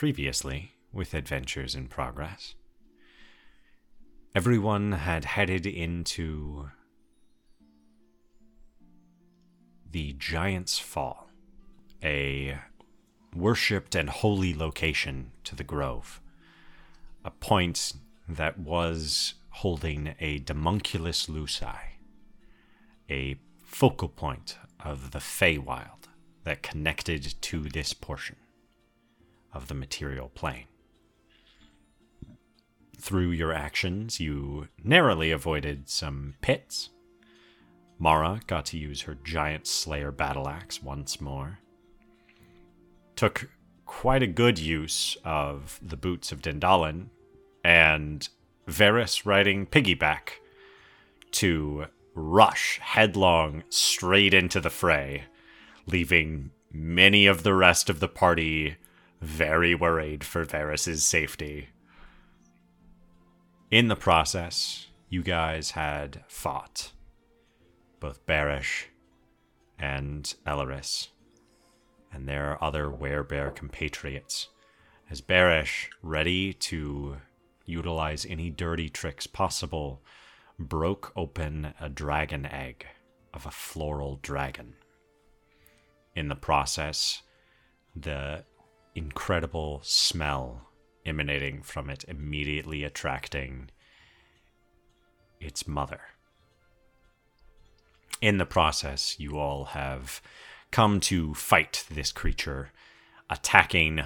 previously with Adventures in Progress, everyone had headed into the Giant's Fall, a worshipped and holy location to the Grove, a point that was holding a Demunculus Luci, a focal point of the Feywild that connected to this portion of the material plane. Through your actions, you narrowly avoided some pits. Mara got to use her giant slayer battle axe once more. Took quite a good use of the boots of Dindalin and Varys riding piggyback to rush headlong straight into the fray, leaving many of the rest of the party very worried for Varys's safety. In the process, you guys had fought both Barish and Elleris, and their other werebear compatriots, as Barish, ready to utilize any dirty tricks possible, broke open a dragon egg of a floral dragon. In the process, the incredible smell emanating from it immediately attracting its mother. In the process, you all have come to fight this creature, attacking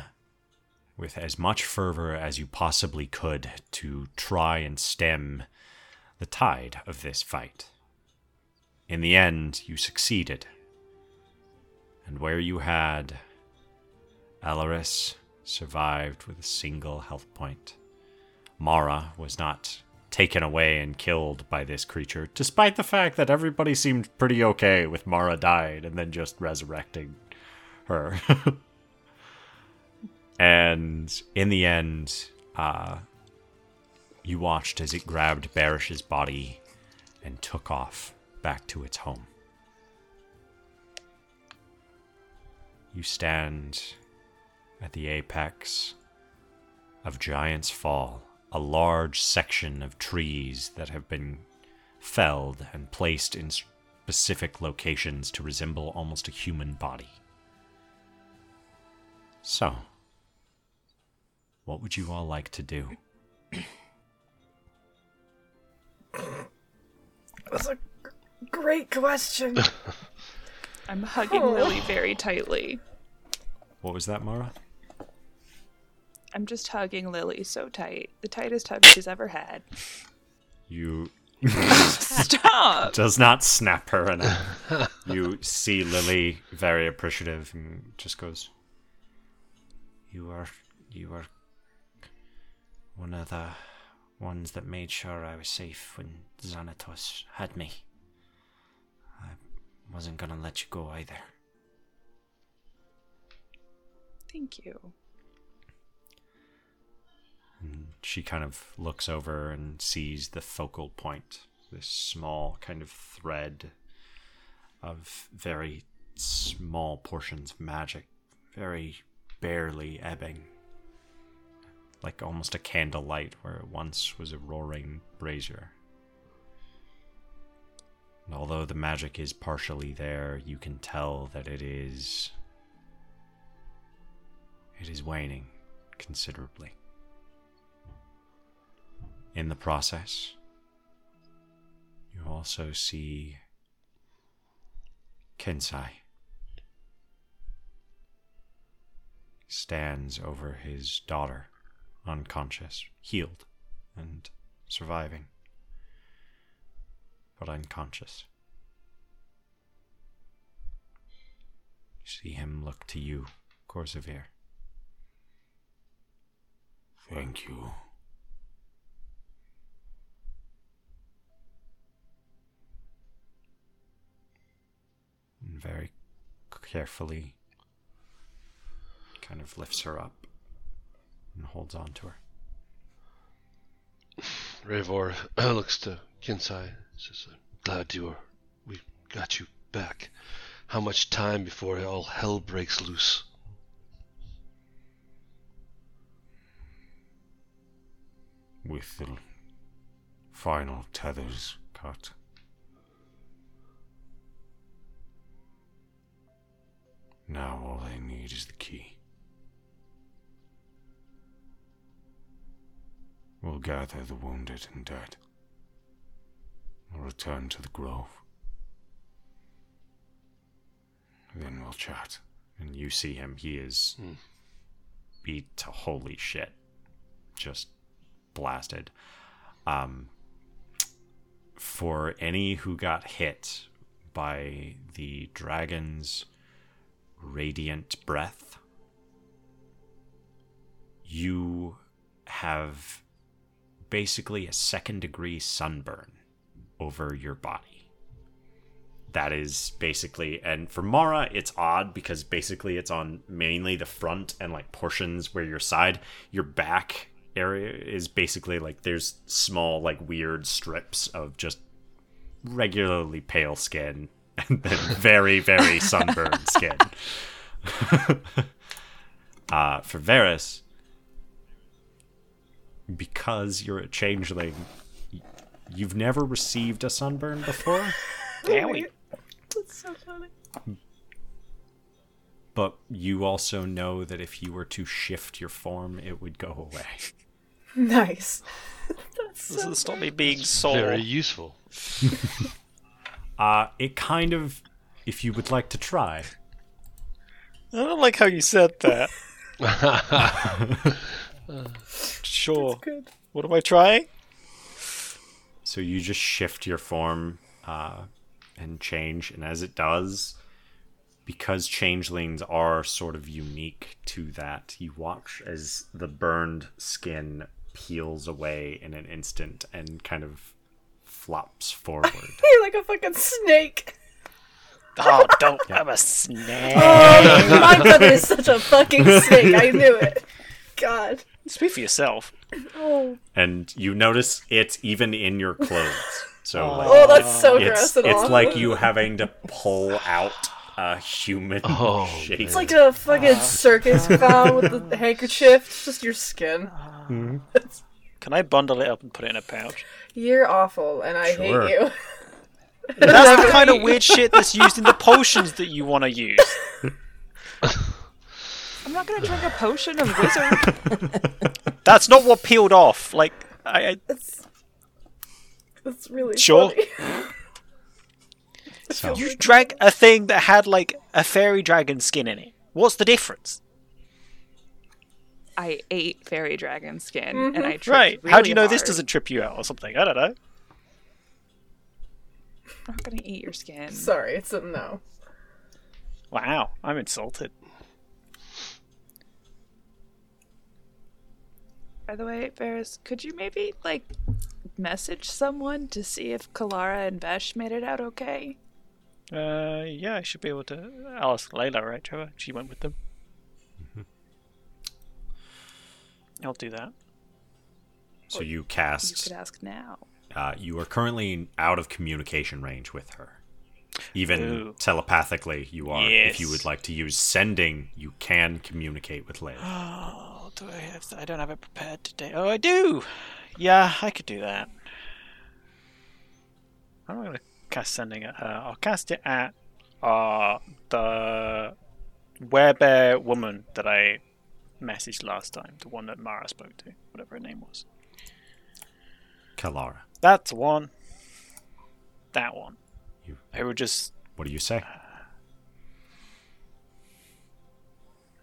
with as much fervor as you possibly could to try and stem the tide of this fight. In the end, you succeeded. And where you had Alaris survived with a single health point. Mara was not taken away and killed by this creature, despite the fact that everybody seemed pretty okay with Mara died and then just resurrecting her. and in the end, uh, you watched as it grabbed Barish's body and took off back to its home. You stand at the apex of Giant's Fall, a large section of trees that have been felled and placed in specific locations to resemble almost a human body. So, what would you all like to do? That's a great question. I'm hugging oh. Lily very tightly. What was that, Mara? I'm just hugging Lily so tight. The tightest hug she's ever had. You Stop! does not snap her enough. you see Lily very appreciative and just goes, "You are, you are one of the ones that made sure I was safe when Xanatos had me. I wasn't gonna let you go either." Thank you. And she kind of looks over and sees the focal point, this small kind of thread of very small portions of magic, very barely ebbing. Like almost a candlelight where it once was a roaring brazier. And although the magic is partially there, you can tell that it is. It is waning considerably. In the process, you also see Kensai stands over his daughter, unconscious, healed, and surviving, but unconscious. You see him look to you, Korzavir. Thank you. very carefully kind of lifts her up and holds on to her. Ravor looks to Kinsai. Says, "I'm glad you are. We got you back. How much time before all hell breaks loose?" With the final tethers cut, Now all they need is the key. We'll gather the wounded and dead. We'll return to the grove. Then we'll chat. And you see him, he is beat to holy shit. Just blasted. Um, for any who got hit by the dragon's radiant breath, you have basically a second degree sunburn over your body. That is basically, and for Mara, it's odd because basically it's on mainly the front and like portions where your side, your back area is basically like there's small, like weird strips of just regularly pale skin and then very, very sunburned skin. uh, for Varys, because you're a changeling, you've never received a sunburn before. Damn we. That's so funny. But you also know that if you were to shift your form, it would go away. Nice. That's This so will stop me being sore. Very useful. Uh, it kind of, if you would like to try. I don't like how you said that. sure. good. What am I trying? So you just shift your form uh, and change, and as it does, because changelings are sort of unique to that, you watch as the burned skin peels away in an instant and kind of flops forward. You're like a fucking snake. Oh, don't. I'm a snake. Oh, my brother is such a fucking snake. I knew it. God. Speak for yourself. Oh, and you notice it's even in your clothes. So oh, like, oh that's so it's gross and it's awful. like you having to pull out a human Oh, shape. It's like a fucking ah. circus clown with a handkerchief. It's just your skin. Mm-hmm. It's- Can I bundle it up and put it in a pouch? You're awful, and I Sure. hate you. That's the kind of weird shit that's used in the potions that you want to use. I'm not gonna drink a potion of wizard. That's not what peeled off. Like, I, I It's, it's really Sure. funny. so, you drank a thing that had like a fairy dragon skin in it. What's the difference? I ate fairy dragon skin, and I tripped Right. Really How do you know this doesn't trip you out or something? I don't know. I'm not gonna eat your skin. Sorry, it's a no. Wow, I'm insulted. By the way, Ferris, could you maybe like message someone to see if Kalara and Vesh made it out okay? Uh, yeah, I should be able to. I'll ask Layla, right, Trevor? She went with them. I'll do that. so you cast. You could ask now. Uh, you are currently out of communication range with her. Even Ooh. telepathically, you are. Yes. If you would like to use sending, you can communicate with Layla. Oh, do I have? I don't have it prepared today. Oh, I do. Yeah, I could do that. I'm gonna cast sending at her. I'll cast it at uh the werebear woman that I messaged last time, the one that Mara spoke to, whatever her name was. Kalara, That's the one. That one. You- I would just what do you say?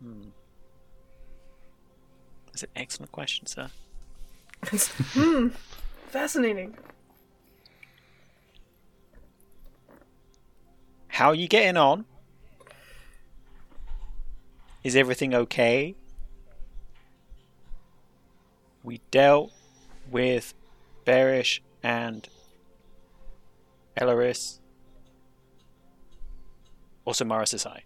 Hmm. That's an excellent question, sir. Hmm. Fascinating. How are you getting on? Is everything okay? We dealt with Berish and Elaris. Also, Maris says hi.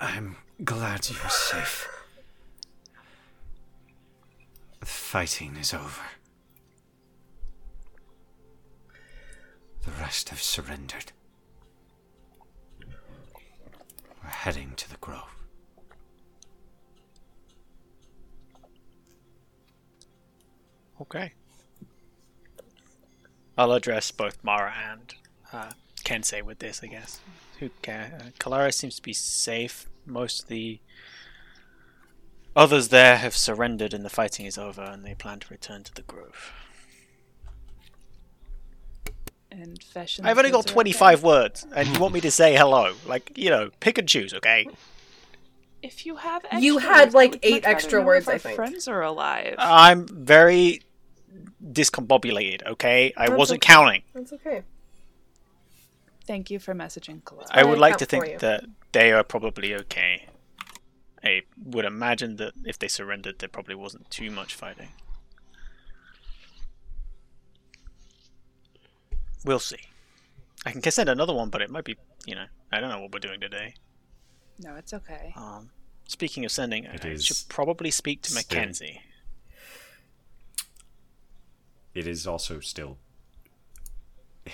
I'm glad you're safe. The fighting is over. The rest have surrendered. Heading to the grove. Okay. I'll address both Mara and uh, Kensei with this, I guess. Who care? Uh, Kalara seems to be safe. Most of the others there have surrendered and the fighting is over and they plan to return to the grove. And fashion. I've only got 25 words and you want me to say hello. Like, you know, pick and choose, okay? If you have, You had, like, would eight extra words, if I our think. Friends are alive. I'm very discombobulated, okay? I That's wasn't okay. counting. That's okay. Thank you for messaging Kalara. I would I like to think you. that they are probably okay. I would imagine that if they surrendered, there probably wasn't too much fighting. We'll see. I can send another one, but it might be, you know, I don't know what we're doing today. No, it's okay. Um, speaking of sending, It I is should probably speak to still- Mackenzie. It is also still.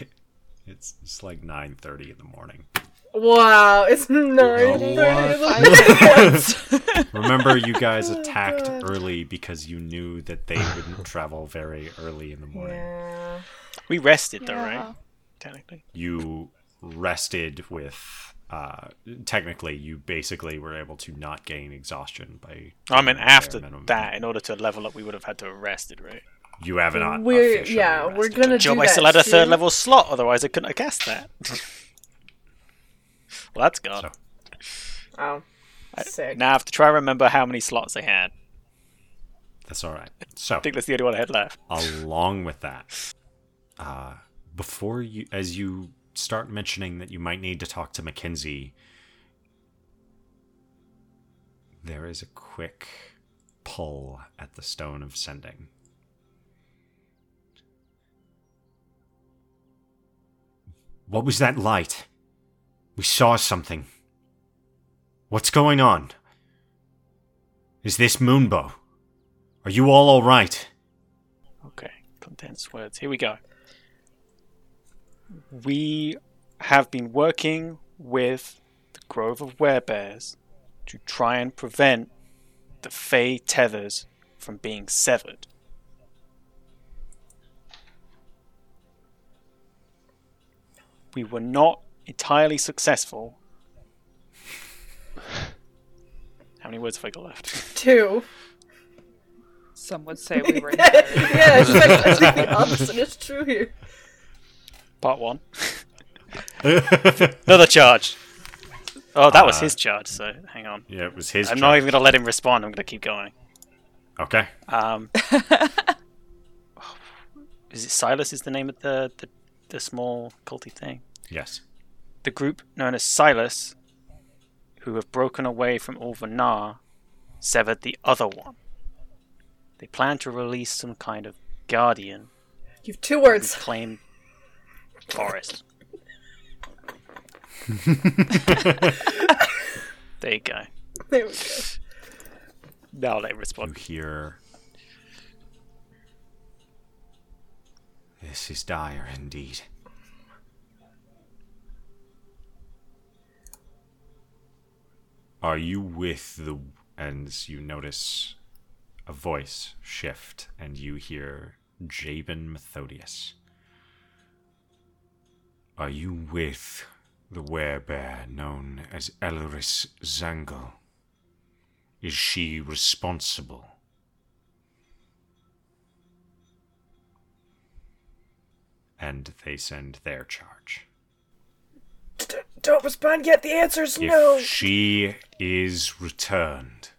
it's it's like nine thirty in the morning. Wow, it's nine what? Remember, you guys Oh, attacked God. early because you knew that they wouldn't travel very early in the morning. Yeah. We rested, though, right? Technically. You rested with. Uh, technically, you basically were able to not gain exhaustion by. I mean, after minimum. that, in order to level up, we would have had to have rested, right? you have not. We're officially yeah, we're gonna Job, do I that still had a third too. level slot, otherwise I couldn't have cast that. well, that's gone. So- Oh, I- sick. Now I have to try and remember how many slots I had. That's all right. So I think that's the only one I had left. along with that, uh, before you, as you start mentioning that you might need to talk to Mackenzie, there is a quick pull at the stone of sending. What was that light? We saw something. What's going on? Is this Moonbow? Are you all alright? Okay, condensed words. Here we go. We have been working with the Grove of Werebears to try and prevent the Fey tethers from being severed. We were not entirely successful. How many words have I got left? Two. Some would say we were. yeah, it's actually the opposite is true here. Part one. Another charge. Oh, that was Uh, his charge, so hang on. Yeah, it was his. I'm not charge. even going to let him respond. I'm going to keep going. Okay. Um, is it Silas? Is the name of the, the the small culty thing? Yes. The group known as Silas, who have broken away from Ulvanar, severed the other one. They plan to release some kind of guardian You have two who words. claim forest. there you go. There we go. Now let respond. You respond. hear. This is dire indeed. Are you with the. And you notice a voice shift, and you hear Jabin Methodius. Are you with the werebear known as Elris Zangle? Is she responsible? And they send their charge. D- Don't respond yet. The answer's If no. she is returned,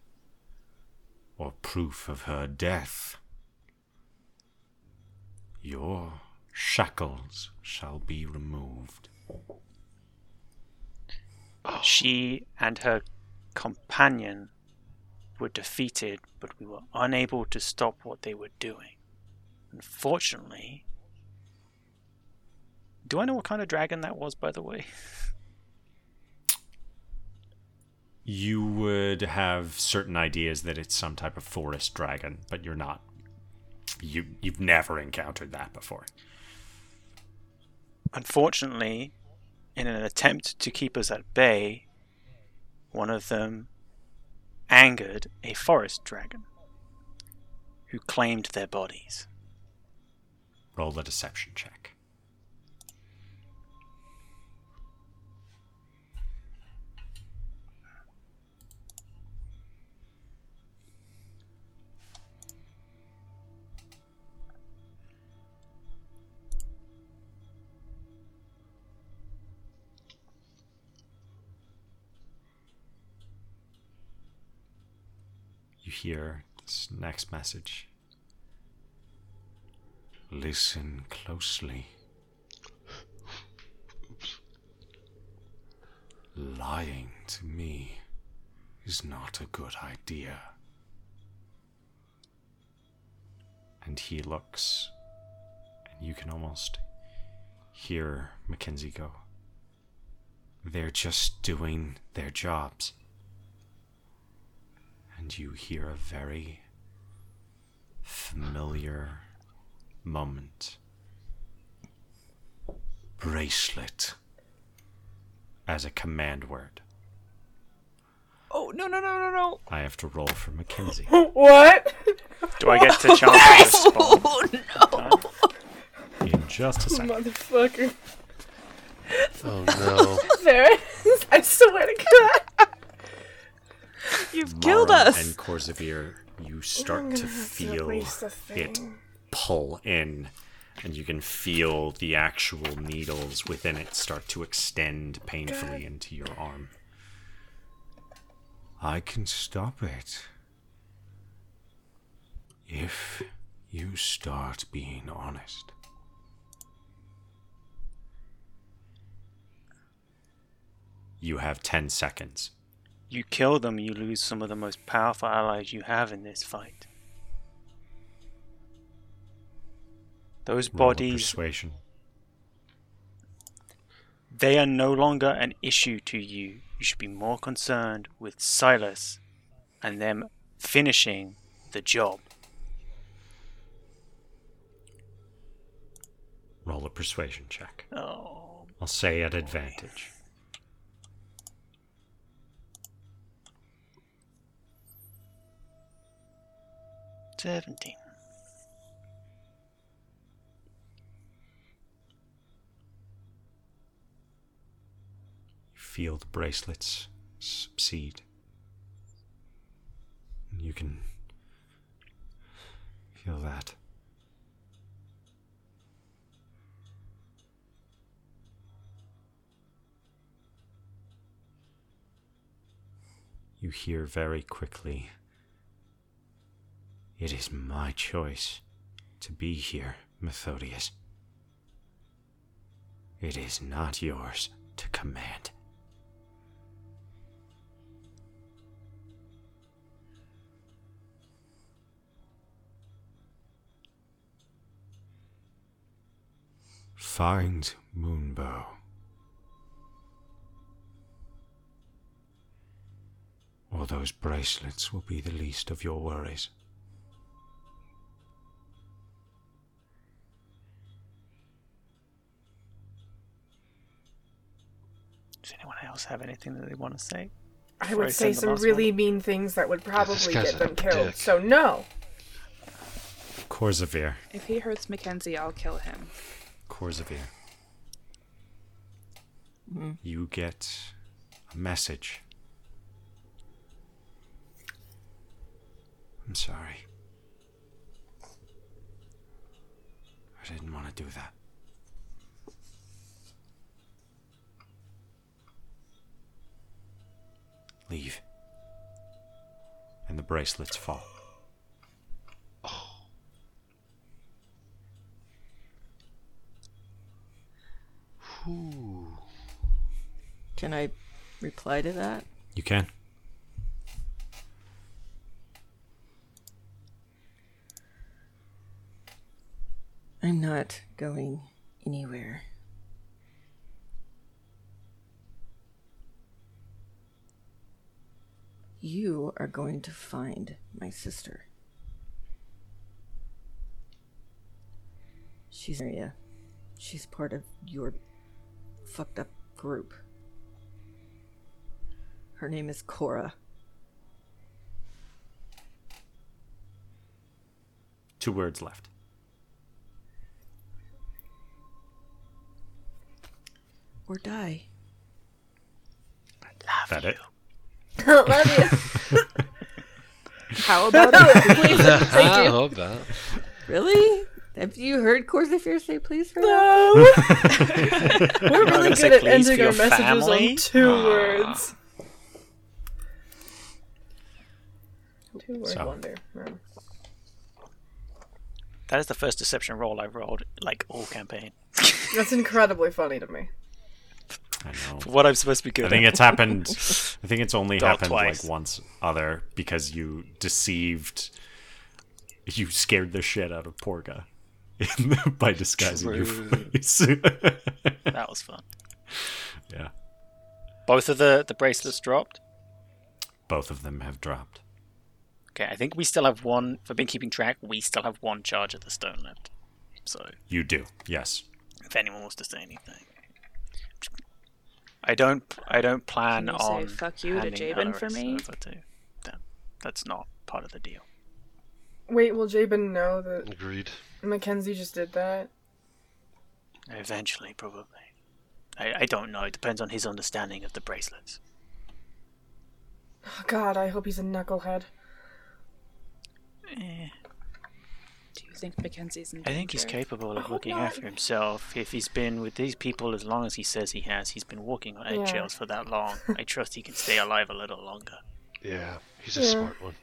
or proof of her death, your shackles shall be removed. Oh. She and her companion were defeated, but we were unable to stop what they were doing. Unfortunately. Do I know what kind of dragon that was, by the way? You would have certain ideas that it's some type of forest dragon, but you're not. You you've never encountered that before. Unfortunately, in an attempt to keep us at bay, one of them angered a forest dragon who claimed their bodies. Roll a deception check. Hear this next message. Listen closely. Lying to me is not a good idea. And he looks, and you can almost hear Mackenzie go. They're just doing their jobs. And you hear a very familiar moment. Bracelet as a command word. Oh no no no no no! I have to roll for Mackenzie. What? Do I get to chance this respond? Oh no! In just a second. Motherfucker. Oh no. There it is. I swear to God. You've killed us. And Korzavir, you start to have to feel it pull in, and you can feel the actual needles within it start to extend painfully into your arm. I can stop it. If you start being honest. You have 10 seconds. You kill them, you lose some of the most powerful allies you have in this fight. Those Roll bodies, Persuasion. they are no longer an issue to you. You should be more concerned with Silas and them finishing the job. Roll a persuasion check. Oh, I'll say at advantage. Seventeen. Feel the bracelets subside. You can feel that. You hear very quickly. It is my choice to be here, Methodius. It is not yours to command. Find Moonbow. Or those bracelets will be the least of your worries. Does anyone else have anything that they want to say? I Before I would say some last really mean things that would probably guy's get them killed. dick. So no. Korzavir. If he hurts Mackenzie, I'll kill him. Korzavir. Hmm. You get a message. I'm sorry. I didn't want to do that. Leave. And the bracelets fall. Ooh. Can I reply to that? You can. I'm not going anywhere. You are going to find my sister. She's area. She's part of your fucked up group. Her name is Cora. Two words left. Or die. That it? Love you. How about it? Please, thank I you. hope that. Really? Have you heard Corsair say please for that? No. We're really good at ending our messages family? on ah. two words. Two word So. wonder. No. That is the first deception roll I rolled, like all campaign. That's incredibly funny to me. I know. What I'm supposed to be good I think at. it's happened. I think it's only happened twice. like once other because you deceived. You scared the shit out of Porga by disguising your face. That was fun. yeah, Both of the, the bracelets dropped. both of them have dropped. Okay, I think we still have one. If I've been keeping track, we still have one charge of the stone left. So, You do, yes. if anyone wants to say anything, I don't. I don't plan Can you say fuck you to handing Jabin for me? over to them. That's not part of the deal. Wait, will Jabin know that Agreed. Mackenzie just did that? Eventually, probably. I, I don't know. It depends on his understanding of the bracelets. Oh, God, I hope he's a knucklehead. Eh, Do you think Mackenzie's in I think he's capable of looking not. after himself. If he's been with these people as long as he says he has, he's been walking on Yeah. eggshells for that long. I trust he can stay alive a little longer. Yeah, he's a Yeah. smart one.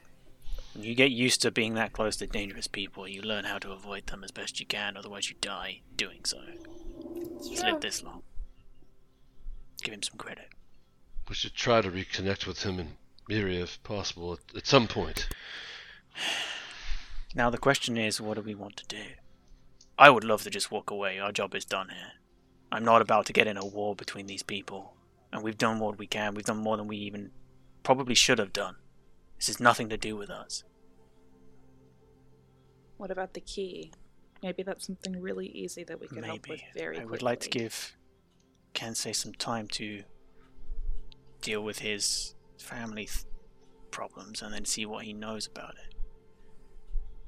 When you get used to being that close to dangerous people, you learn how to avoid them as best you can, otherwise you die doing so. He's true. lived this long. Give him some credit. We should try to reconnect with him and Miri if possible at, at some point. Now the question is, what do we want to do? I would love to just walk away. Our job is done here. I'm not about to get in a war between these people. And we've done what we can. We've done more than we even probably should have done. This has nothing to do with us. What about the key? Maybe that's something really easy that we could help with very I quickly. would like to give Kensei some time to deal with his family th- problems and then see what he knows about it.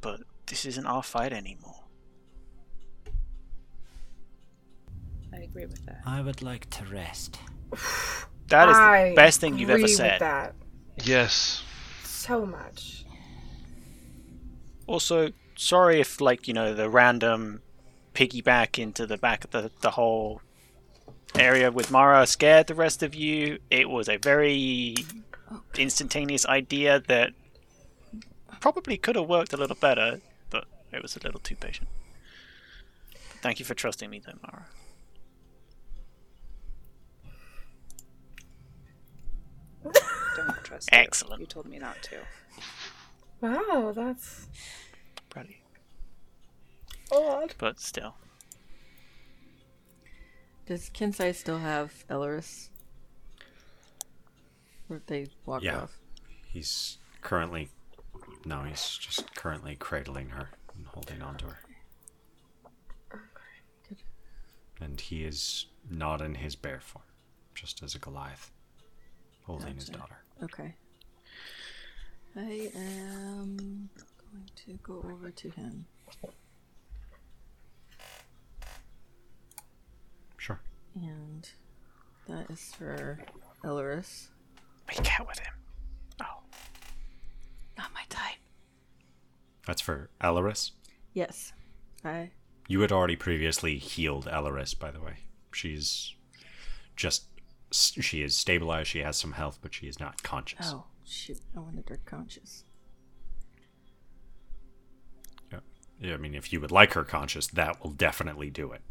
But this isn't our fight anymore. I agree with that. I would like to rest. That is I the best thing you've ever agree with said. that Yes. so much. Also, sorry if like you know the random piggyback into the back of the the whole area with Mara scared the rest of you. It was a very oh. instantaneous idea that probably could have worked a little better, but it was a little too patient. Thank you for trusting me, though, Mara. Don't trust you. Excellent. You told me not to. Wow, that's Proud of you. odd. But still, Does Kinsai still have Elris? Or did they walk Yeah. off? He's currently. No, he's just currently cradling her and holding on to her. Good. And he is not in his bear form, just as a Goliath, holding his daughter. Okay. I am going to go over to him. Sure. And that is for Elris. make out with him. Not my type. That's for Alaris. Yes. I You had already previously healed Alaris, by the way. She's just. She is stabilized, she has some health, but she is not conscious. Oh shoot, I wanted her conscious. Yeah. Yeah, I mean, if you would like her conscious, that will definitely do it.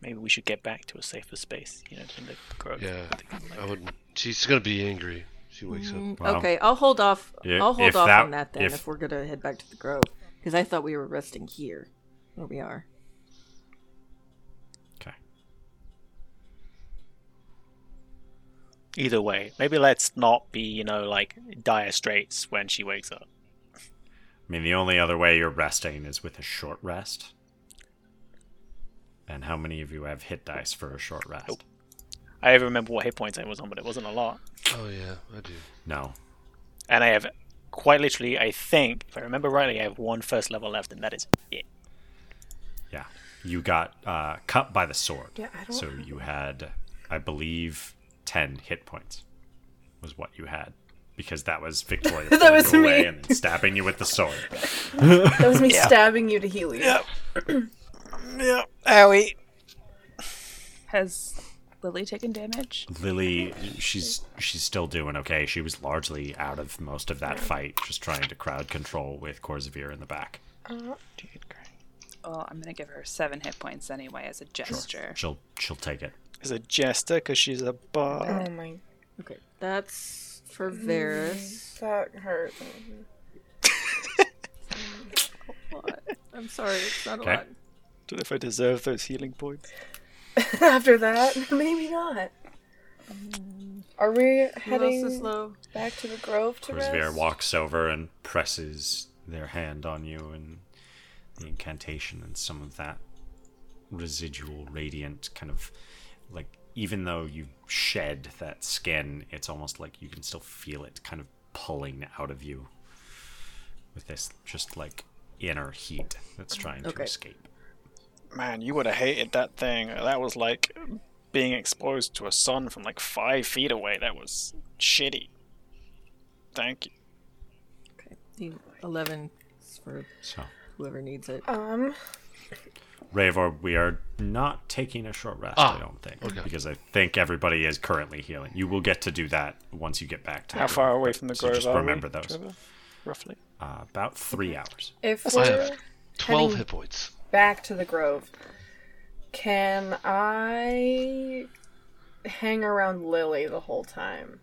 maybe we should get back to a safer space. You know, in the grove. Yeah. I I wouldn't. She's gonna be angry. If She wakes up. Mm, Well, okay, I'll hold off. i- I'll hold off that- on that then if, if- we're gonna head back to the grove because I thought we were resting here, where we are. Okay. Either way, maybe let's not be, you know, like dire straits when she wakes up. I mean, the only other way you're resting is with a short rest. And how many of you have hit dice for a short rest? Nope. I remember what hit points I was on, but it wasn't a lot. Oh yeah, I do. No. And I have quite literally, I think, if I remember rightly, I have one first level left, and that is it. Yeah. You got uh, cut by the sword. Yeah, I don't- So you had, I believe, 10 hit points was what you had. Because that was Victoria That was away me. and stabbing you with the sword. That was me stabbing you to heal you. Yep. owie. Has Lily taken damage? Lily, she's she's still doing okay. She was largely out of most of that fight, just trying to crowd control with Korzavir in the back. Oh, well, I'm gonna give her seven hit points anyway as a gesture. Sure. She'll she'll take it. Is a jester because she's a bar. Oh my, Okay, that's for mm, Varys. that hurt. What? I'm sorry, it's not Okay. a lot. Don't know if I deserve those healing points. After that, maybe not. Mm. Are we Who else is heading low? back to the grove to Korzavir rest? walks over and presses their hand on you, and the incantation and some of that residual radiant kind of like even though you shed that skin, it's almost like you can still feel it kind of pulling out of you with this just like inner heat that's trying to Okay. escape. Man, you would have hated that thing. That was like being exposed to a sun from like five feet away. That was shitty. Thank you. Okay, the 11 is for So, whoever needs it. Um, Ravor, we are not taking a short rest, Ah, I don't think, okay. because I think everybody is currently healing. You will get to do that once you get back to How far away from the so grove just are we, remember those. Trevor? Roughly. Uh, about three hours. if I we're have twelve heading hit points. Back to the grove, can I hang around Lily the whole time?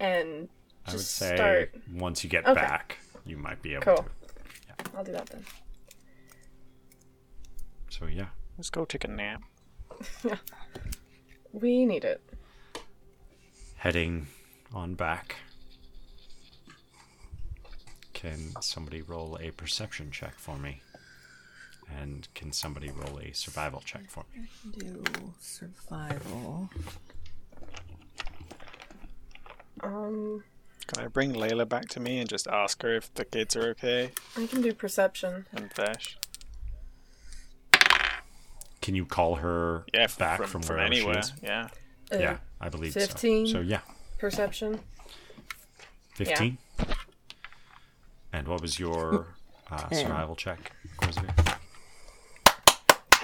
And I would just say start. once you get Okay. back, you might be able to Cool. to. I'll do that then. So yeah, Let's go take a nap. We need it. heading on back. Can somebody roll a perception check for me? And can somebody roll a survival check for me? Do survival. Um, Can I bring Layla back to me and just ask her if the kids are okay? I can do perception. And Vash? Can you call her Yeah, f- back from, from, from wherever anywhere. she is? Yeah. Uh, yeah, I believe 15. so. So yeah, Perception. 15. And what was your uh, survival check, Korzavir?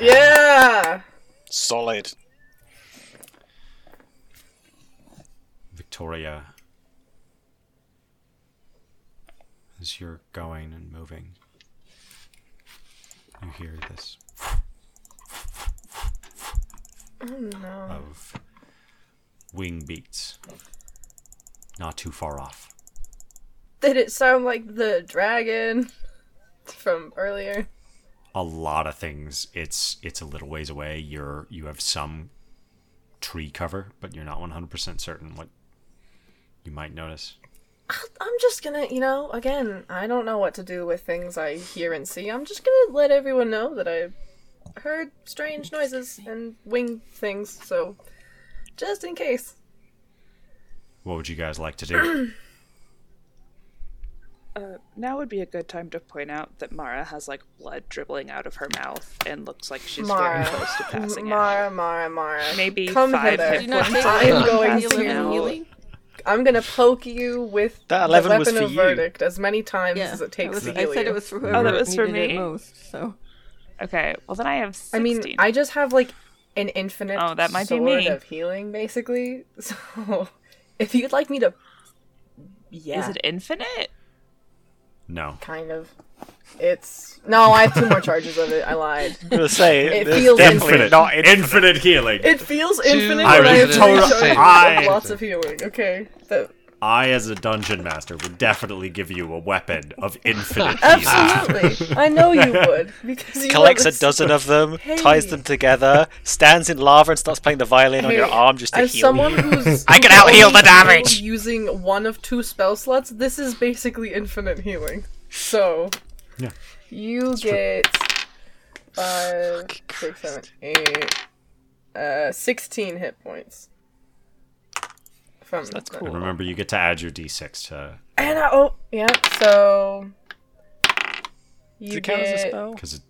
Yeah. Solid. Victoria, as you're going and moving, you hear this Oh no. of wing beats not too far off. Did it sound like the dragon from earlier? A lot of things. It's it's a little ways away. You're you have some tree cover, but you're not 100% certain what you might notice. I'm just gonna, you know, again, I don't know what to do with things I hear and see. I'm just gonna let everyone know that I heard strange noises and wing things, so just in case. What would you guys like to do? Uh, now would be a good time to point out that Mara has like blood dribbling out of her mouth and looks like she's Mara. very close to passing out. Mara, Mara, Mara. Maybe Come five hither. hit Did you not points. I am going to- I'm gonna poke you with That the 11 was weapon for of you. verdict as many times Yeah, as it takes I, was, to I said you. it was for whoever oh, that was for needed it me? most. So Okay, well then I have I mean, I just have like an infinite Oh, that might be me. of healing, basically. So, if you'd like me to, yeah, Is it infinite? No. kind of. It's no, I have two more charges of it. I lied. I was gonna say, It feels definitely Infinite. not infinite. Infinite healing. It feels infinite, I but I have was two total- I- of lots of healing. Okay, that, I, as a dungeon master, would definitely give you a weapon of infinite healing. absolutely. I know you would because you Collects a dozen of them, Hey. ties them together, stands in lava and starts playing the violin on your arm just to As heal someone you. who's I can who's out-heal the damage! using one of two spell slots, this is basically infinite healing. So Yeah. you get five, six, seven, eight, Uh, 16 hit points. From That's the- cool. And remember, you get to add your d6 to And I, oh, yeah, so. You Does it count as a spell? because it,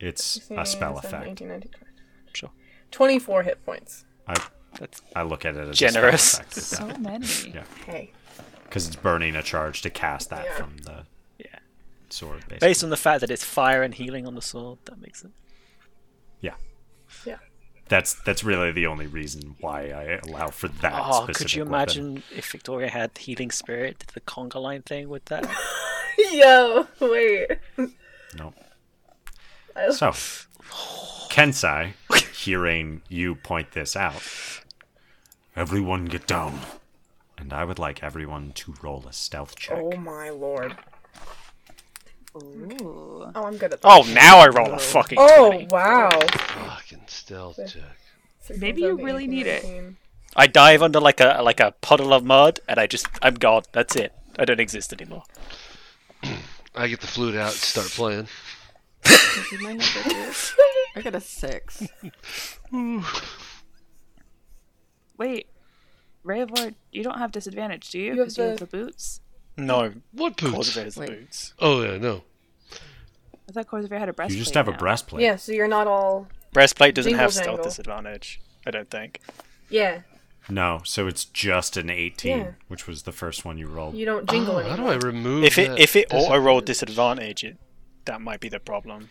it's a spell effect. 18, 19, Sure. 24 hit points. I That's I look at it as Generous. A spell So many. Yeah. Hey. because it's burning a charge to cast that Yeah. from the yeah. sword. Basically. Based on the fact that it's fire and healing on the sword, that makes it. yeah, Yeah. That's that's really the only reason why I allow for that. Oh, specific could you weapon. imagine if Victoria had healing spirit, did the conga line thing with that? Yo, wait. No. I- So, Kensai, hearing you point this out, everyone get down. And I would like everyone to roll a stealth check. Oh my lord. Ooh. Oh, I'm good at oh, that. Oh, now I roll a fucking Oh, 20. wow. Fucking stealth check. 16, Maybe you really 18, need it. I dive under like a like a puddle of mud, and I just I'm gone. That's it. I don't exist anymore. I get the flute out and start playing. You get. I got a six. Wait. Ray of Rayavor, you don't have disadvantage, do you? You have Because you have the- the boots. No, What boots? Corsair has the Wait. boots. Oh yeah, no. I thought Corsair had a breastplate. you just have a breastplate. Yeah, so you're not all. Breastplate doesn't Jingle have stealth jangle. disadvantage. I don't think. Yeah, No, so it's just an 18, Yeah. which was the first one you rolled. you don't jingle Oh, how anymore. do I remove If it that if it auto rolled disadvantage? disadvantage, it that might be the problem.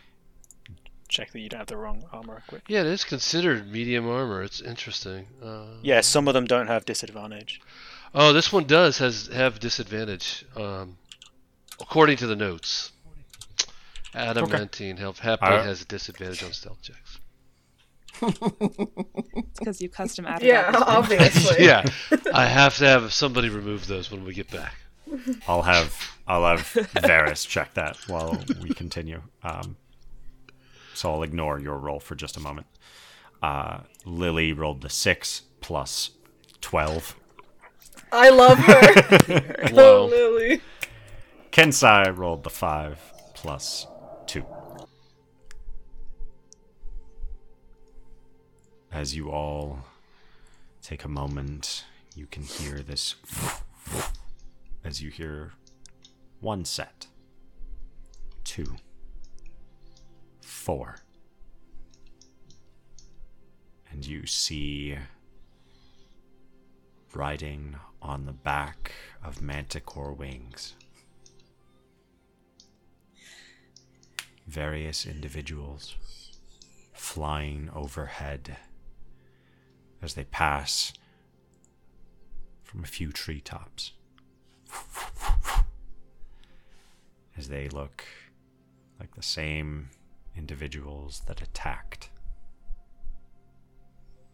Check that you don't have the wrong armor equipped. Yeah, it is considered medium armor. It's interesting. Uh, Yeah, some of them don't have disadvantage. Oh, this one does has have disadvantage. Um, according to the notes, adamantine health happily I- has a disadvantage on stealth checks. It's because you custom added Yeah, obviously. yeah, I have to have somebody remove those when we get back. I'll have I'll have Varys check that while we continue. Um, so I'll ignore your roll for just a moment. Uh, Lily rolled the six plus twelve. I love her. Wow. oh, Lily. Kensai rolled the five plus two. As you all take a moment, you can hear this as you hear one set, two, four, and you see riding on the back of manticore wings. Various individuals flying overhead as they pass from a few treetops. As they look like the same individuals that attacked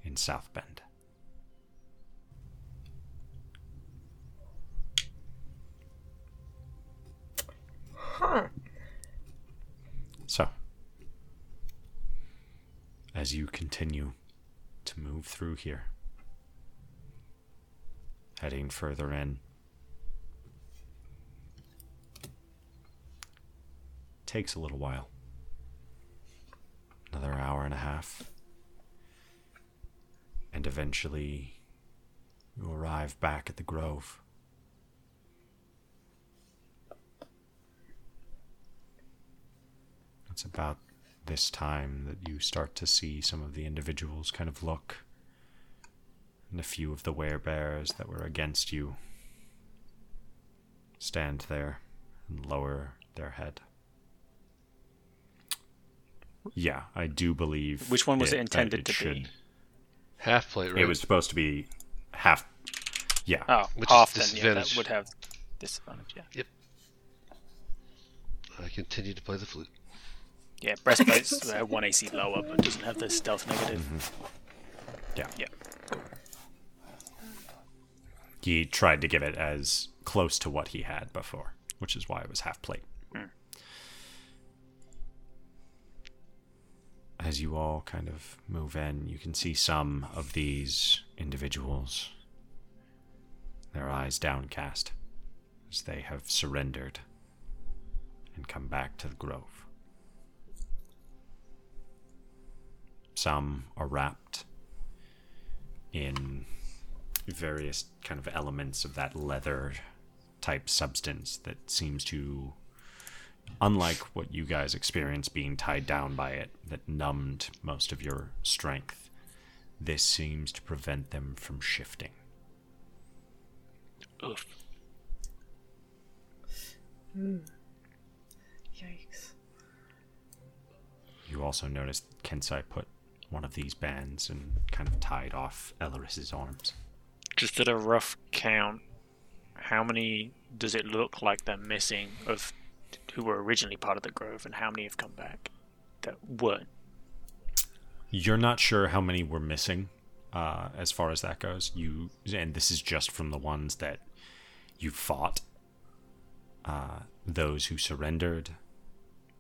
in South Bend. Huh. So, as you continue move through here, heading further in, takes a little while. Another hour and a half. And eventually, you arrive back at the grove. It's about this time that you start to see some of the individuals kind of look, and a few of the werebears that were against you stand there and lower their head. Yeah, I do believe. Which one was it that intended to should- be? Half plate, right? It was supposed to be half. Yeah, Oh, Which is half then, yeah, that would have disadvantage, yeah. Yep. I continue to play the flute. Yeah, breastplate's uh, 1 AC lower, but doesn't have the stealth negative. yeah. Yeah. He tried to give it as close to what he had before, which is why it was half plate. As you all kind of move in, you can see some of these individuals, their eyes downcast, as they have surrendered and come back to the grove. Some are wrapped in various kind of elements of that leather type substance that seems to unlike what you guys experienced being tied down by it that numbed most of your strength this seems to prevent them from shifting Oof. Hmm. Yikes. you also notice that kensai put one of these bands and kind of tied off Elaris's arms Just at a rough count, how many does it look like they're missing of who were originally part of the grove, and how many have come back that weren't? You're not sure how many were missing, uh, as far as that goes. You and this is just from the ones that you fought. Uh, those who surrendered,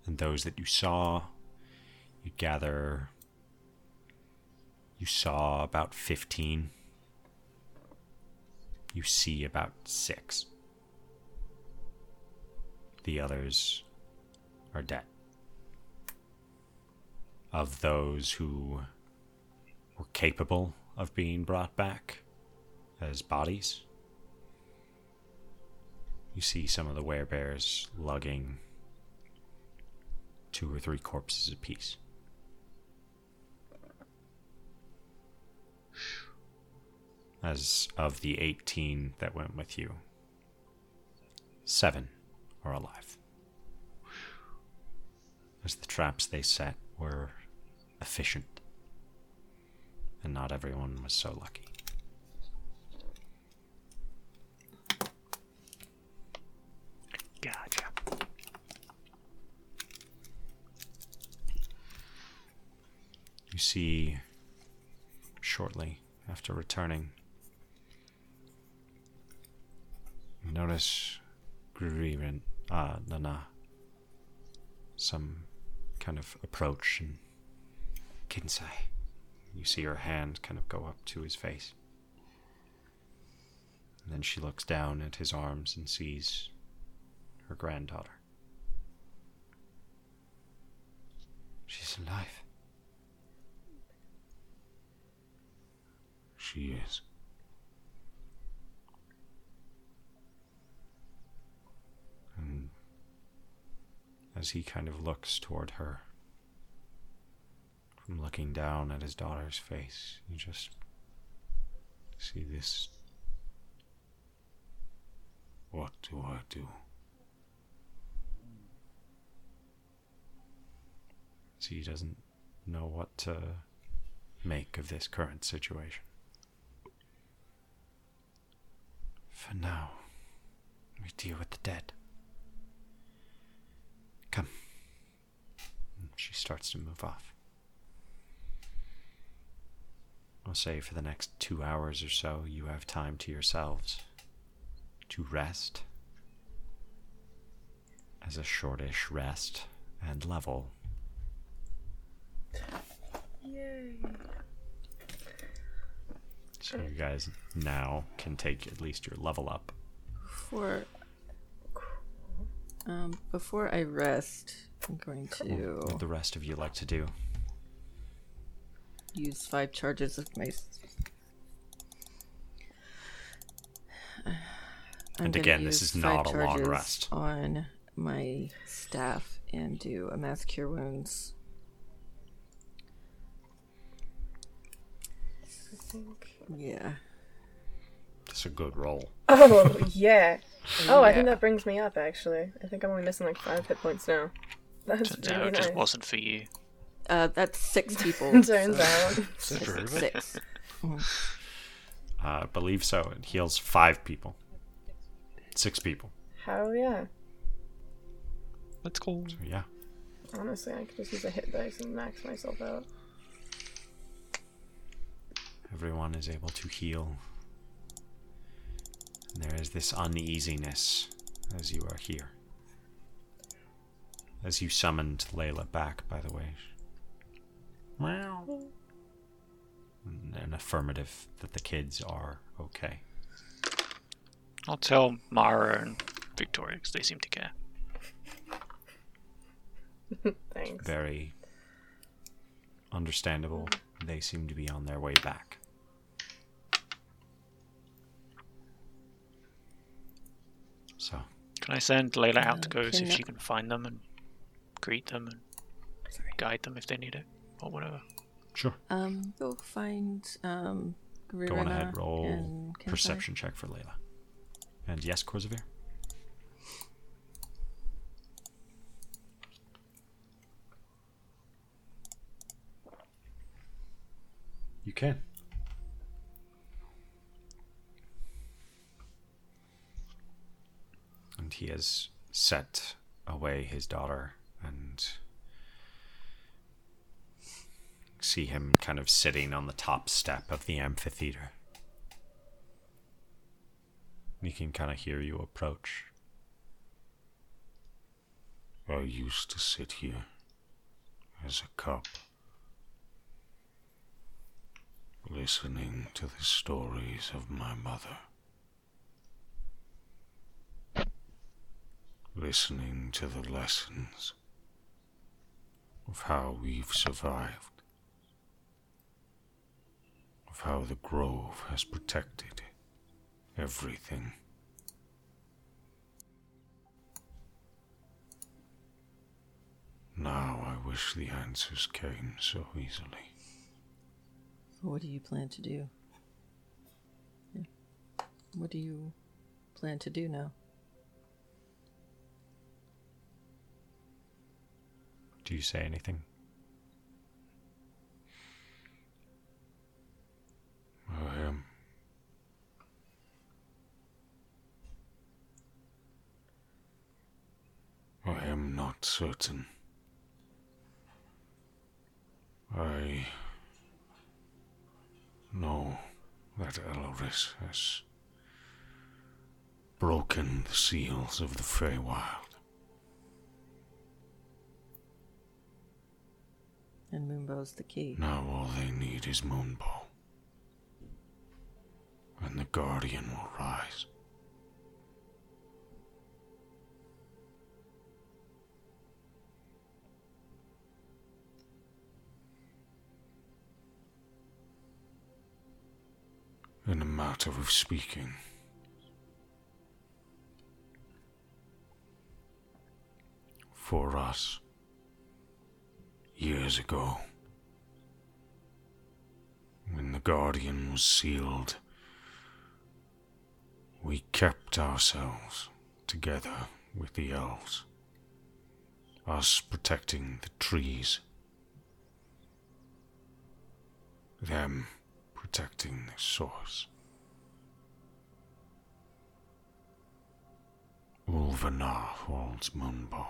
and those that you saw. You gather. You saw about fifteen. You see about six. The others are dead of those who were capable of being brought back as bodies. You see some of the werebears lugging two or three corpses apiece. As of the 18 that went with you, seven are alive. As the traps they set were efficient, and not everyone was so lucky. Gotcha. You see, shortly after returning, notice Grievin, uh, Nana, some kind of approach and Kensai. You see her hand kind of go up to his face. And then she looks down at his arms and sees her granddaughter. She's alive. She is. And as he kind of looks toward her, from looking down at his daughter's face, you just see this. What do I do? So he doesn't know what to make of this current situation. For now, we deal with the dead. Come. And She starts to move off. I'll say for the next two hours or so, you have time to yourselves to rest. As a shortish rest and level. Yay. So you guys now can take at least your level up. Before, um, before I rest, I'm going to What the rest of you like to do? use five charges of my. s- I'm And again, this is not a long rest. On my staff and do a mass cure wounds. I think. Yeah. That's a good roll. Oh yeah. Oh, I think that brings me up. Actually, I think I'm only missing like five hit points now. That's Turns out it nice. just wasn't for you. Uh, that's six people. Turns so- out. For everybody? Six. Uh, I believe so. It heals five people. Six people. Hell yeah. That's cool. So yeah. Honestly, I could just use a hit dice and max myself out. Everyone is able to heal. And there is this uneasiness as you are here. As you summoned Layla back, by the way. Meow. An affirmative that the kids are okay. I'll tell Mara and Victoria because they seem to care. Thanks. Very understandable. They seem to be on their way back. So, Can I send Layla out to go see if she can find them and greet them and guide them if they need it or whatever? sure. Um, go find um. Go on Rirena ahead, roll and Kensai. perception check for Layla. And yes, Korzavir? You can. And he has set away his daughter and see him kind of sitting on the top step of the amphitheater. He can kind of hear you approach. I used to sit here as a cub, listening to the stories of my mother, listening to the lessons of how we've survived, of how the grove has protected everything. Now I wish the answers came so easily. So what do you plan to do? Yeah. What do you plan to do now? Do you say anything? I am. I am not certain. I know that Elris has broken the seals of the Feywild. And Moonbow's the key. Now all they need is Moonbow. And the Guardian will rise. In a matter of speaking, for us, years ago, when the Guardian was sealed, we kept ourselves together with the elves. Us protecting the trees. Them protecting the source. Ulvanar holds Moonbow.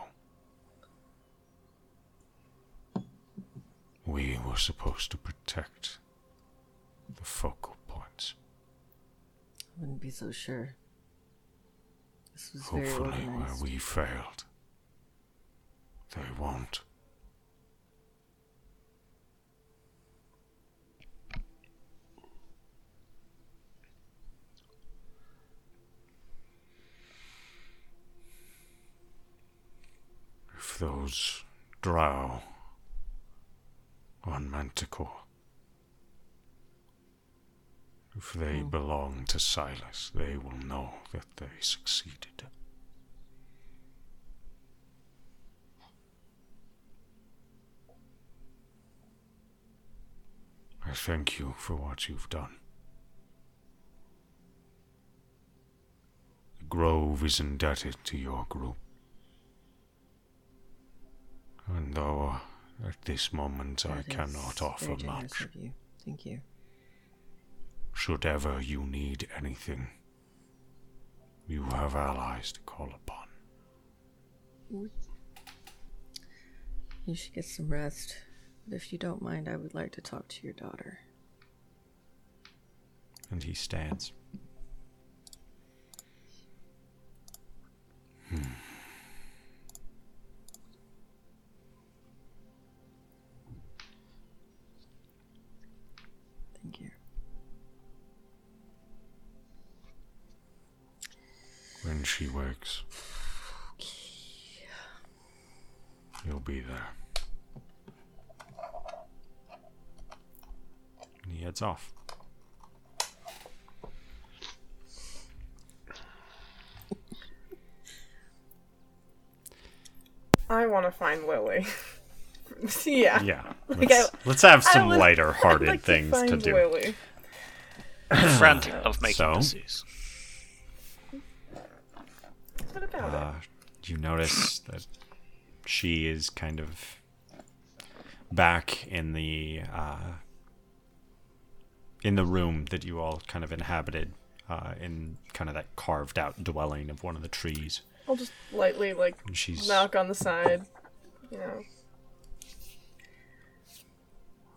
We were supposed to protect the focal wouldn't be so sure. This was very Hopefully, where we failed, they won't. If those drow on Manticore, if they Hmm. belong to Silas, they will know that they succeeded. I thank you for what you've done. The Grove is indebted to your group. And though at this moment I cannot offer much. Thank you. Should ever you need anything, you have allies to call upon. You should get some rest. But if you don't mind, I would like to talk to your daughter. And he stands. Thank she wakes, you'll be there. And he heads off. I want to find Lily. yeah. Yeah. Like, Let's, I- let's have some lighter-hearted like things to, to, find do. Lily. Frantic of making So? What about Uh, you notice that she is kind of back in the uh, in the room that you all kind of inhabited uh, in kind of that carved out dwelling of one of the trees. I'll just lightly like And she's knock on the side. You know.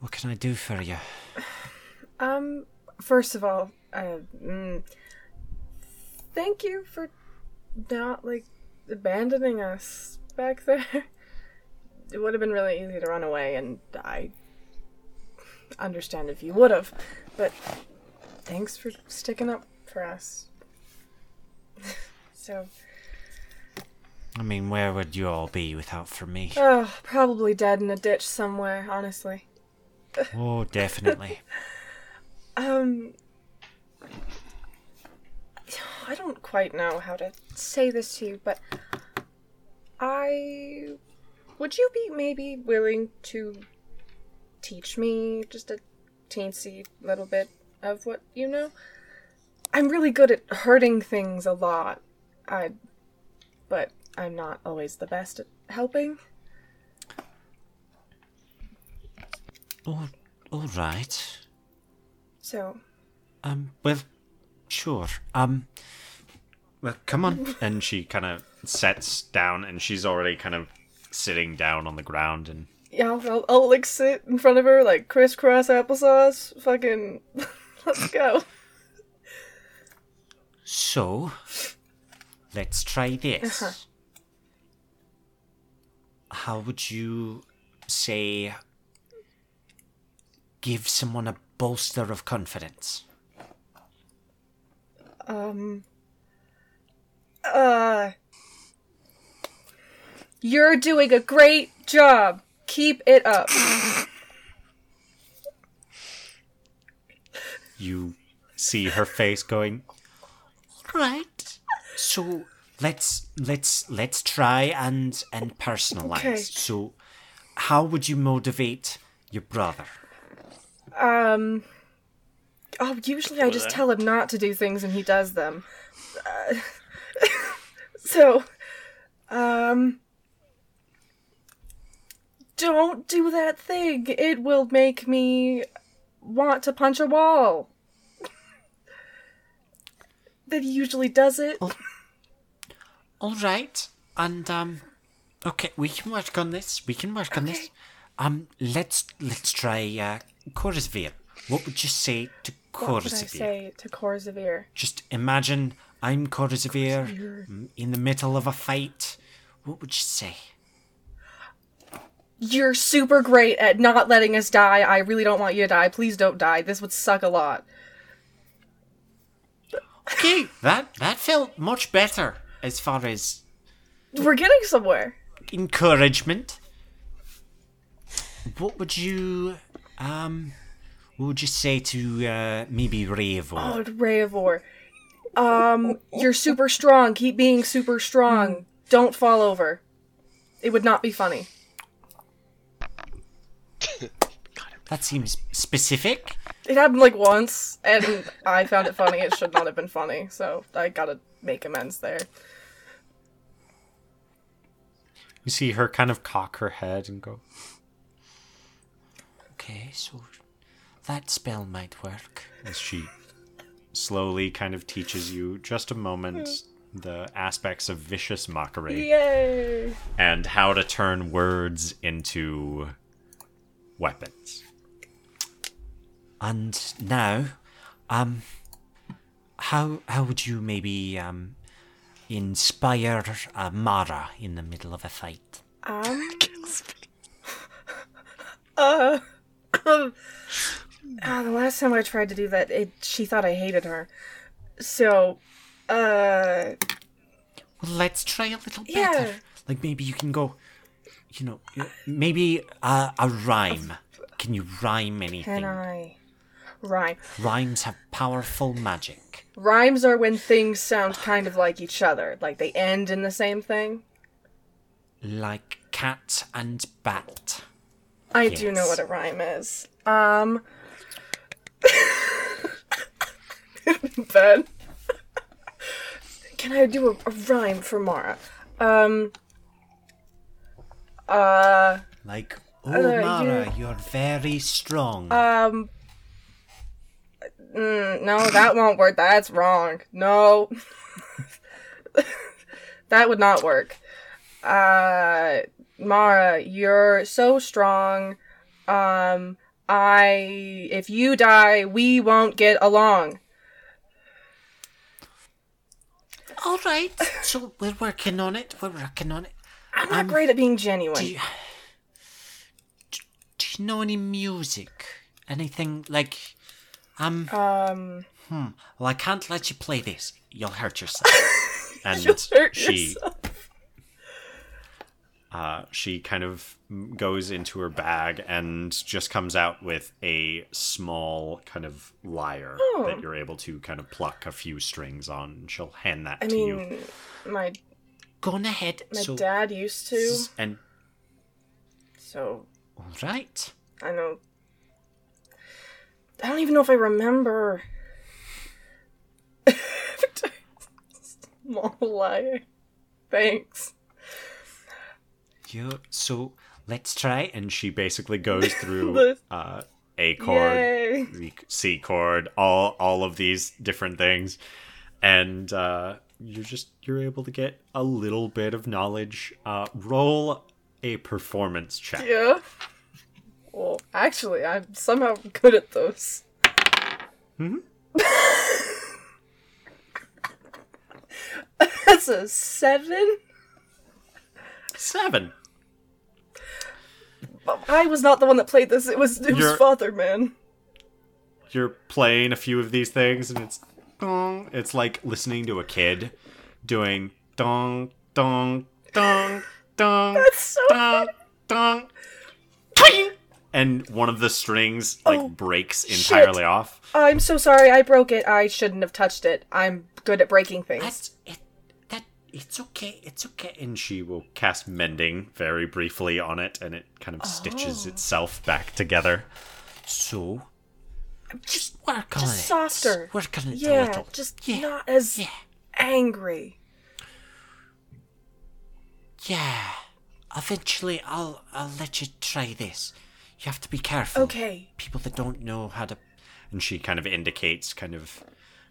What can I do for you? Um. First of all, uh, mm, thank you for not like abandoning us back there. It would have been really easy to run away, and I understand if you would have. But thanks for sticking up for us. so, I mean, where would you all be without for me? oh, probably dead in a ditch somewhere. Honestly. Oh, definitely. Um, I don't quite know how to say this to you, but I would you be maybe willing to teach me just a teensy little bit of what you know? I'm really good at hurting things a lot. I but I'm not always the best at helping. oh, all right. So, Um, well, sure. Um, well, come on. and she kind of sets down, and she's already kind of sitting down on the ground, and Yeah, I'll, I'll, I'll like sit in front of her like crisscross applesauce. Fucking, let's go. so let's try this. Uh-huh. How would you say give someone a bolster of confidence? Um. Uh. You're doing a great job. Keep it up. You see her face going. Right. So let's let's let's try and and personalize. Okay. So, how would you motivate your brother? Um. Oh, usually I just that? tell him not to do things and he does them. Uh, so, um. Don't do that thing. It will make me want to punch a wall. Then he usually does it. All right. And um, okay, we can work on this. We can work on this. Um, let's let's try uh, Korzavir. What would you say to What would I Korzavir? say to Korzavir? Just imagine I'm Korzavir in the middle of a fight. What would you say? You're super great at not letting us die. I really don't want you to die. Please don't die. This would suck a lot. Okay, that that felt much better as far as We're getting somewhere. encouragement. What would you um what would you say to uh maybe Revo? Oh, Rayavor. Um, you're super strong. Keep being super strong. Don't fall over. It would not be funny. That seems specific. It happened like once, and I found it funny. It should not have been funny, so I gotta make amends there. You see her kind of cock her head and go. Okay, so that spell might work. As she slowly kind of teaches you just a moment the aspects of vicious mockery Yay! and how to turn words into weapons. And now, um, how how would you maybe um inspire uh, Mara in the middle of a fight? Um. uh. Ah, the last time I tried to do that, it she thought I hated her. So, uh, Well, let's try a little better. Yeah. Like maybe you can go, you know, maybe uh, a rhyme. Can you rhyme anything? can I? Rhyme. Rhymes have powerful magic. Rhymes are when things sound kind of like each other, like they end in the same thing. Like cat and bat. I do know what a rhyme is. Um. ben. Can I do a, a rhyme for Mara? Um. Uh. Like, oh, Uh, Mara, you're very strong. Um. Mm, no, that won't work. That's wrong. No. that would not work. Uh, Mara, you're so strong. Um, I. If you die, we won't get along. All right, so we're working on it. We're working on it. I'm not Um, great at being genuine. Do you, do you know any music? Anything like, um, Um. hmm. well, I can't let you play this. You'll hurt yourself. And hurt she, yourself. Uh, she kind of goes into her bag and just comes out with a small kind of lyre Oh. that you're able to kind of pluck a few strings on. She'll hand that I to you. I mean, my Go on ahead. my so, dad used to, and so all right. I know. I don't even know if I remember. Small liar. Thanks. You so let's try, and she basically goes through uh, A chord, Yay. C chord, all all of these different things, and uh, you're just you're able to get a little bit of knowledge. Uh, roll a performance check. Yeah. Well, actually, I'm somehow good at those. Mhm. That's a seven. Seven. I was not the one that played this. It was it was You're- Father Man. You're playing a few of these things, and it's dong. It's like listening to a kid doing dong dong dong dong. That's so dong, dong, twing, and one of the strings like Oh, breaks shit. entirely off. I'm so sorry. I broke it. I shouldn't have touched it. I'm good at breaking things. That's it. It's okay. It's okay. And she will cast mending very briefly on it, and it kind of stitches Oh. itself back together. So, just work on Just it. softer. Work on it a Yeah, little. just Yeah, not as yeah. angry. Yeah. Eventually, I'll I'll let you try this. You have to be careful. Okay. people that don't know how to and she kind of indicates kind of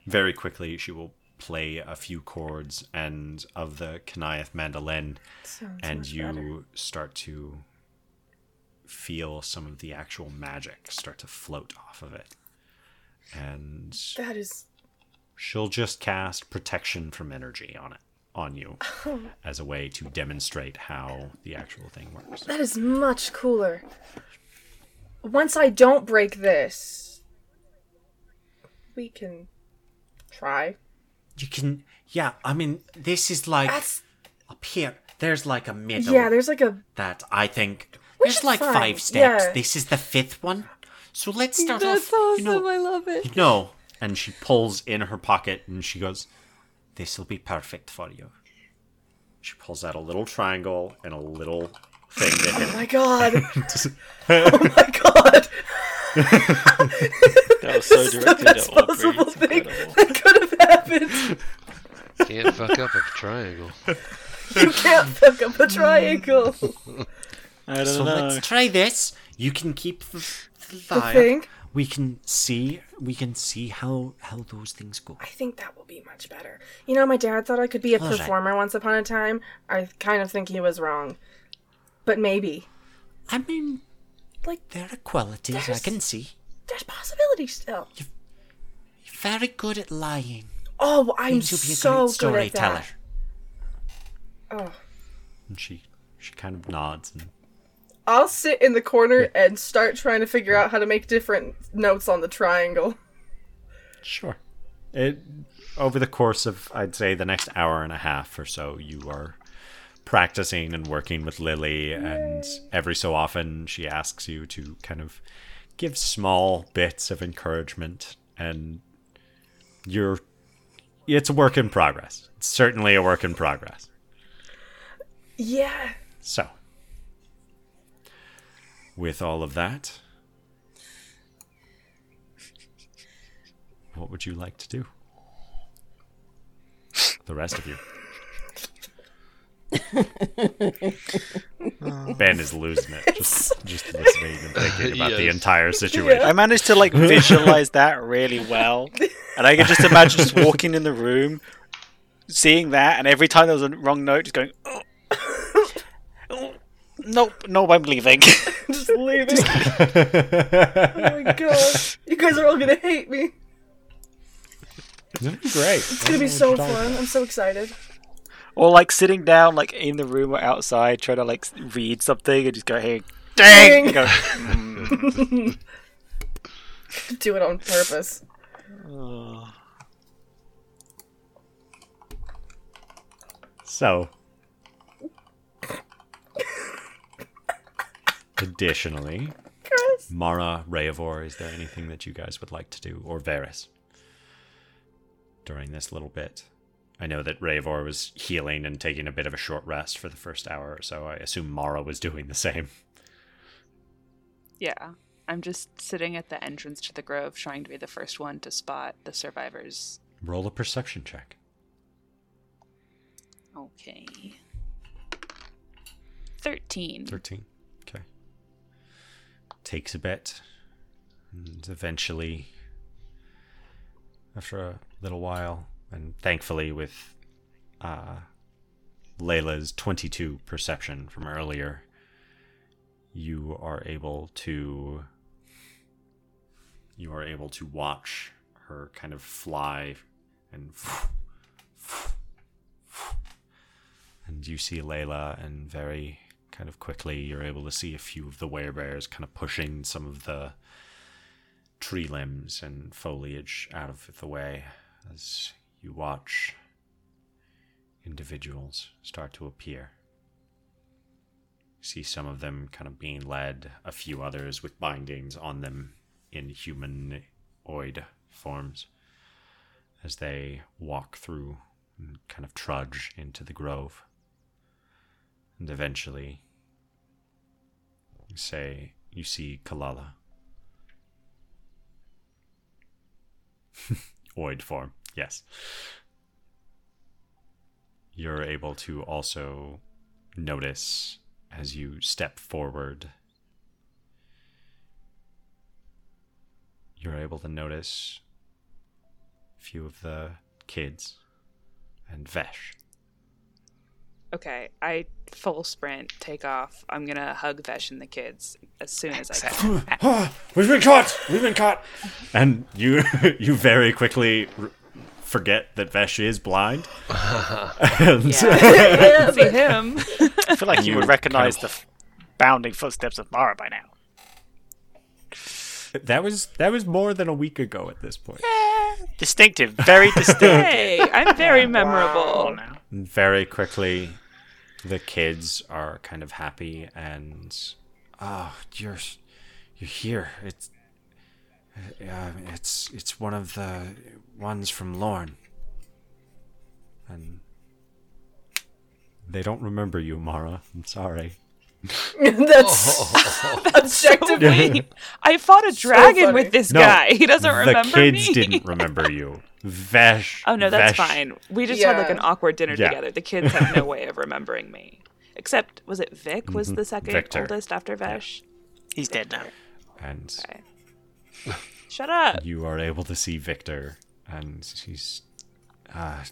very quickly she will play a few chords and of the Canaith mandolin and you better. start to feel some of the actual magic start to float off of it and That is she'll just cast protection from energy on it on you oh. as a way to demonstrate how the actual thing works that is much cooler. Once I don't break this, we can try. You can yeah i mean this is like That's up here there's like a middle yeah. There's like a that I think Which there's like fine, five steps. yeah. This is the fifth one. So let's start That's off. awesome. You know, I love it. no. And she pulls in her pocket and she goes, "This will be perfect for you." She pulls out a little triangle and a little thing to oh hit. my god. oh my god. That was so This the directed best at Aubrey. possible thing incredible. that could have happened. Can't fuck up a triangle. You can't fuck up a triangle. I don't So know. let's try this. You can keep the, the, The thing. We can see. We can see how how those things go. I think that will be much better. You know, my dad thought I could be a All right. performer once upon a time. I kind of think he was wrong. But maybe. I mean, Like, there are qualities I can see. there's possibilities still. You're very good at lying. Oh, I'm Means be a so good at storyteller. that. Oh. And she she kind of nods and I'll sit in the corner and start trying to figure out how to make different notes on the triangle. sure. It over the course of I'd say the next hour and a half or so, you are practicing and working with Lily, and every so often she asks you to kind of give small bits of encouragement, and you're. It's a work in progress. It's certainly a work in progress. Yeah. So, with all of that, what would you like to do? The rest of you. ben is losing it, just just listening and thinking about the entire situation. I managed to like visualize that really well, and I can just imagine just walking in the room, seeing that, and every time there was a wrong note, just going, oh, oh, "Nope, nope, I'm leaving." Just leaving. oh my god. You guys are all gonna hate me. It'll be great. It's gonna be so fun. I'm so excited. Or like sitting down, like in the room or outside, trying to like read something, and just go, "Hey, dang!" go, "Mm, Do it on purpose. oh." So, additionally, Chris. Mara, Rayavor, is there anything that you guys would like to do, or Varys, during this little bit? I know that Rayavor was healing and taking a bit of a short rest for the first hour or so. I assume Mara was doing the same. Yeah. I'm just sitting at the entrance to the grove trying to be the first one to spot the survivors. Roll a perception check. Okay. 13. 13. Okay. Takes a bit. And eventually, after a little while, and thankfully with uh, Layla's 22 perception from earlier, you are able to. You are able to watch her kind of fly and. And you see Layla, and very kind of quickly you're able to see a few of the werebears kind of pushing some of the tree limbs and foliage out of the way as you watch individuals start to appear. See some of them kind of being led, a few others with bindings on them in humanoid forms as they walk through and kind of trudge into the grove. And eventually, say you see Kalala. Oid form, yes. You're able to also notice as you step forward. You're able to notice a few of the kids and Vesh. Okay, I full sprint, take off. I'm gonna hug Vesh and the kids as soon as I can. Ah, we've been caught. We've been caught. And you, you very quickly r- forget that Vesh is blind. And- Yeah, see him. I feel like you, You would recognize kind the f- bounding footsteps of Mara by now. that was that was more than a week ago at this point. Distinctive, very distinctive. Hey, I'm very memorable. now. Very quickly, the kids are kind of happy and, oh, you're you're here. It's uh, it's it's one of the ones from Lorne. And they don't remember you, Mara. I'm sorry. That's objectively. I fought a dragon funny. with this No, guy. He doesn't remember. the kids me. didn't remember you. Vesh. Oh no, that's Vesh- fine. We just had like an awkward dinner Yeah. together. The kids have no way of remembering me. Except was it Vic was the second Mm-hmm. Victor. oldest after Vesh? He's dead now. And Okay. Shut up. you are able to see Victor, and she's, ah,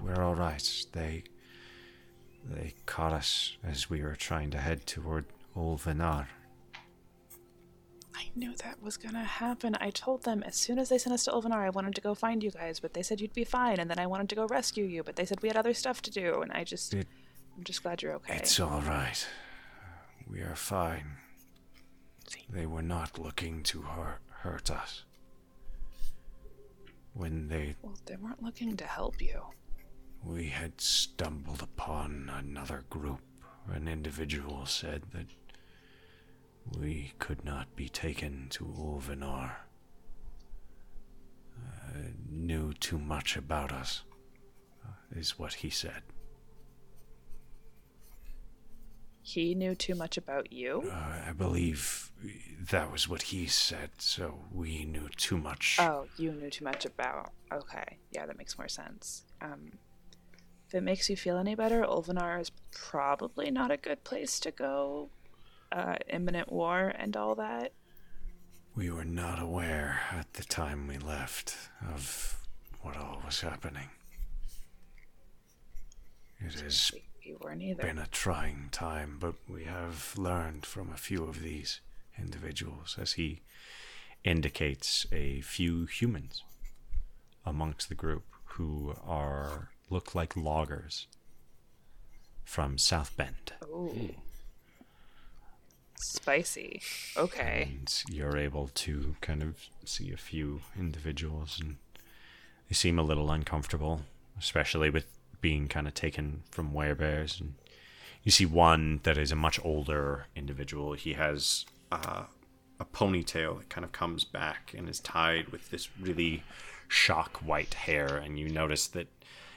we're all right. They, they caught us as we were trying to head toward Ulvenar. I knew that was gonna happen. I told them as soon as they sent us to Ulvenar, I wanted to go find you guys, but they said you'd be fine, and then I wanted to go rescue you, but they said we had other stuff to do, and I just, It- I'm just glad you're okay. It's all right. We are fine. They were not looking to hurt, hurt us. When they Well, they weren't looking to help you. we had stumbled upon another group, an individual said that we could not be taken to Ulvenar. Uh, knew too much about us, uh, is what he said. He knew too much about you? Uh, I believe that was what he said, so we knew too much. Oh, you knew too much about. Okay, yeah, that makes more sense. Um, if it makes you feel any better, Ulvenar is probably not a good place to go. Uh, imminent war and all that. We were not aware at the time we left of what all was happening. It has We, we weren't either. been a trying time, but we have learned from a few of these individuals as he indicates a few humans amongst the group who are look like loggers from South Bend. Oh. Spicy. Okay. and you're able to kind of see a few individuals and they seem a little uncomfortable especially with being kind of taken from werebears and you see one that is a much older individual he has uh, a ponytail that kind of comes back and is tied with this really shock white hair and you notice that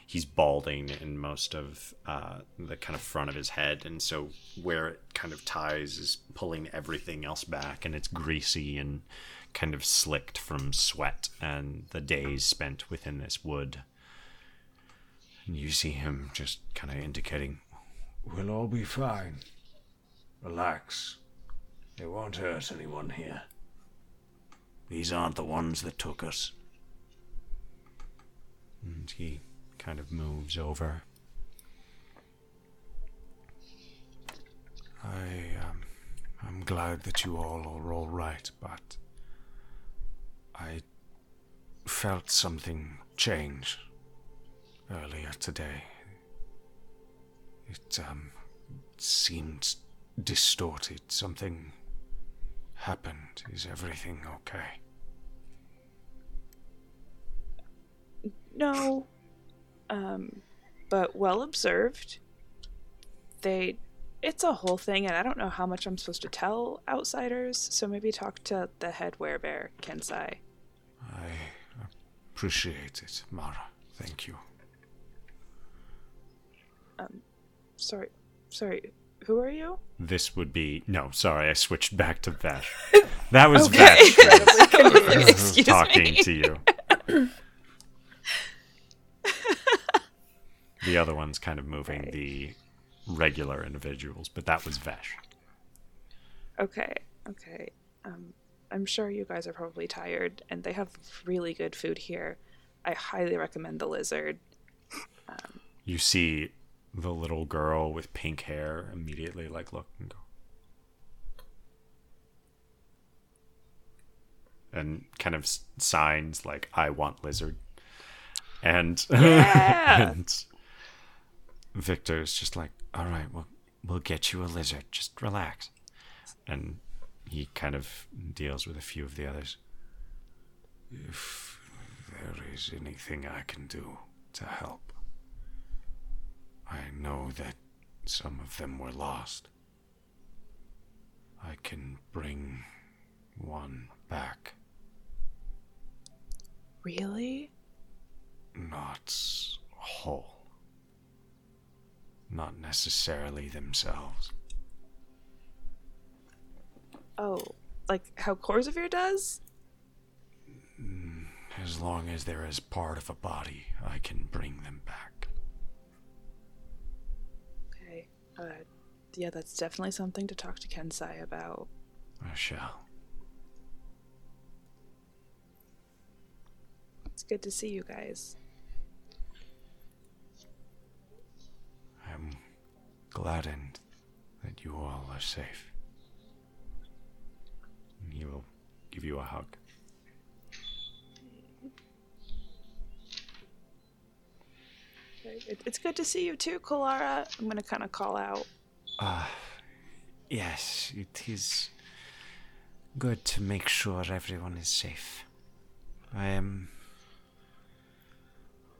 he's balding in most of uh, the kind of front of his head, and so where it kind of ties is pulling everything else back, and it's greasy and kind of slicked from sweat and the days spent within this wood. And you see him just kind of indicating, We'll all be fine. Relax. It won't hurt anyone here. These aren't the ones that took us. and he kind of moves over. I, um, I'm glad that you all are all right, but I felt something change earlier today. It, um, seemed distorted. Something happened. Is everything okay? No. Um, but well observed. They. It's a whole thing, and I don't know how much I'm supposed to tell outsiders, so maybe talk to the head werebear, Kensai. I appreciate it, Mara. Thank you. Sorry. Sorry. Who are you? This would be no, sorry, I switched back to Vesh. That was Okay. Vesh Excuse talking me. to you. the other one's kind of moving Right. the regular individuals, but that was Vesh. Okay, okay. Um, I'm sure you guys are probably tired, and they have really good food here. I highly recommend the lizard. You see the little girl with pink hair immediately like look and go. And kind of signs like I want lizard. And, Yeah! and Victor's just like, all right, well, we'll get you a lizard. Just relax. And he kind of deals with a few of the others. If there is anything I can do to help, I know that some of them were lost. I can bring one back, Really? not whole. Not necessarily themselves. Oh, like how Korzavir does? Mm, as long as they're as part of a body, I can bring them back. Uh, yeah, that's definitely something to talk to Kensai about. I shall. It's good to see you guys. I'm gladdened that you all are safe. And he will give you a hug. It, it's good to see you too, Kalara. I'm gonna kind of call out. Ah, yes, it is good to make sure everyone is safe. I am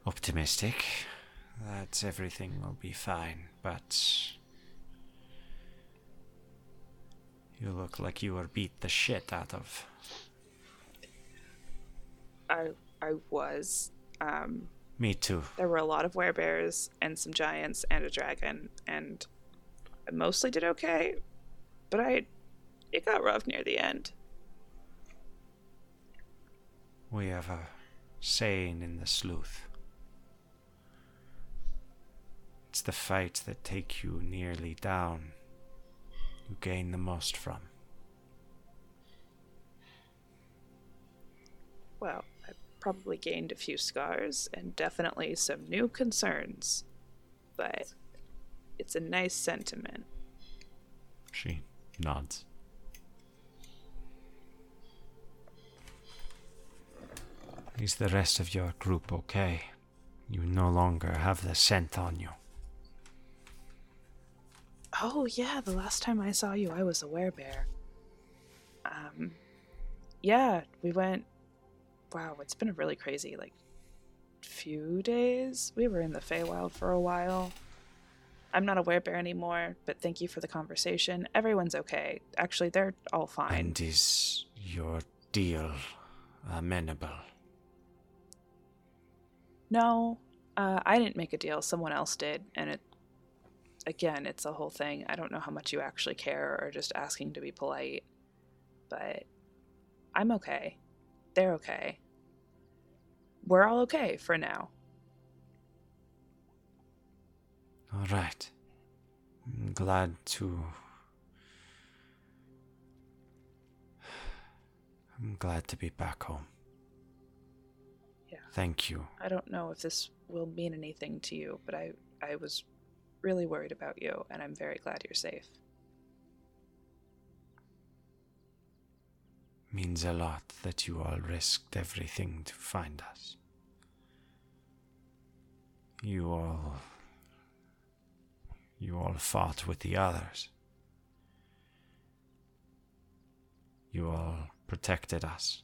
optimistic that everything will be fine, but You look like you were beat the shit out of. I I was. Um, Me too. there were a lot of werebears and some giants and a dragon, and I mostly did okay, but I it got rough near the end. We have a saying in the sleuth. It's the fights that take you nearly down you gain the most from. Well, probably gained a few scars and definitely some new concerns, but it's a nice sentiment. She nods. Is the rest of your group okay? You no longer have the scent on you. Oh yeah, the last time I saw you, I was a werebear. Um, yeah, we went. Wow, it's been a really crazy like few days. We were in the Feywild for a while. I'm not a werebear anymore, but thank you for the conversation. Everyone's okay. Actually, they're all fine. And is your deal amenable? No, uh, I didn't make a deal. Someone else did, and it. Again, it's a whole thing. I don't know how much you actually care or just asking to be polite, but I'm okay. They're okay. We're all okay for now. All right. I'm glad to. I'm glad to be back home. Yeah. Thank you. I don't know if this will mean anything to you, but I I was really worried about you, and I'm very glad you're safe. Means a lot that you all risked everything to find us. You all. You all fought with the others. You all protected us.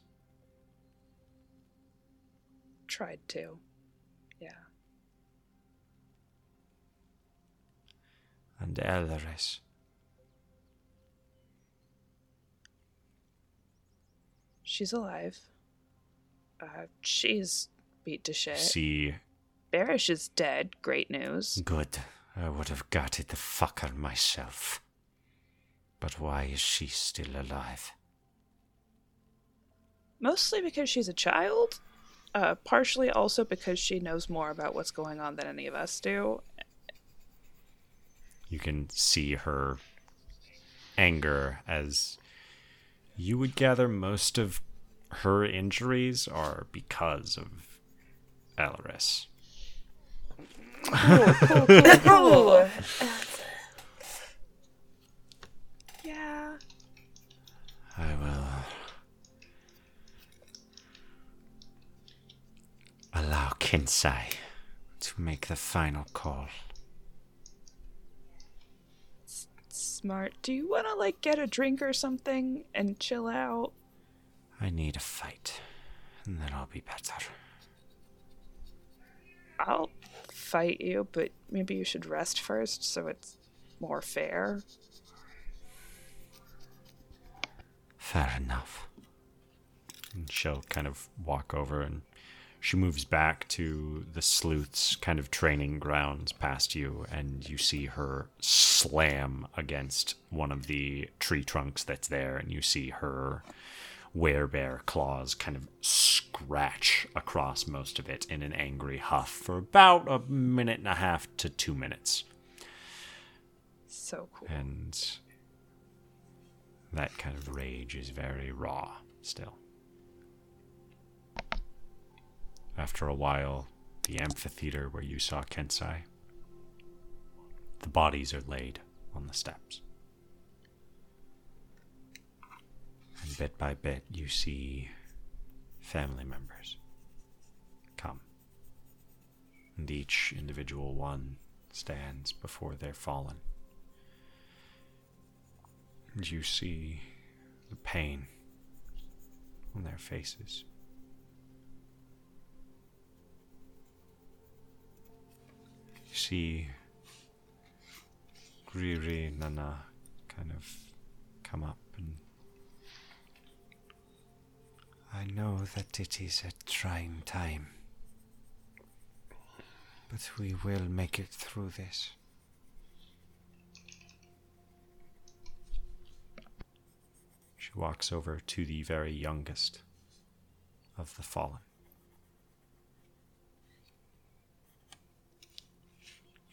Tried to. Yeah. And Elris. She's alive. Uh, she's beat to shit. See, Barish is dead. Great news. Good. I would have gutted the fucker myself. But why is she still alive? Mostly because she's a child. Uh, partially also because she knows more about what's going on than any of us do. you can see her anger as you would gather most of her injuries are because of Alaris. Cool. cool, cool. Yeah. I will allow Kensai to make the final call. Smart. Do you want to, like, get a drink or something and chill out? I need a fight, and then I'll be better. I'll fight you, but maybe you should rest first so it's more fair. Fair enough. And she'll kind of walk over and she moves back to the sleuth's kind of training grounds past you, and you see her slam against one of the tree trunks that's there, and you see her werebear claws kind of scratch across most of it in an angry huff for about a minute and a half to two minutes. So cool. And that kind of rage is very raw still. After a while, the amphitheater where you saw Kensai, the bodies are laid on the steps. And bit by bit, you see family members come. And each individual one stands before their fallen. And you see the pain on their faces. See Riri Nana kind of come up and. I know that it is a trying time, but we will make it through this. She walks over to the very youngest of the fallen.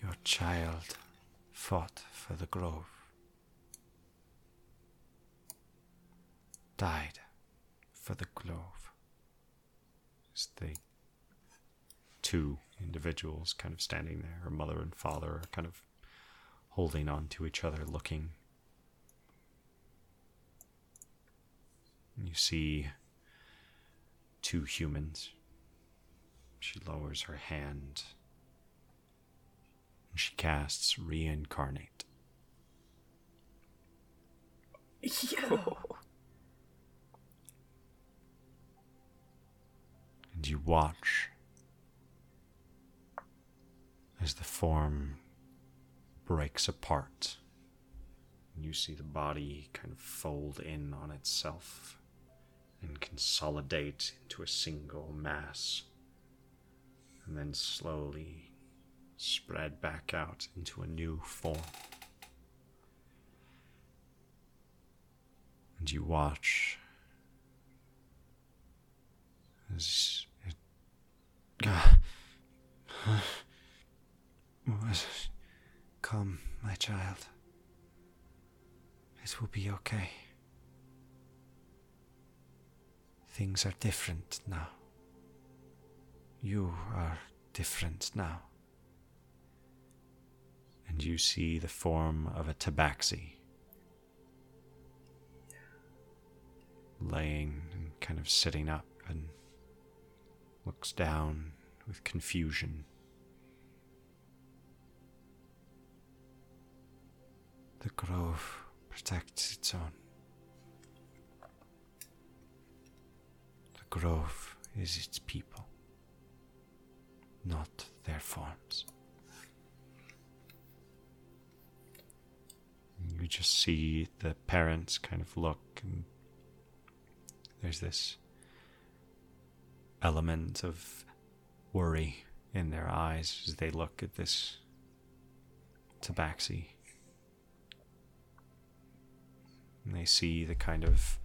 Your child fought for the grove, died for the grove. As the two individuals kind of standing there, her mother and father are kind of holding on to each other, looking. You see two humans. She lowers her hand and she casts reincarnate. Yeah. And you watch as the form breaks apart. And you see the body kind of fold in on itself and consolidate into a single mass. And then slowly spread back out into a new form. And you watch as it. Come, my child. It will be okay. Things are different now. You are different now. And you see the form of a tabaxi laying and kind of sitting up and looks down with confusion. The grove protects its own. The grove is its people, not their forms. You just see the parents kind of look, and there's this element of worry in their eyes as they look at this tabaxi. And they see the kind of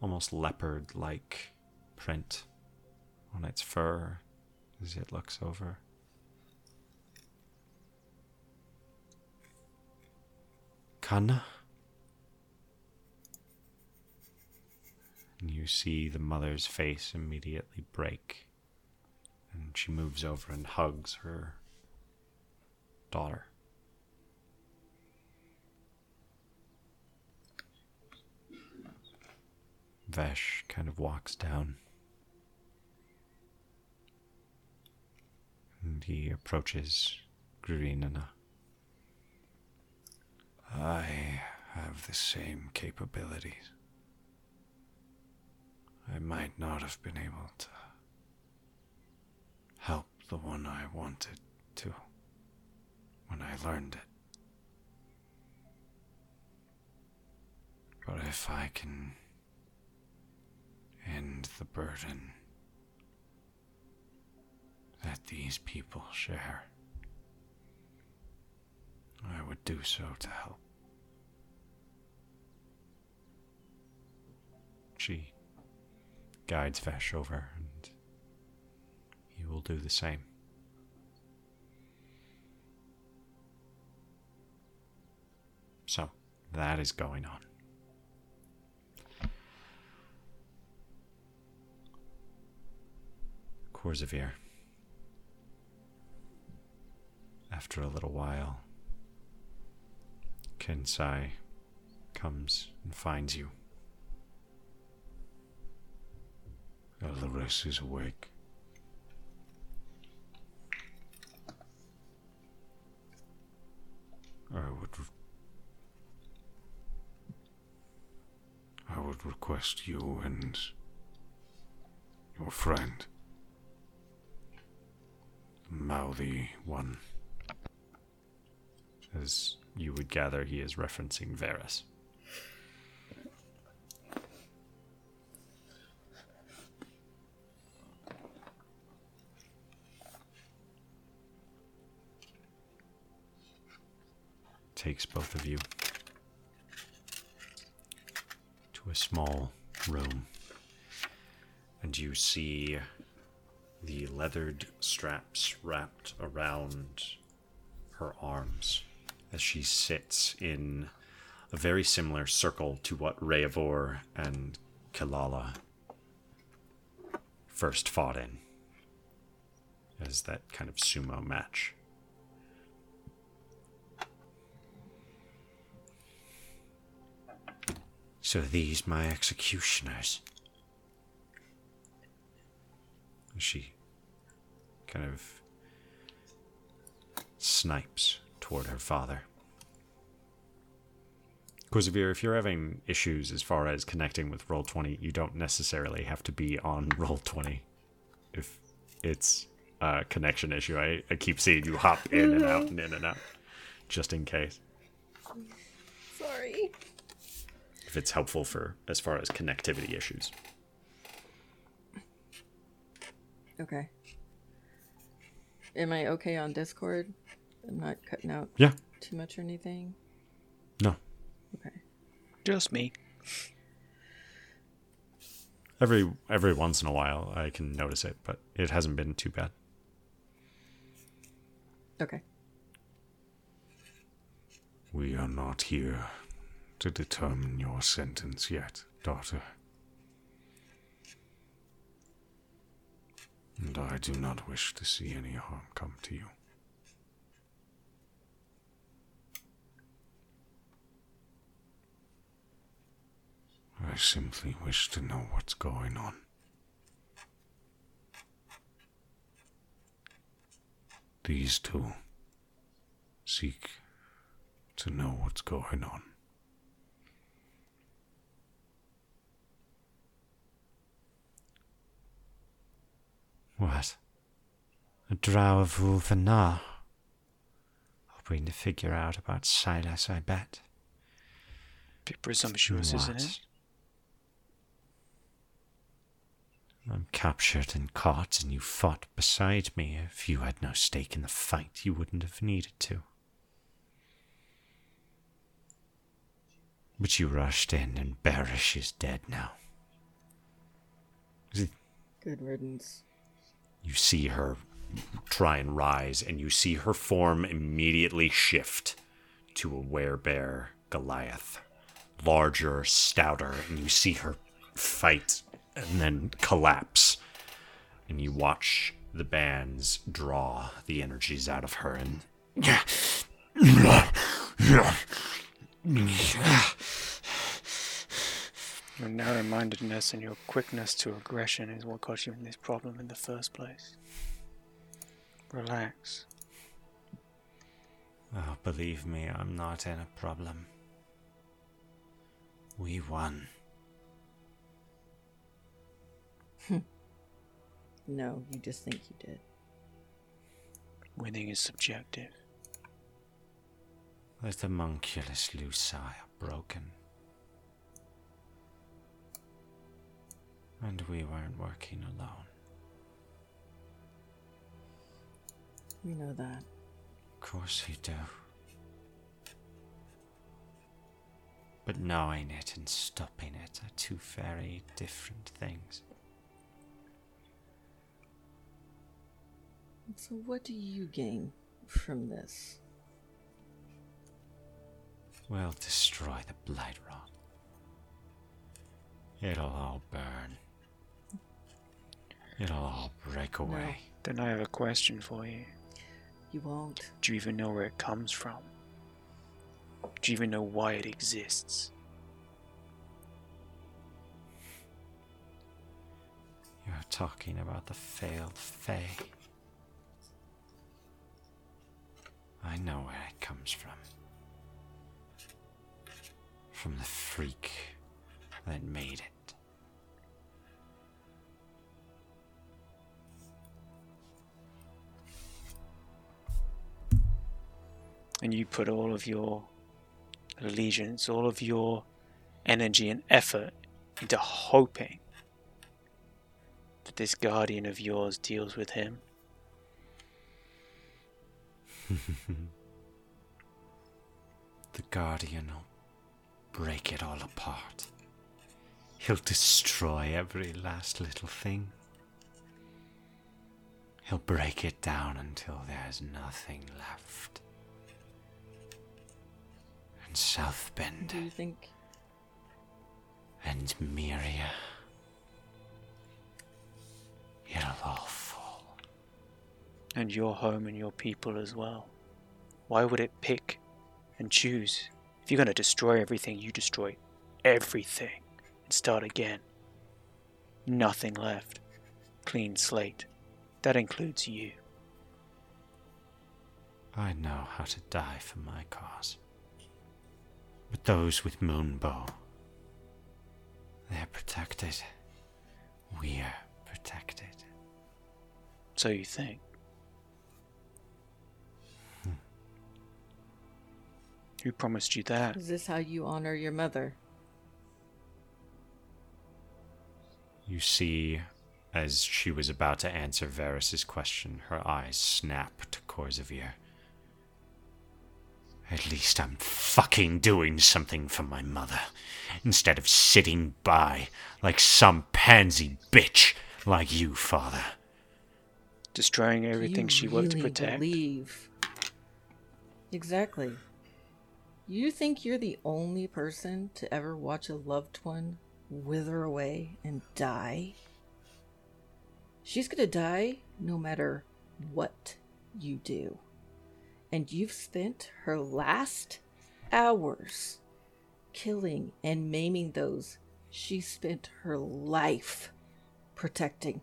almost leopard like print on its fur as it looks over. Kana? And you see the mother's face immediately break. And she moves over and hugs her daughter. Vesh kind of walks down. And he approaches Grurinana. I have the same capabilities. I might not have been able to help the one I wanted to when I learned it. But if I can end the burden that these people share, I would do so to help. She guides Vesh over, and he will do the same. So, that is going on. Korzavir. After a little while, Kensai comes and finds you. Eldarus is awake. I would. Re- I would request you and your friend, the mouthy one, As you would gather he is referencing Varus. Takes both of you to a small room, and you see the leathered straps wrapped around her arms as she sits in a very similar circle to what Reavor and Kalala first fought in as that kind of sumo match. So these my executioners. She kind of snipes toward her father. Korzavir, if you're having issues as far as connecting with Roll20, you don't necessarily have to be on Roll20 if it's a connection issue. I, I keep seeing you hop in and out and in and out just in case. Sorry. If it's helpful for as far as connectivity issues. Okay. Am I okay on Discord? I'm not cutting out Yeah. too much or anything? No. Okay. Just me. Every every once in a while I can notice it, but it hasn't been too bad. Okay. We are not here to determine your sentence yet, daughter. And I do not wish to see any harm come to you. I simply wish to know what's going on. These two seek to know what's going on. What? A drow of Ulfanar? Hoping to figure out about Silas, I bet. Bit presumptuous, isn't it? I'm captured and caught, and you fought beside me. If you had no stake in the fight, you wouldn't have needed to. But you rushed in, and Barish is dead now. Good riddance. You see her try and rise, and you see her form immediately shift to a werebear Goliath. Larger, stouter, and you see her fight and then collapse. And you watch the bands draw the energies out of her and Your narrow mindedness and your quickness to aggression is what got you in this problem in the first place. Relax. Oh, believe me, I'm not in a problem. We won. No, you just think you did. Winning is subjective. But the Monculus Luci are broken. And we weren't working alone. We know that. Of course we do. But knowing it and stopping it are two very different things. So, what do you gain from this? We'll destroy the Blight Rot. It'll all burn. It'll all break away. Then I have a question for you. You won't. Do you even know where it comes from? Do you even know why it exists? You're talking about the failed Fae. I know where it comes from. From the freak that made it. And you put all of your allegiance, all of your energy and effort into hoping that this guardian of yours deals with him. the Guardian will break it all apart. He'll destroy every last little thing. He'll break it down until there's nothing left. And South Bend Do you think and Miria. It'll all. And your home and your people as well. Why would it pick and choose? If you're going to destroy everything, you destroy everything and start again. Nothing left. Clean slate. That includes you. I know how to die for my cause. But those with Moonbow, they're protected. We're protected. So you think. Who promised you that? is this how you honor your mother? You see, as she was about to answer Varys's question, her eyes snap to Korzavir. At least I'm fucking doing something for my mother, instead of sitting by like some pansy bitch like you, father. Destroying everything you she worked to protect. Believe. Exactly. You think you're the only person to ever watch a loved one wither away and die? She's gonna die no matter what you do. And you've spent her last hours killing and maiming those she spent her life protecting.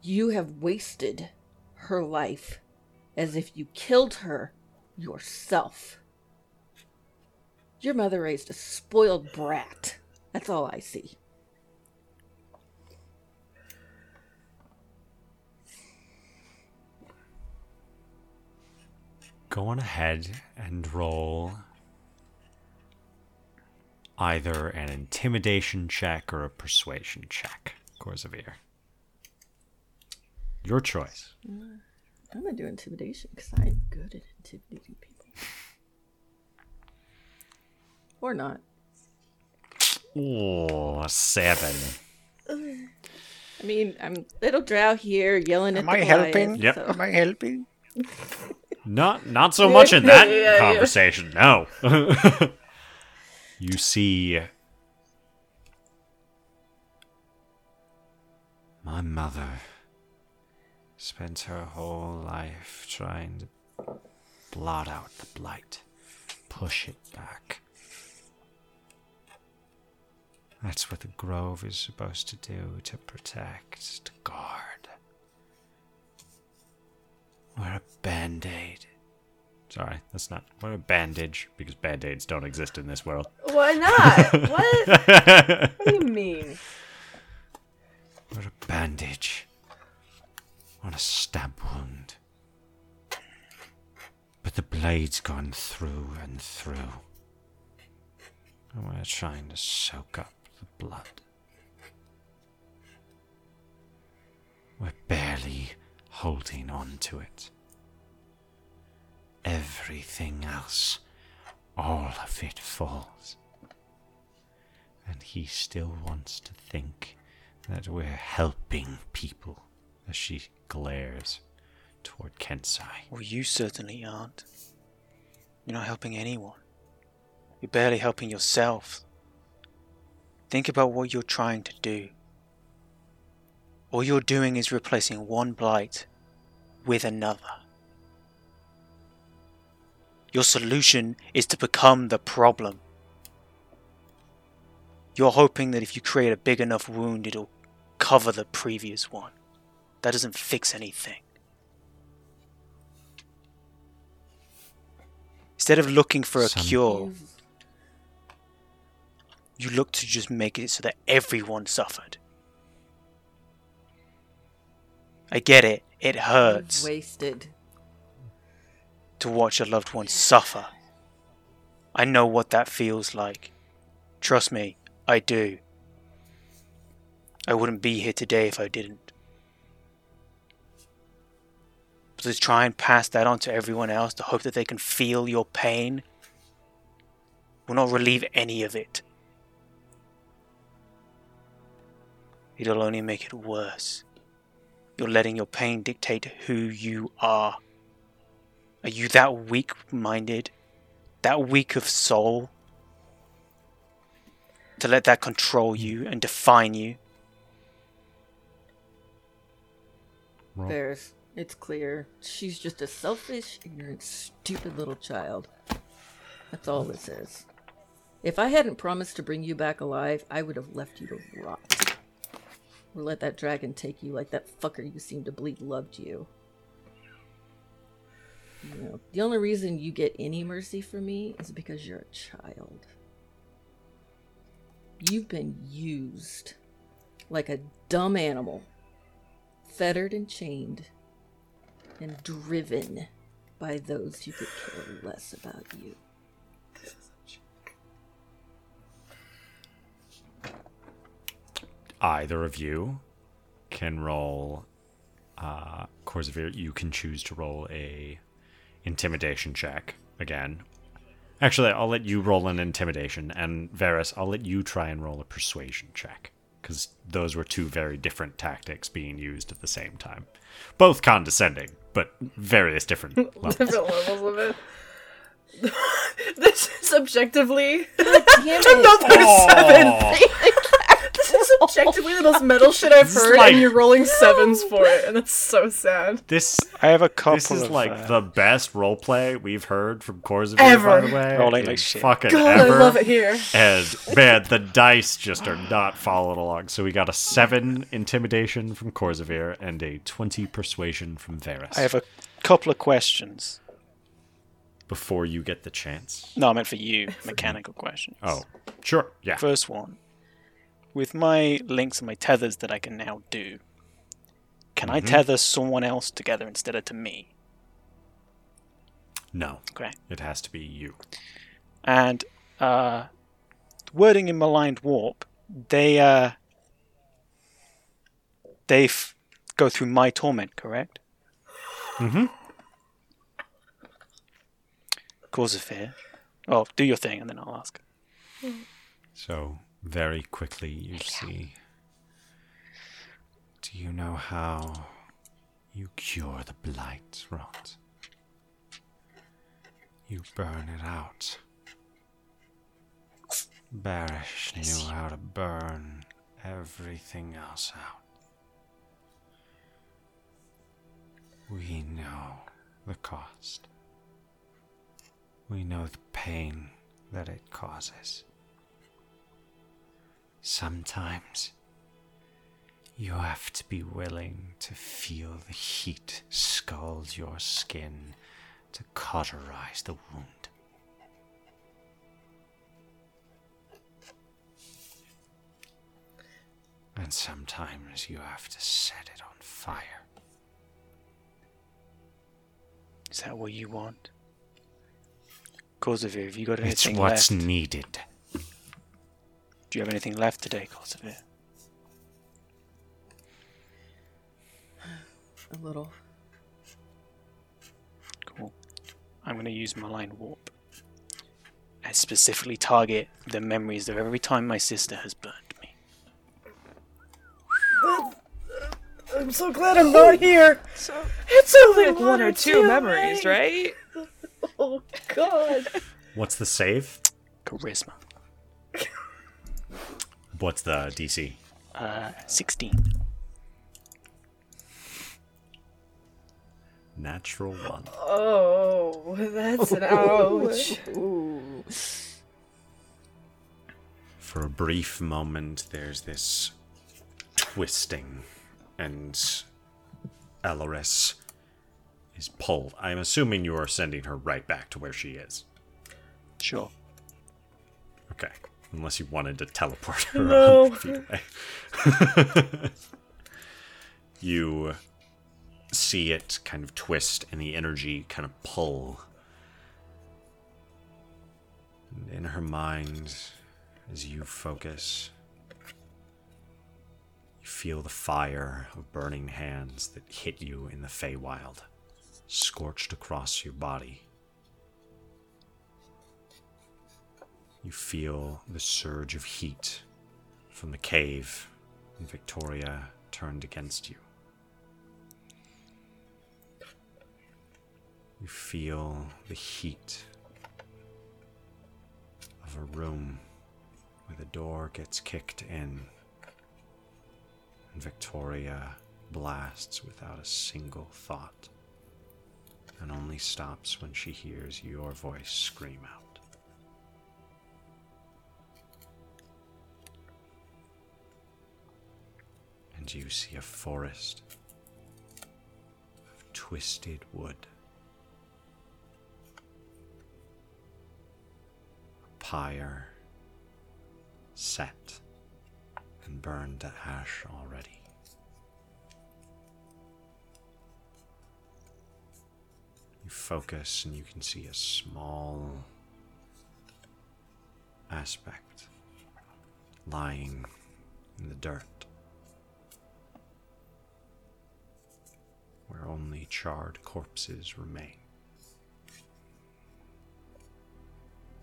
You have wasted her life as if you killed her yourself. Your mother raised a spoiled brat. That's all I see. Go on ahead and roll either an intimidation check or a persuasion check, Korzavir. Your choice. I'm gonna do intimidation because I'm good at intimidating people. Or not. Oh, a seven. I mean, I'm little drow here yelling Am at the Am I helping? Goliath, Yep. so- Am I helping? Not not so much in that Yeah, yeah. conversation, no. you see My mother spent her whole life trying to blot out the blight, push it back. That's what the Grove is supposed to do to protect, to guard. We're a band aid. Sorry, that's not we're a bandage because band-aids don't exist in this world. Why not? what? What do you mean? We're a bandage on a stab wound. But the blade's gone through and through. And we're trying to soak up blood. We're barely holding on to it. Everything else, all of it falls. And he still wants to think that we're helping people as she glares toward Kensai. Well, you certainly aren't. You're not helping anyone. You're barely helping yourself. Think about what you're trying to do. All you're doing is replacing one blight with another. Your solution is to become the problem. You're hoping that if you create a big enough wound, it'll cover the previous one. That doesn't fix anything. Instead of looking for a Some- cure, you look to just make it so that everyone suffered. I get it. It you've hurts wasted. to watch a loved one suffer. I know what that feels like. Trust me, I do. I wouldn't be here today if I didn't. But to try and pass that on to everyone else to hope that they can feel your pain, will not relieve any of it. It'll only make it worse. You're letting your pain dictate who you are. Are you that weak minded, that weak of soul, to let that control you and define you? Roll. There's. It's clear. She's just a selfish, ignorant, stupid little child. That's all this is. If I hadn't promised to bring you back alive, I would have left you to rot. Or let that dragon take you like that fucker you seem to believe loved you. You know, the only reason you get any mercy from me is because you're a child. You've been used like a dumb animal, fettered and chained, and driven by those who could care less about you. Either of you can roll. Uh, Korzavir, you can choose to roll a intimidation check again. Actually, I'll let you roll an intimidation, and Varys, I'll let you try and roll a persuasion check because those were two very different tactics being used at the same time, both condescending, but various different levels. Different levels of it. this is objectively Damn it. another seven. This is objectively the most metal shit I've This heard, like- and you're rolling sevens for it, and it's so sad. This I have a couple this is of like uh, the best roleplay we've heard from Korzavir, Ever. by the way. Rolling like shit. Fucking God, ever. I love it here. And man, the dice just are not following along. So we got a seven intimidation from Korzavir and a twenty persuasion from Varys. I have a couple of questions. Before you get the chance. No, I meant for you. Mechanical questions. Oh, sure. Yeah. First one. With my links and my tethers that I can now do, can I Mhm. tether someone else together instead of to me? No, Okay. it has to be you. And uh, wording in maligned warp, they uh, they f- go through my torment, correct? Mm-hmm. Cause of fear. Oh, do your thing, and then I'll ask. So, very quickly, you see. Do you know how you cure the blight rot? You burn it out. Barish knew how to burn everything else out. We know the cost. We know the pain that it causes. Sometimes you have to be willing to feel the heat scald your skin to cauterize the wound. And sometimes you have to set it on fire. Is that what you want? Cause of fear, have you got It's what's left? needed. Do you have anything left today, Cause of fear? A little. Cool. I'm going to use malign warp and specifically target the memories of every time my sister has burned me. I'm so glad I'm not here. So It's only like one or two memories, right? Oh God. What's the save? Charisma. What's the DC? Uh, 16. Natural one. Oh, that's an ouch. For a brief moment, there's this twisting, and Alaris is pulled. I'm assuming you are sending her right back to where she is. Sure. Okay. Unless you wanted to teleport her No. feet away. you see it kind of twist and the energy kind of pull. And in her mind, as you focus, you feel the fire of burning hands that hit you in the Feywild, scorched across your body. You feel the surge of heat from the cave, and Victoria turned against you. You feel the heat of a room where the door gets kicked in, and Victoria blasts without a single thought, and only stops when she hears your voice scream out. And you see a forest of twisted wood. A pyre set and burned to ash already. You focus and you can see a small aspect lying in the dirt where only charred corpses remain.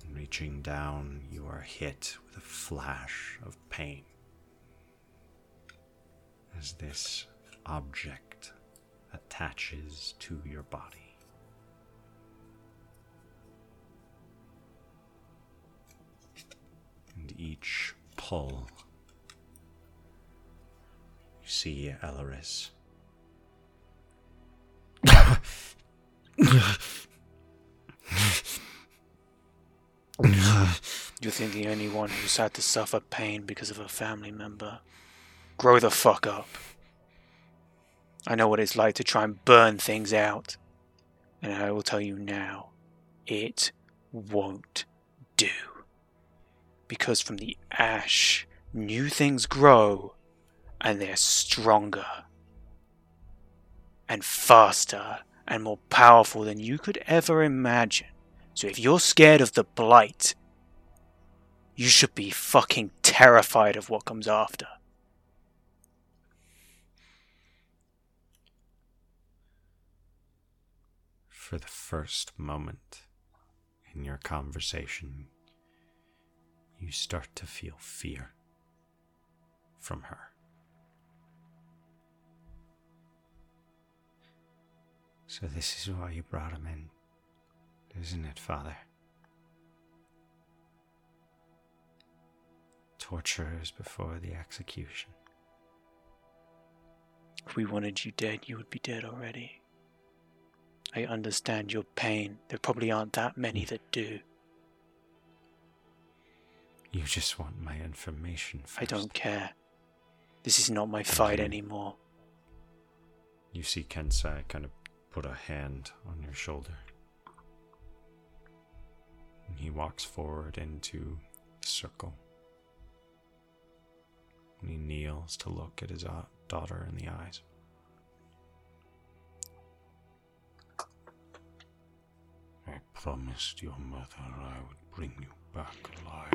And reaching down, you are hit with a flash of pain as this object attaches to your body. And each pull, you see Elaris. You think the only one who's had to suffer pain because of a family member? Grow the fuck up. I know what it's like to try and burn things out. And I will tell you now, it won't do. Because from the ash, new things grow, and they're stronger, and faster, and more powerful than you could ever imagine. So if you're scared of the blight, you should be fucking terrified of what comes after. For the first moment in your conversation, you start to feel fear from her. So, this is why you brought him in, isn't it, Father? Torturers before the execution. If we wanted you dead, you would be dead already. I understand your pain. There probably aren't that many mm. that do. You just want my information first. I don't care. This is not my fight anymore. You see Kensai kind of put a hand on your shoulder. And he walks forward into the circle. And he kneels to look at his uh, daughter in the eyes. I promised your mother I would bring you back alive.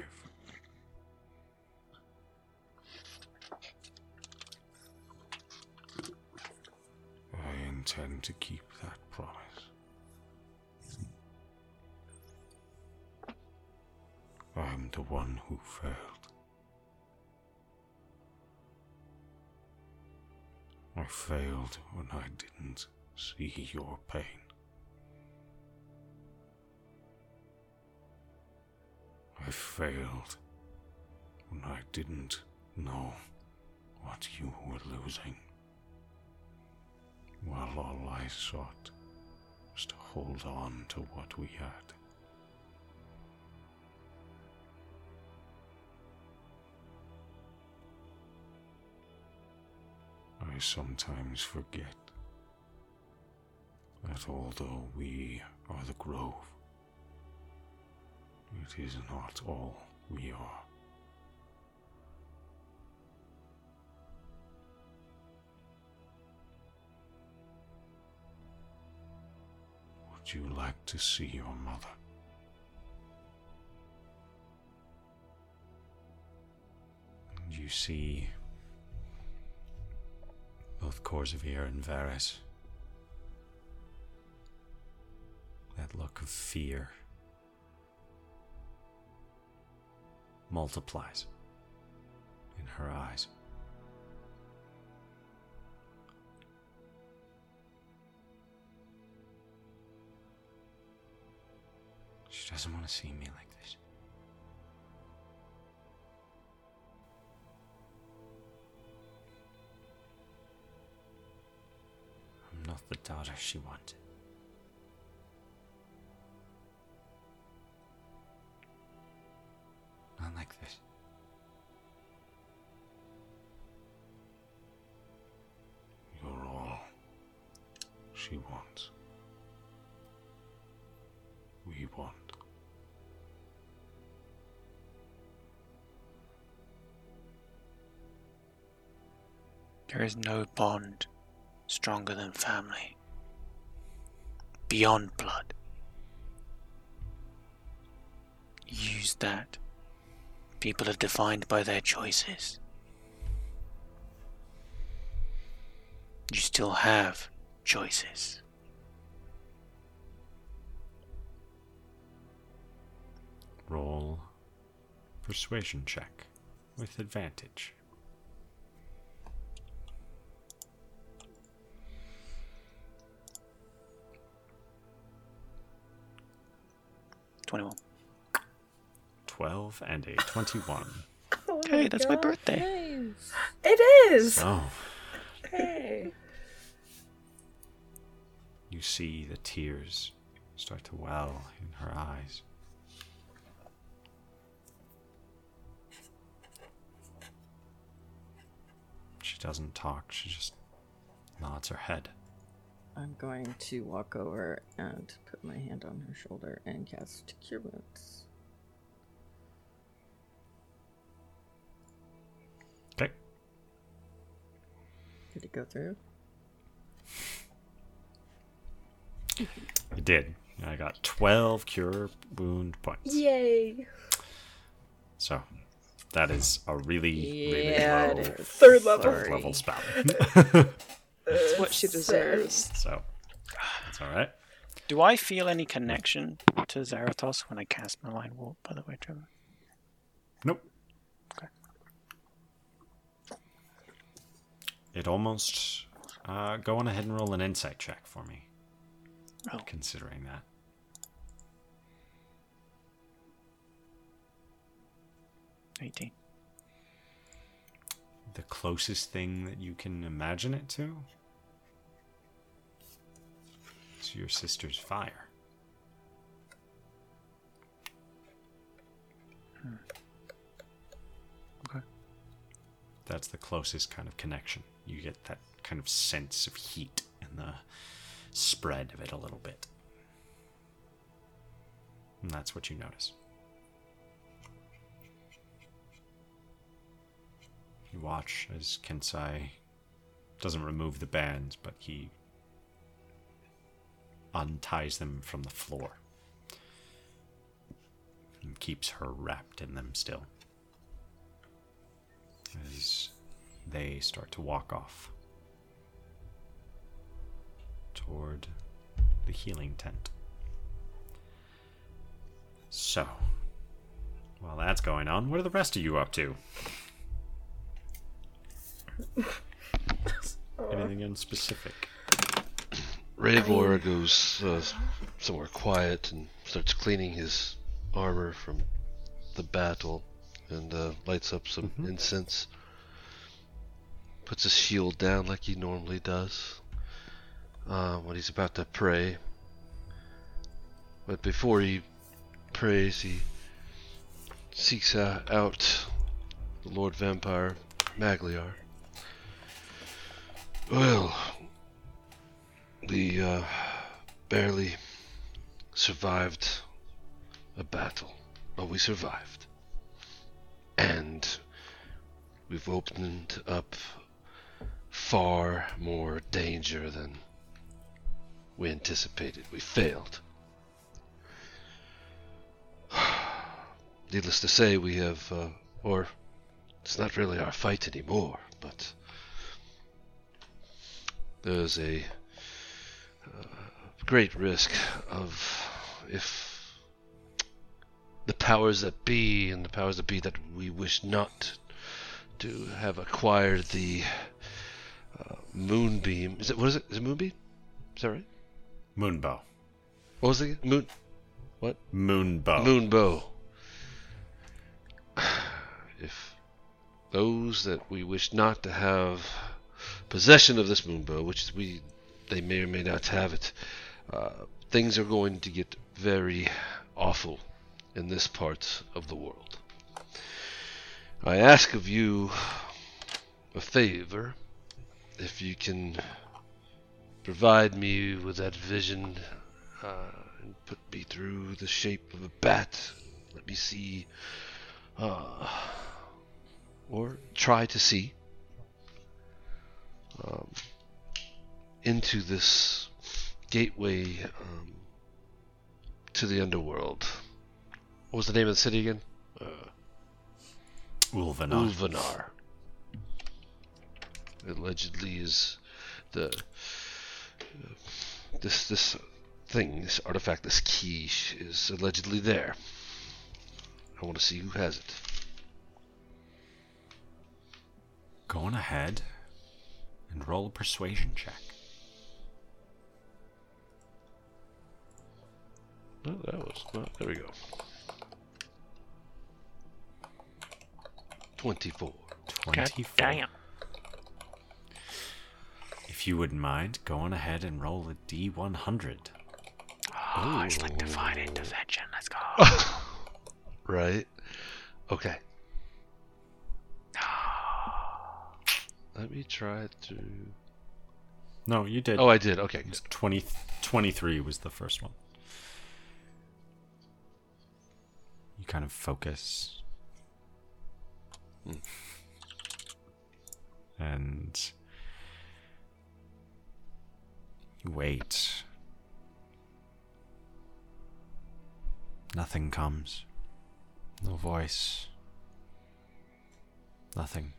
Intend to keep that promise. I'm the one who failed. I failed when I didn't see your pain. I failed when I didn't know what you were losing. While all I sought was to hold on to what we had. I sometimes forget that although we are the grove, it is not all we are. Would you like to see your mother? And you see both Korzavir and Varys. That look of fear multiplies in her eyes. Doesn't want to see me like this. I'm not the daughter she wanted. Not like this. You're all she wants. We want. There is no bond stronger than family. Beyond blood. Use that. People are defined by their choices. You still have choices. Roll persuasion check with advantage. Twenty-one. 12 and a 21. Oh Hey, my that's my birthday. Nice. It is. So, Hey. you see the tears start to well in her eyes. She doesn't talk, she just nods her head. I'm going to walk over and put my hand on her shoulder and cast Cure Wounds. Okay. Did it go through? It did. I got 12 cure wound points. Yay. So, that is a really, really Yeah, low. Third level. third level spell. It's what she deserves. so, that's alright. Do I feel any connection to Zarathos when I cast Malign Warp, by the way, Trevor? Nope. Okay. It almost. Uh, go on ahead and roll an insight check for me. Oh. Considering that. Eighteen. The closest thing that you can imagine it to is your sister's fire. Hmm. Okay. That's the closest kind of connection. You get that kind of sense of heat and the spread of it a little bit. And that's what you notice. You watch as Kensai doesn't remove the bands, but he unties them from the floor and keeps her wrapped in them still. As they start to walk off toward the healing tent. So, while that's going on, what are the rest of you up to? Anything in specific? Ravor goes uh, somewhere quiet and starts cleaning his armor from the battle and uh, lights up some Mhm. incense. Puts his shield down like he normally does uh, when he's about to pray. But before he prays, he seeks uh, out the Lord Vampire Magliar. Well, we uh, barely survived a battle, but we survived. And we've opened up far more danger than we anticipated. We failed. Needless to say, we have, uh, or it's not really our fight anymore, but there's a great risk of if the powers that be and the powers that be that we wish not to have acquired the uh, moonbeam. Is it what is it? Is it moonbeam? Is that right? Moonbow. What was it? Moon What? Moonbow. moonbow. If those that we wish not to have possession of this moonbow, which we they may or may not have it, uh, things are going to get very awful in this part of the world. I ask of you a favor, if you can provide me with that vision uh, and put me through the shape of a bat. Let me see, uh, or try to see um, into this gateway um, to the underworld. What was the name of the city again? Uh, Ulvanar. Ulvanar. Allegedly is the uh, this this thing, this artifact, this key is allegedly there. I want to see who has it. Go on ahead and roll a persuasion check. Oh, that was well, there we go. Twenty-four. 24. damn. If you wouldn't mind, go on ahead and roll a D100. Oh, it's like divine intervention. Let's go. Right. Okay. Let me try to. No, you did. Oh, I did. Okay. It Good. 20, 23 was the first one. Kind of focus. And you wait. Nothing comes. No voice. Nothing.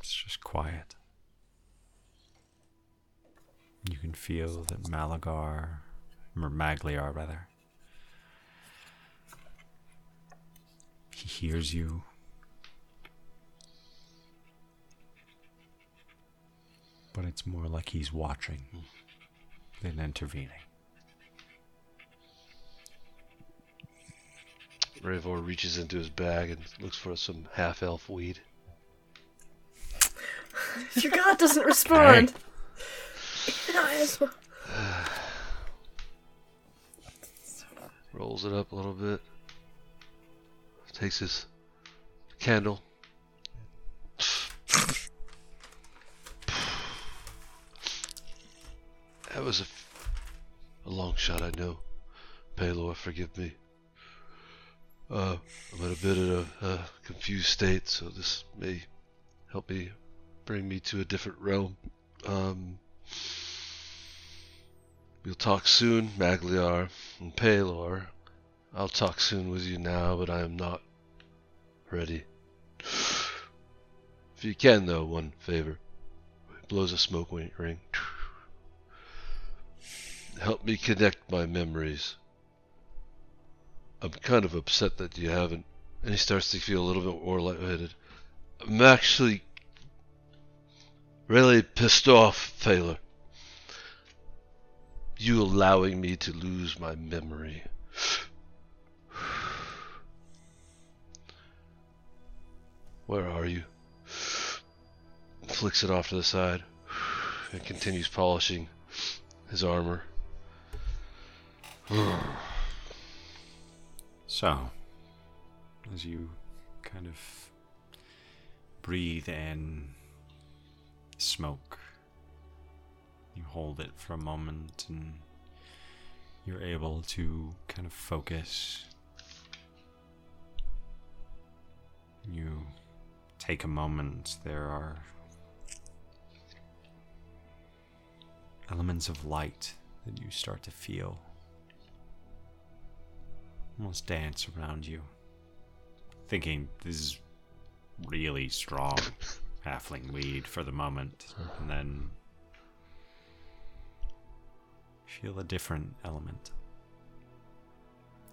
It's just quiet. You can feel that Malagar, or Magliar rather, he hears you. But it's more like he's watching than intervening. Ravor reaches into his bag and looks for some half-elf weed. Your god doesn't respond. Well. Rolls it up a little bit. Takes his candle. That was a, f- a long shot, I know. Pelor, forgive me. Uh, I'm in a bit of a, a confused state, so this may help me bring me to a different realm. Um, we'll talk soon, Magliar and Pelor. I'll talk soon with you now, but I am not ready. If you can, though, one favor. He blows a smoke ring. Help me connect my memories. I'm kind of upset that you haven't. And he starts to feel a little bit more lightheaded. I'm actually really pissed off, Thaler. You allowing me to lose my memory. Where are you? Flicks it off to the side and continues polishing his armor. So, as you kind of breathe in smoke, you hold it for a moment and you're able to kind of focus. You take a moment, there are elements of light that you start to feel almost dance around you, thinking this is really strong halfling weed for the moment, and then feel a different element,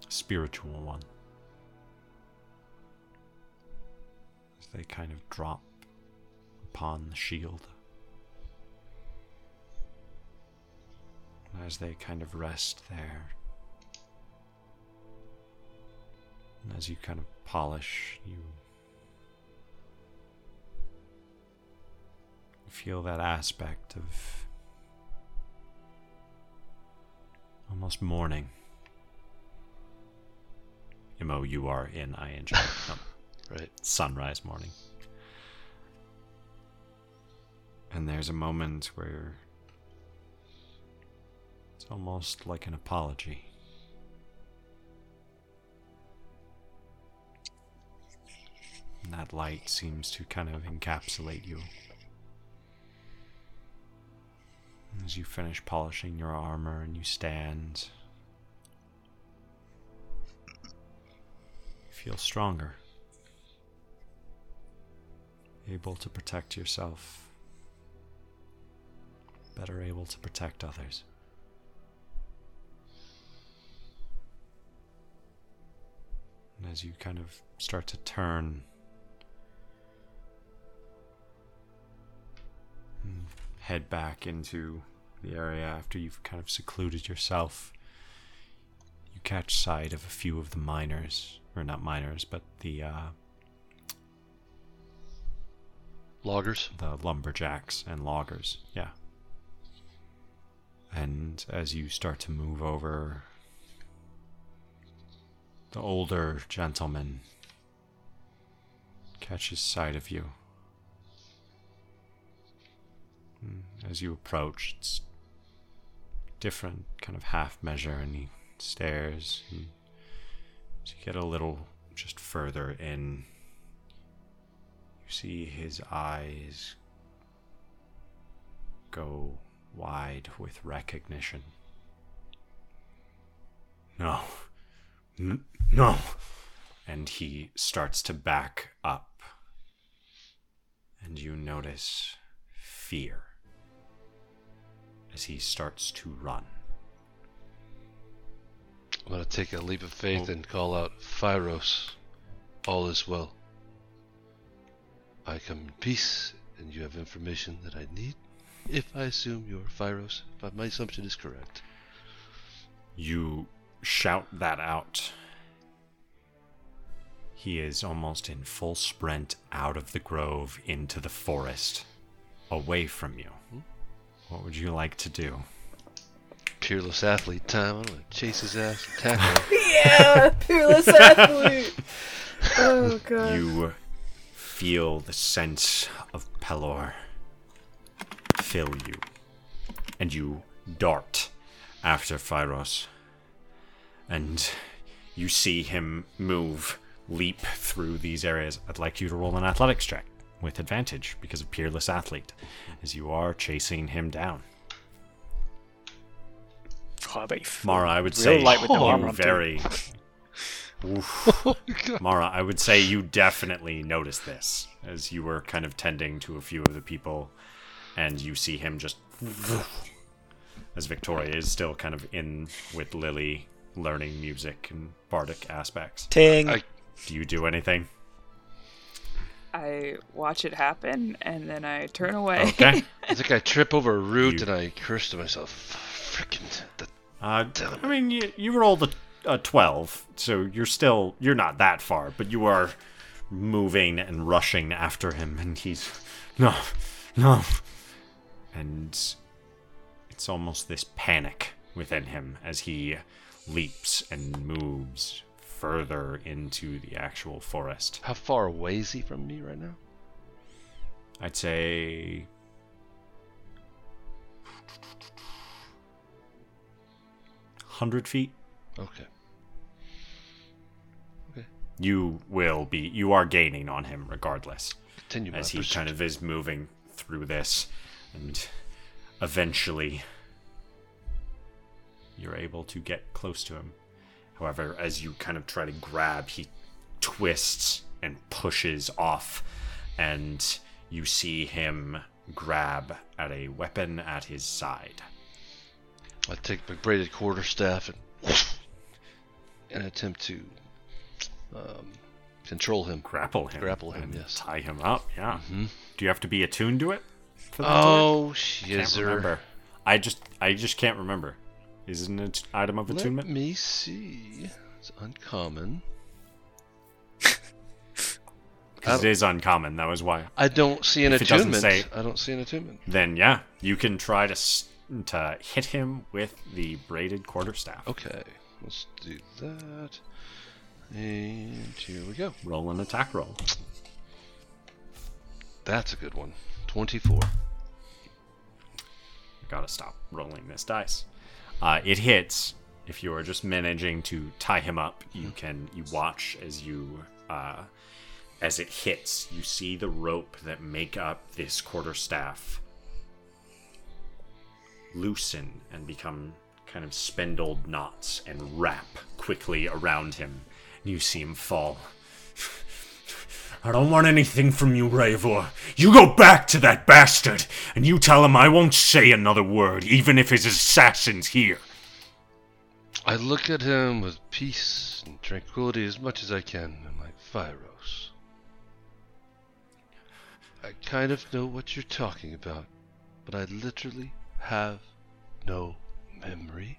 spiritual one. As they kind of drop upon the shield. As they kind of rest there. And as you kind of polish, you feel that aspect of almost morning. M O U R N I N G. Right. sunrise morning. And there's a moment where it's almost like an apology. And that light seems to kind of encapsulate you. As you finish polishing your armor and you stand, you feel stronger able to protect yourself, better able to protect others. And as you kind of start to turn and head back into the area after you've kind of secluded yourself, you catch sight of a few of the miners, or not miners, but the uh, Loggers. the lumberjacks and loggers. Yeah. And as you start to move over, the older gentleman catches sight of you. Mm. As you approach, it's different kind of half measure, and he stares. And as you get a little just further in, you see his eyes go wide with recognition. No. N- no. And he starts to back up. And you notice fear as he starts to run. I'm gonna take a leap of faith Oh. and call out, Phyros, all is well. I come in peace, and you have information that I need. If I assume you're Phyros, if my assumption is correct. You shout that out. He is almost in full sprint out of the grove into the forest, away from you. Hmm? What would you like to do? Peerless athlete time. I'm gonna chase his ass and tackle him. Yeah, peerless athlete. Oh god. You feel the sense of Pelor fill you, and you dart after Phyros. And you see him move, leap through these areas. I'd like you to roll an athletics check with advantage because of Peerless Athlete, as you are chasing him down. Oh, I bet you feel Mara, I would say light with the you armor very. Oh Mara, I would say you definitely noticed this as you were kind of tending to a few of the people, and you see him just. As Victoria is still kind of in with Lily, learning music and bardic aspects. Ting. I- Do you do anything? I watch it happen and then I turn away. Okay. I think I trip over a root You- and I curse to myself. Frickin' the Uh, I mean, you, you rolled a, a 12, so you're still, you're not that far, but you are moving and rushing after him, and he's, no, no. And it's almost this panic within him as he leaps and moves further into the actual forest. How far away is he from me right now? I'd say. Hundred feet. Okay. Okay. You will be you are gaining on him regardless Continue as he pursuit. kind of is moving through this and eventually you're able to get close to him however as you kind of try to grab he twists and pushes off and you see him grab at a weapon at his side I take my braided quarterstaff and and attempt to um, control him. Grapple him. Grapple him, yes. Tie him up, yeah. Mhm. Do you have to be attuned to it? For that to work? Oh, shizzer. remember. I just I just can't remember. Is it an item of Let attunement? me see. It's uncommon. 'Cause it is uncommon. That was why. I don't see an If attunement. say- I don't see an attunement. Then yeah, you can try to to hit him with the braided quarterstaff. Okay, let's do that. And here we go. Roll an attack roll. That's a good one. 24. Gotta stop rolling this dice. Uh, it hits. If you are just managing to tie him up, you can you watch as you uh, as it hits. You see the rope that make up this quarterstaff loosen and become kind of spindled knots and wrap quickly around him. You see him fall. I don't want anything from you, Ravor. You go back to that bastard, and you tell him I won't say another word, even if his assassin's here. I look at him with peace and tranquility as much as I can. I'm like, Phyros. I kind of know what you're talking about, but I literally have no memory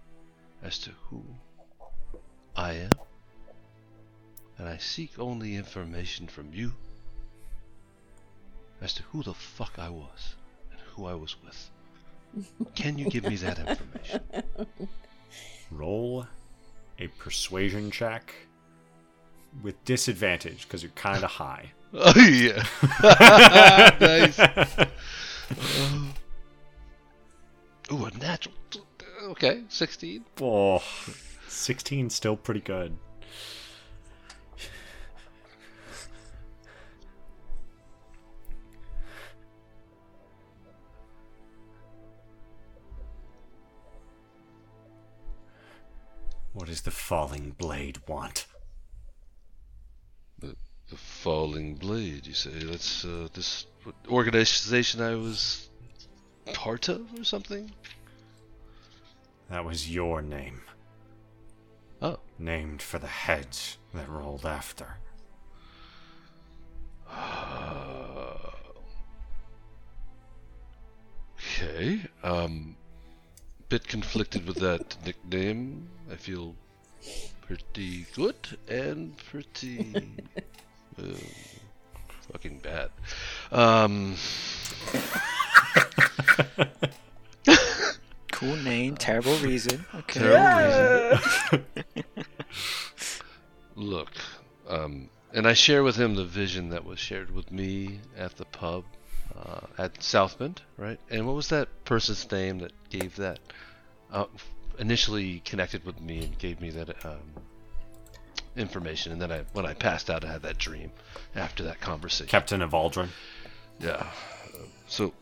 as to who I am. And I seek only information from you as to who the fuck I was and who I was with. Can you give me that information? Roll a persuasion check with disadvantage because you're kind of high. Oh yeah. nice. Ooh, a natural. Okay, sixteen. Oh, 16 still pretty good. What does the falling blade want? The, the falling blade. You say that's uh, this organization I was part of, or something? That was your name, Oh, named for the heads that rolled after. okay. Um, bit conflicted with that nickname. I feel pretty good and pretty uh, fucking bad. Um, Cool name, terrible reason. Okay. terrible reason. Look, um, and I share with him the vision that was shared with me at the pub uh, at Southmond, right? And what was that person's name that gave that? Uh, initially connected with me and gave me that um, information, and then I, when I passed out, I had that dream after that conversation. Captain Evaldrin. Yeah. So,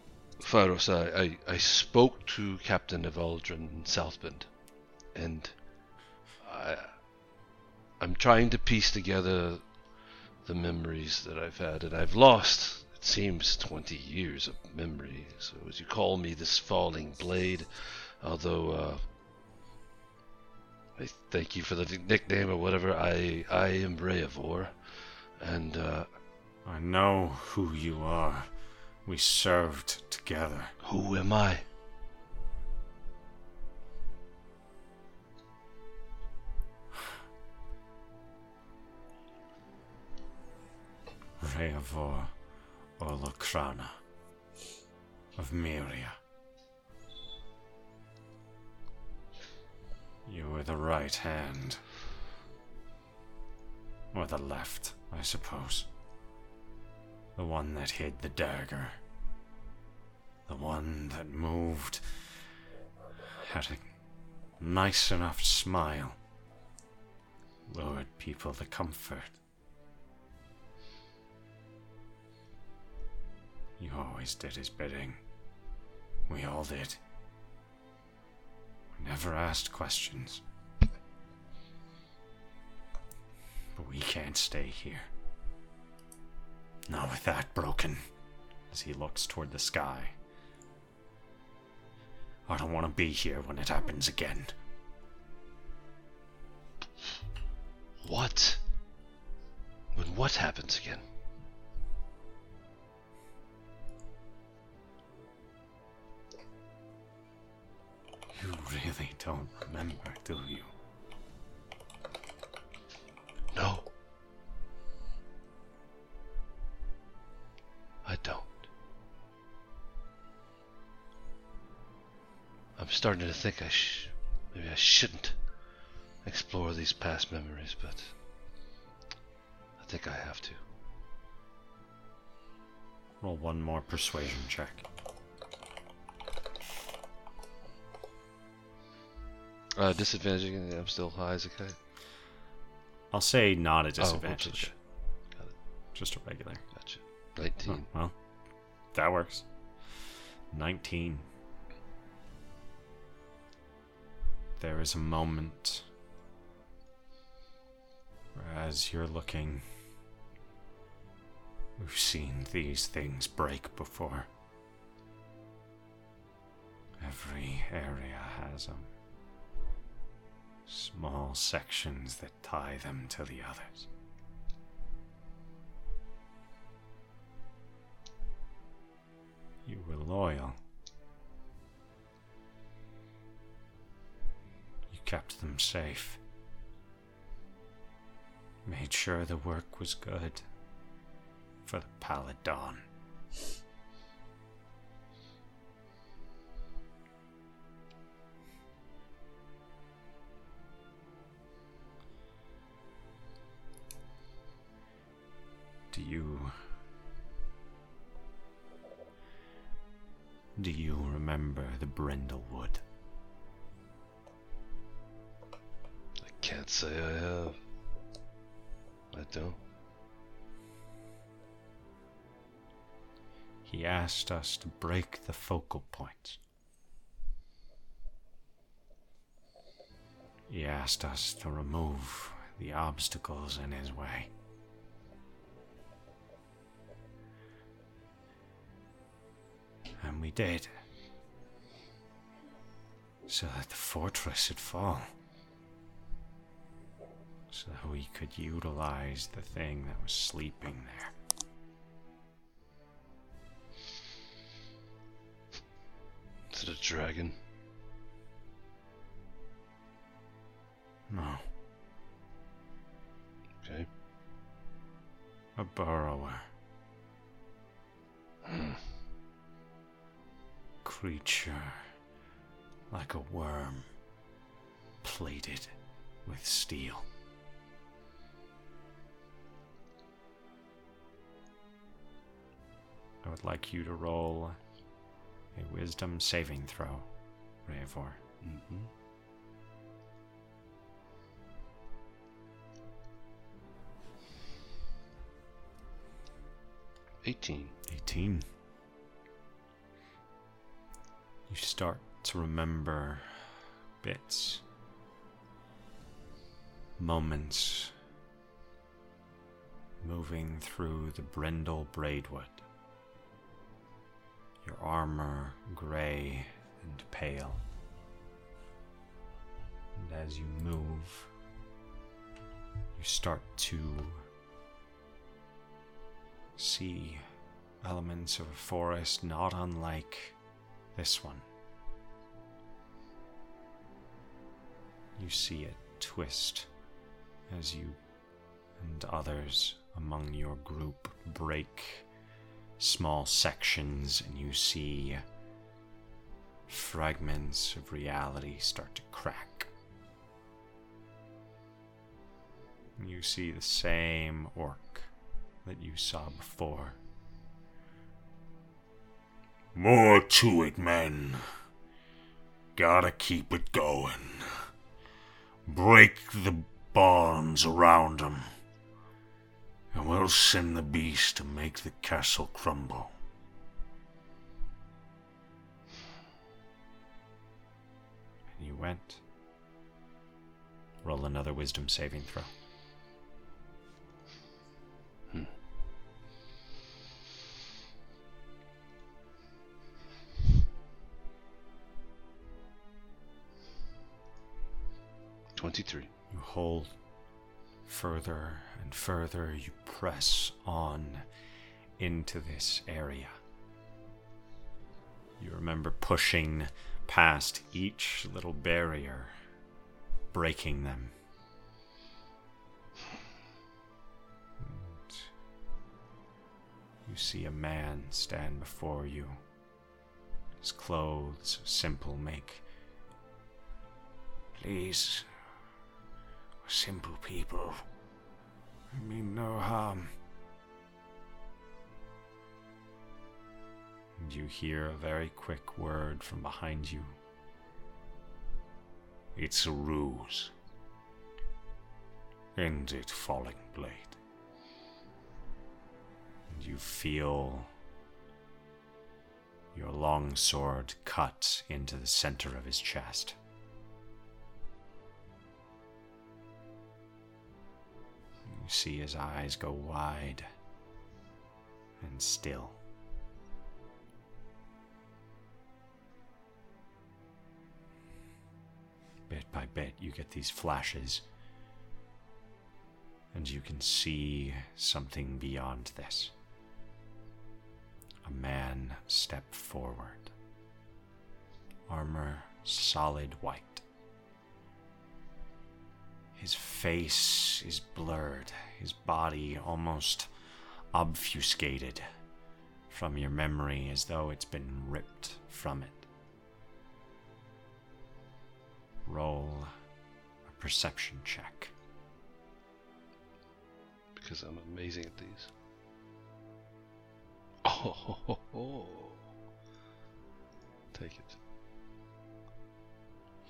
Phyros, I, I, I spoke to Captain Evaldrin in South Bend, and I, I'm trying to piece together the memories that I've had, and I've lost, it seems, 20 years of memory. So, as you call me, this falling blade, although uh, I thank you for the nickname or whatever, I, I am Reavor, and uh, I know who you are. We served together. who am I? Reavor Olokrana of Myria. You were the right hand. Or the left, I suppose. The one that hid the dagger. The one that moved. Had a nice enough smile. Lured people to comfort. You always did his bidding. We all did. Never asked questions. But we can't stay here. Not with that broken. As he looks toward the sky. I don't want to be here when it happens again. What? When what happens again? You really don't remember, do you? No. I don't. I'm starting to think I sh- maybe I shouldn't explore these past memories, but I think I have to. Roll one more persuasion check. Uh, disadvantage again. I'm still high as a kite. I'll say not a Oh, disadvantage, okay. Got it. just a regular. Gotcha. 19. Oh, well, that works. 19. There is a moment where, as you're looking, We've seen these things break before. Every area has them. Small sections that tie them to the others. You were loyal. You kept them safe. Made sure the work was good for the Pallid Do you. Do you remember the Brindlewood? I can't say I have. I don't. He asked us to break the focal points. He asked us to remove the obstacles in his way. And we did. So that the fortress would fall. So that we could utilize the thing that was sleeping there. Is it a dragon? No. Okay. A burrower. Hmm. Creature like a worm, plated with steel. I would like you to roll a wisdom saving throw, Reavor. Mm-hmm. Eighteen. 18. You start to remember bits, moments moving through the brindle braidwood. Your armor gray and pale. And as you move, you start to see elements of a forest not unlike this one. You see it twist as you and others among your group break small sections, and you see fragments of reality start to crack. You see the same orc that you saw before. More to it, men. Gotta keep it going. Break the bonds around 'em, and we'll send the beast to make the castle crumble. And you went. Roll another wisdom saving throw. 23. You hold further and further, you press on into this area. You remember pushing past each little barrier, breaking them. And you see a man stand before you. His clothes, simple make. Please, simple people. We mean no harm. And you hear a very quick word from behind you. It's a ruse. End it, Falling Blade. And you feel your long sword cut into the center of his chest. See his eyes go wide and still. Bit by bit, you get these flashes, and you can see something beyond this. A man step forward, armor solid white. His face is blurred, his body almost obfuscated from your memory as though it's been ripped from it. Roll a perception check. Because I'm amazing at these. Oh, ho, ho, ho. take it.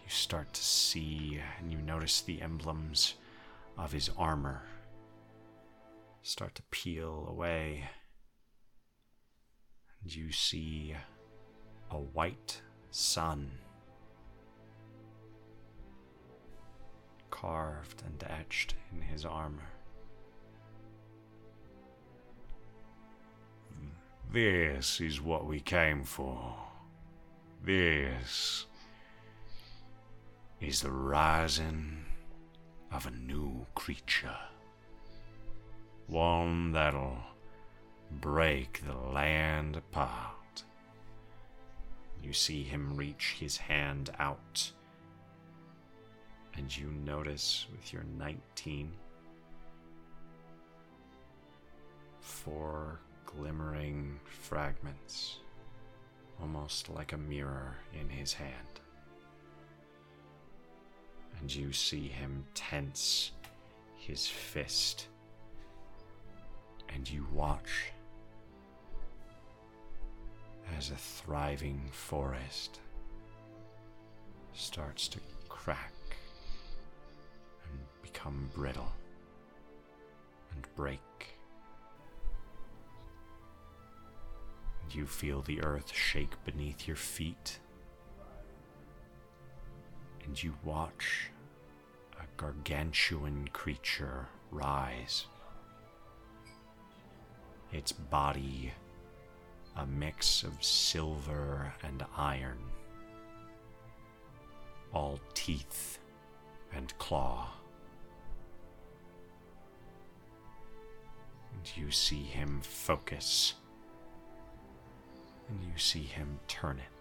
You start to see and you notice the emblems of his armor start to peel away. And you see a white sun carved and etched in his armor. This is what we came for. This is the rising of a new creature. One that'll break the land apart. You see him reach his hand out, and you notice with your 19 four glimmering fragments, almost like a mirror in his hand and you see him tense his fist. And you watch as a thriving forest starts to crack and become brittle and break. You feel the earth shake beneath your feet and you watch a gargantuan creature rise. Its body a mix of silver and iron, all teeth and claw. And you see him focus, and you see him turn it.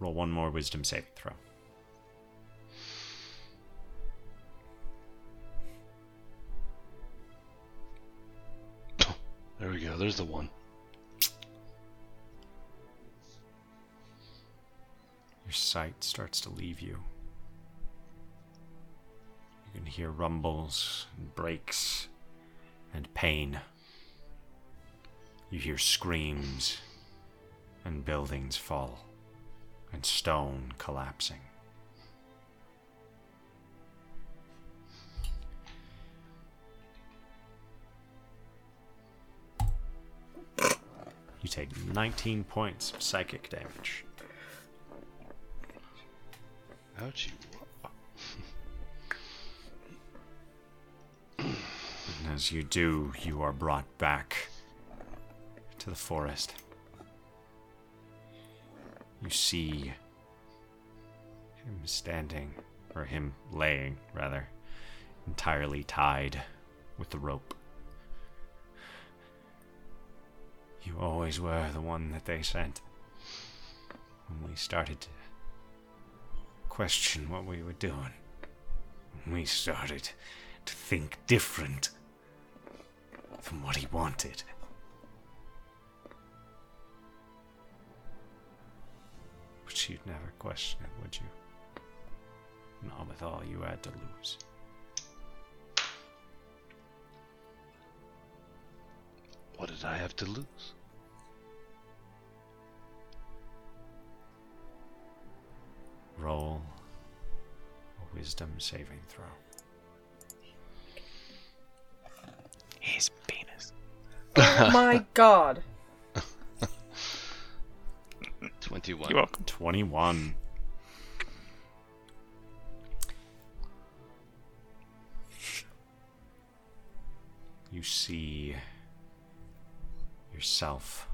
Roll one more wisdom saving throw. There we go. There's the one. Your sight starts to leave you. You can hear rumbles and breaks and pain. You hear screams and buildings fall and stone collapsing. You take 19 points of psychic damage. Ouchie. And as you do, you are brought back to the forest. You see him standing, or him laying, rather, entirely tied with the rope. You always were the one that they sent. When we started to question what we were doing, we started to think different from what he wanted. But you'd never question it, would you? Not with all you had to lose. What did I have to lose? Roll a wisdom saving throw. His penis. Oh my god. 21. You're welcome. 21. You see yourself.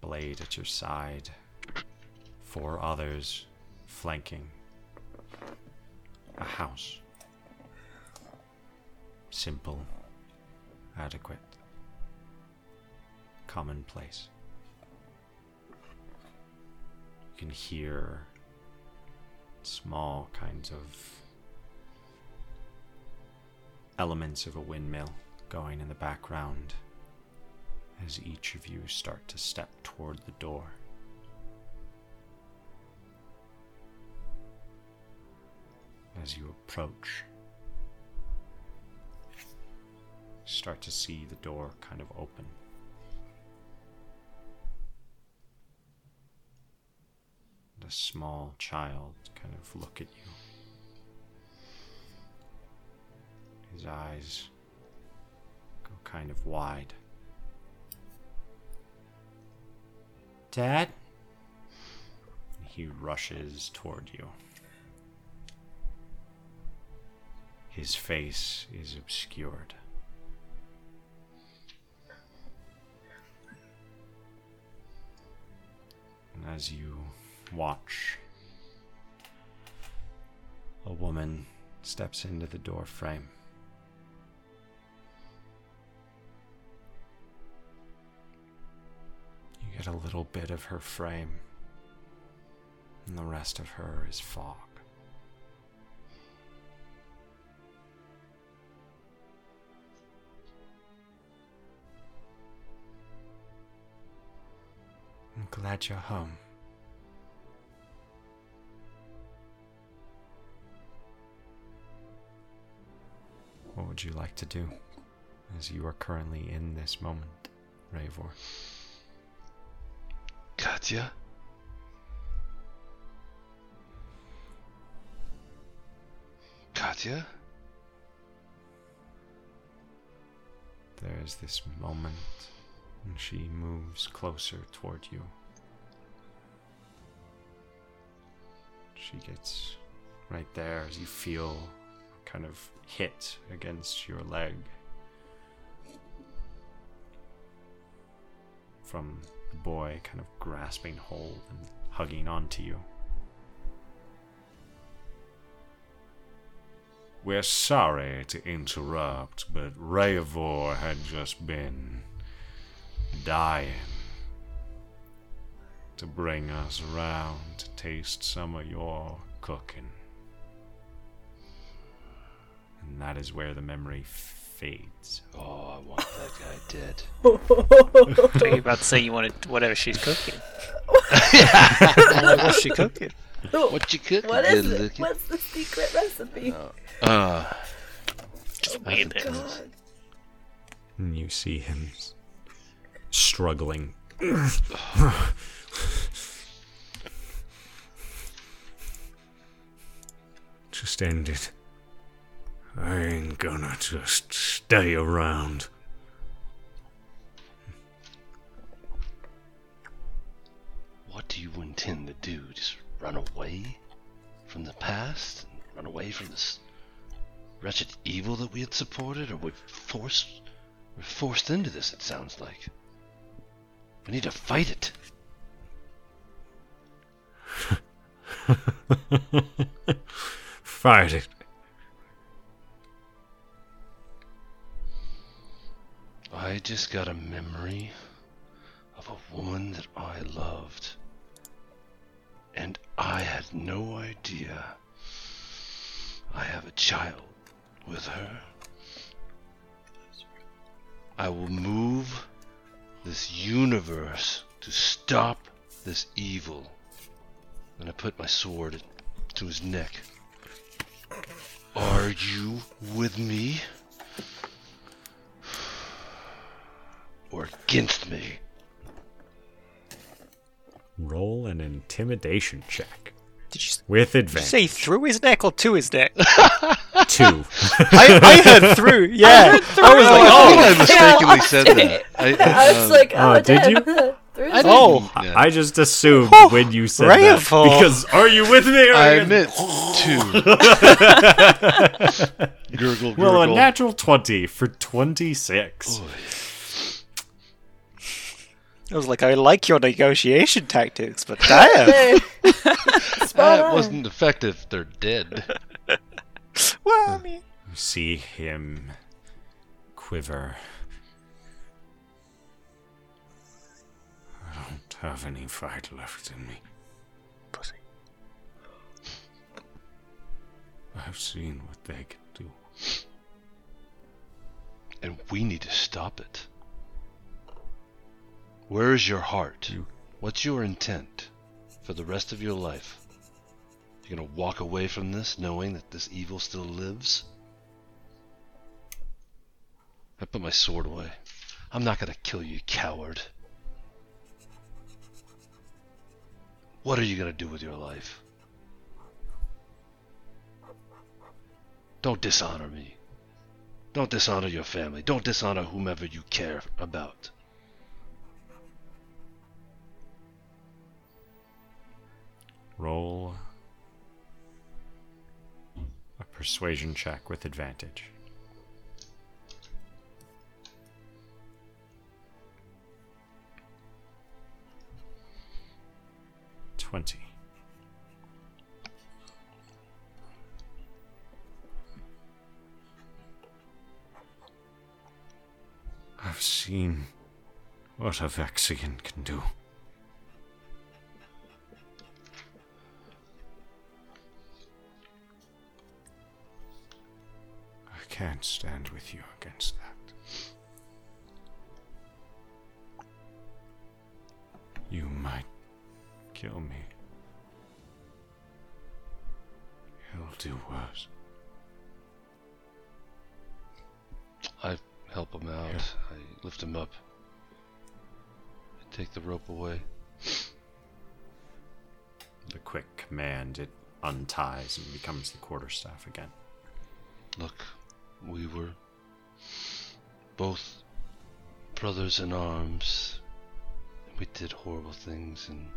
Blade at your side. Four others flanking. A house. Simple. Adequate commonplace. You can hear small kinds of elements of a windmill going in the background as each of you start to step toward the door. As you approach, start to see the door kind of open. Small child kind of look at you. His eyes go kind of wide. Dad? He rushes toward you. His face is obscured. And as you watch, a woman steps into the door frame. You get a little bit of her frame, and the rest of her is fog. I'm glad you're home. What would you like to do as you are currently in this moment, Ravor? Katya? Katya? There's this moment, and she moves closer toward you. She gets right there as you feel kind of hit against your leg from the boy kind of grasping hold and hugging onto you. We're sorry to interrupt, but Rayavor had just been dying to bring us around to taste some of your cooking. And that is where the memory fades. Oh, I want that guy dead. I thought you about to say you wanted whatever she's cooking. I'm like, what's she cooking? What you cooking, What is it? looky? What's the secret recipe? Uh, Just Oh my. God. And you see him struggling. Just end it. I ain't gonna just stay around. what do you intend to do? Just run away from the past? And run away from this wretched evil that we had supported? Or we forced, we're forced into this, it sounds like. We need to fight it. Fight it. I just got a memory of a woman that I loved. And I had no idea I have a child with her. I will move this universe to stop this evil. And I put my sword to his neck. Are you with me? Or against me? Roll an intimidation check Did you, with did you advantage. say through his neck or to his neck? two. I, I heard through. Yeah, I, was like, I oh, think I mistakenly said that. I, I was um, like, Oh, oh, did you? damn. Through his oh. yeah. I just assumed Whew. when you said Rayful. that because are you with me? Or I are you- meant two. gurgle, gurgle. well, a natural twenty for twenty-six. I was like, I like your negotiation tactics, but damn. that on. wasn't effective. They're dead. well, I mean, You see him quiver. I don't have any fight left in me. pussy. I've seen what they can do. And we need to stop it. Where is your heart? What's your intent for the rest of your life? You're gonna walk away from this knowing that this evil still lives? I put my sword away. I'm not gonna kill you, coward. What are you gonna do with your life? Don't dishonor me. Don't dishonor your family. Don't dishonor whomever you care about. Roll a persuasion check with advantage. Twenty. I've seen what a Vexian can do. Can't stand with you against that. You might kill me. He'll do worse. I help him out. I lift him up. I take the rope away. The quick command, it unties and becomes the quarterstaff again. Look, we were both brothers in arms. We did horrible things, and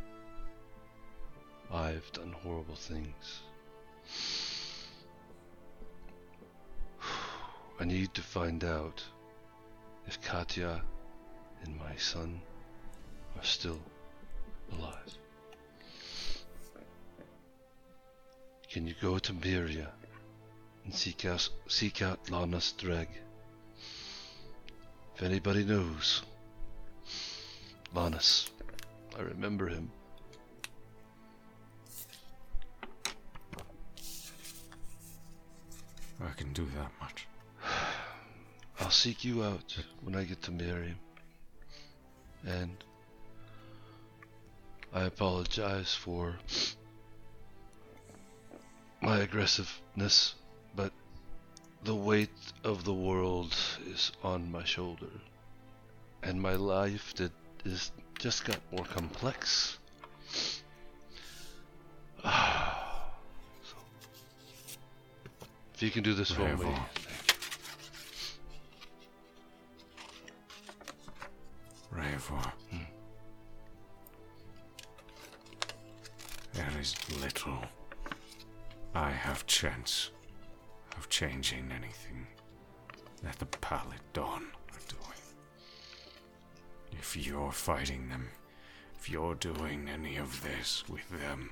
I've done horrible things. I need to find out if Katya and my son are still alive. Can you go to Miria and seek out seek out Lana's Dreg? If anybody knows, Lanus, I remember him. I can do that much. I'll seek you out when I get to Miriam. And I apologize for my aggressiveness, but the weight of the world is on my shoulder. And my life that is just got more complex. so, if you can do this for me, Bravo. Raivor. Hmm. There is little I have chance of changing anything Let the Pallid Dawn are doing. If you're fighting them, if you're doing any of this with them,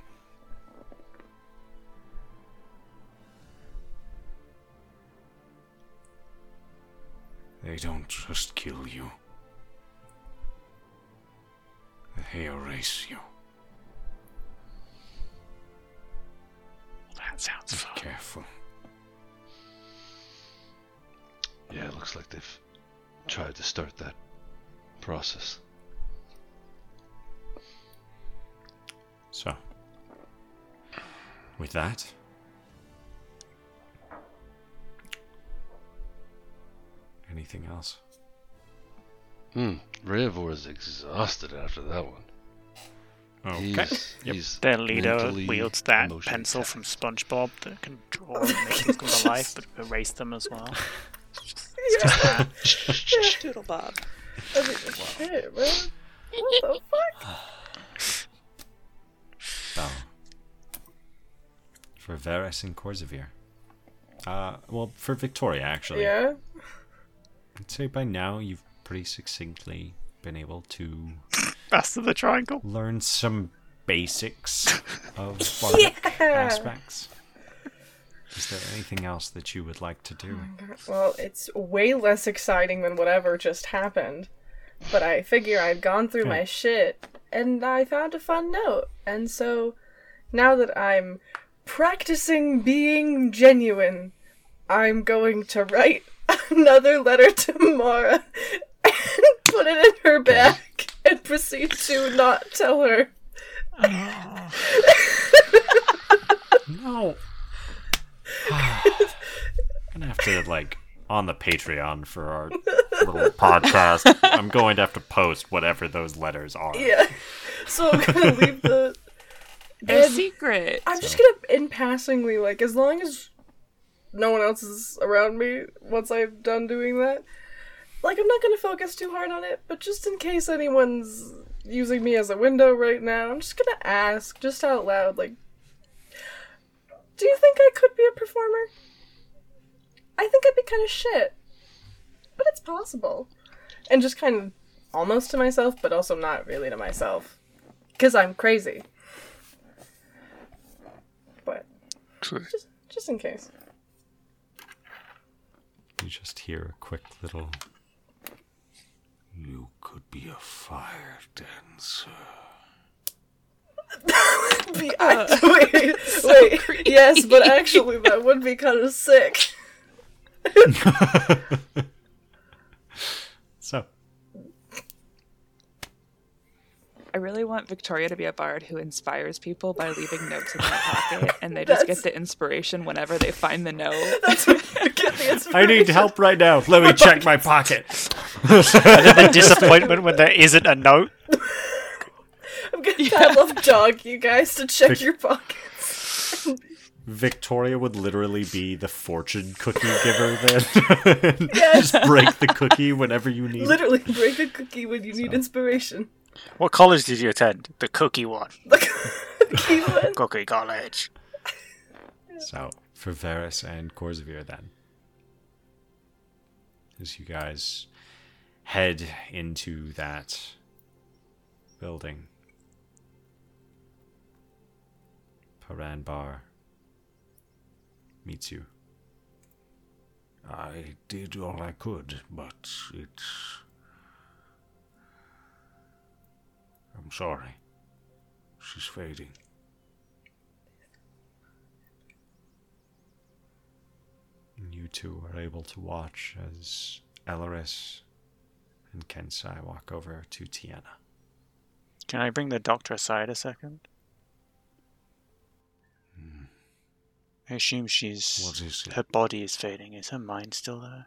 they don't just kill you, they erase you. That sounds Be fun. careful. Yeah, it looks like they've tried to start that process. So, with that, anything else? Hmm. Revor is exhausted after that one. Okay. He's, Yep. he's Their leader mentally, wields that emotionally pencil from. SpongeBob that can draw and make things come to life, but erase them as well. Yeah. Doodle Bob. I mean, shit, man. What the fuck? So, for Varys and Korzavir. Uh, well, for Victoria, actually. Yeah. I'd say by now you've pretty succinctly been able to Best of the triangle. learn some basics of bardic Yeah. aspects. Is there anything else that you would like to do? Oh well, it's way less exciting than whatever just happened. But I figure I'd gone through my shit and I found a fun note. And so now that I'm practicing being genuine, I'm going to write another letter to Mara and put it in her bag and proceed to not tell her. Ah. No. I'm gonna have to like on the Patreon for our little podcast. I'm going to have to post whatever those letters are. Yeah. So I'm gonna leave the. They're secret. I'm just gonna, in passingly, like, as long as no one else is around me once I'm done doing that, like, I'm not gonna focus too hard on it, but just in case anyone's using me as a window right now, I'm just gonna ask, just out loud, like, do you think I could be a performer? I think I'd be kind of shit, but it's possible. And just kind of almost to myself, but also not really to myself. Because I'm crazy. But just just in case. You just hear a quick little. You could be a fire dancer. Be, I, uh, wait, wait. yes, but actually, that would be kind of sick. So, I really want Victoria to be a bard who inspires people by leaving notes in their pocket, and they just get the inspiration whenever they find the note. That's where you get the I need help right now. Let me check my pocket. the disappointment when there isn't a note. I'm gonna Pavlov dog you guys to check your pockets. Victoria would literally be the fortune cookie giver then. Just break the cookie whenever you need. it. Literally, break a cookie when you need inspiration. What college did you attend? The cookie one. Like, cookie one. Cookie college. So, for Varys and Korzavir then. As you guys head into that building. Paranbar meets you. I did all I could, but it's. I'm sorry. She's fading. And you two are able to watch as Elaris and Kensai walk over to Tiana. Can I bring the doctor aside a second? I assume she's. What is it? Her body is fading. Is her mind still there?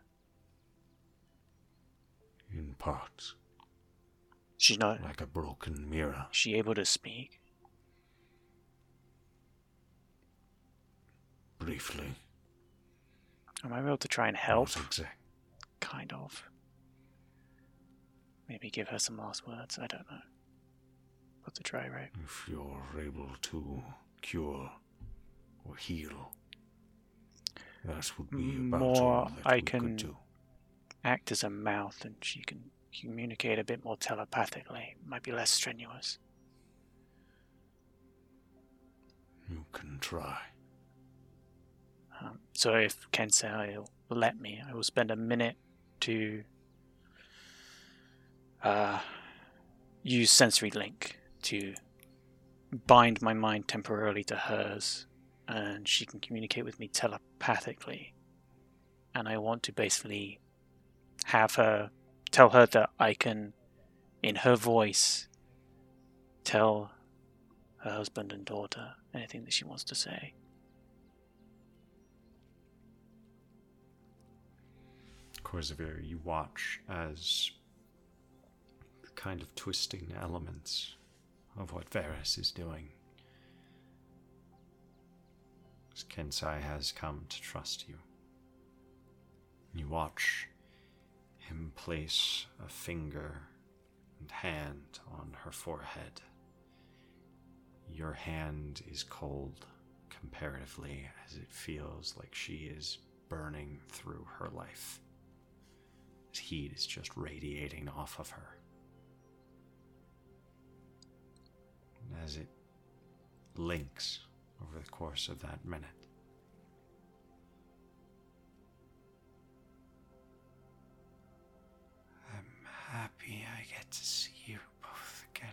In parts, She's not. like a broken mirror. Is she able to speak? Briefly. Am I able to try and help? Not exact. Kind of. Maybe give her some last words. I don't know. But to try, right? If you're able to cure or heal, that would be about More I can-. Act as a mouth, and she can communicate a bit more telepathically. Might be less strenuous. You can try. Um, so if Kensai will let me, I will spend a minute to uh, use sensory link to bind my mind temporarily to hers, and she can communicate with me telepathically. And I want to basically have her tell her that I can, in her voice, tell her husband and daughter anything that she wants to say. Korzavir, you watch as the kind of twisting elements of what Varys is doing. Kensai has come to trust you. You watch him place a finger and hand on her forehead. Your hand is cold comparatively as it feels like she is burning through her life. As heat is just radiating off of her. And as it links over the course of that minute, I'm happy I get to see you both again.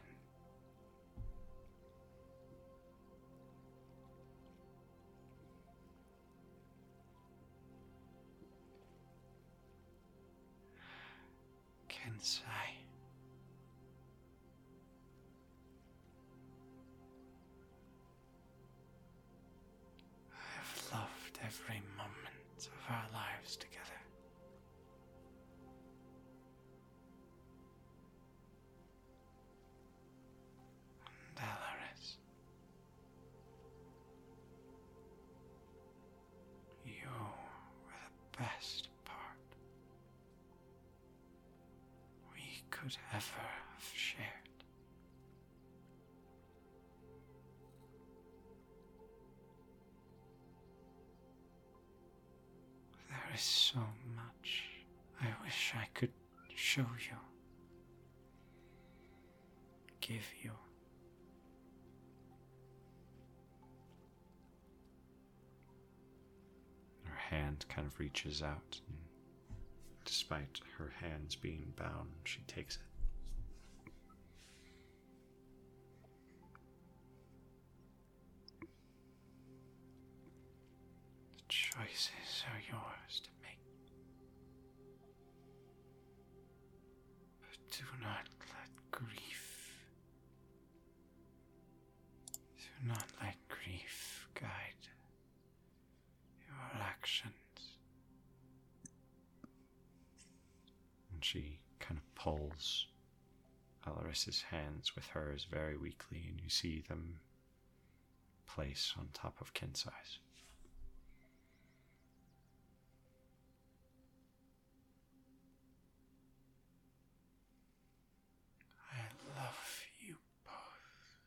Kensai. Could ever have shared. There is so much I wish I could show you, give you. Her hand kind of reaches out, and despite her hands being bound, she takes it. The choices Alaris's hands with hers very weakly, and you see them place on top of Kensai's. I love you both.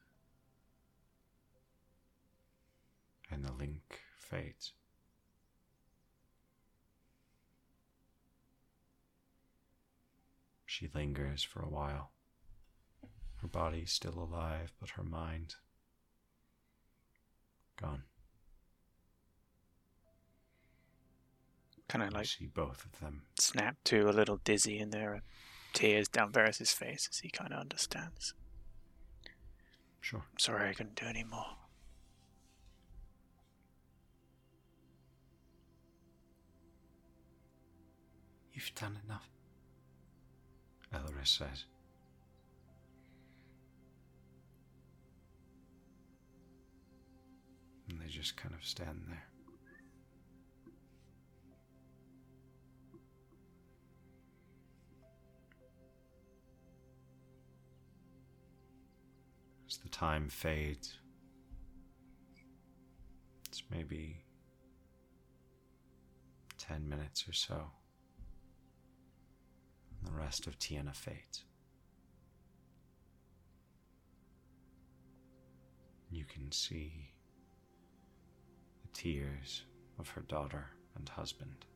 And the link fades. She lingers for a while. Her body still alive, but her mind gone. Kind of like see both of them. snap to a little dizzy, and there are tears down Varys's face as he kind of understands. Sure. I'm sorry I couldn't do any more. You've done enough. Elris says. And they just kind of stand there. As the time fades, it's maybe 10 minutes or so. And the rest of Tiana fades. You can see tears of her daughter and husband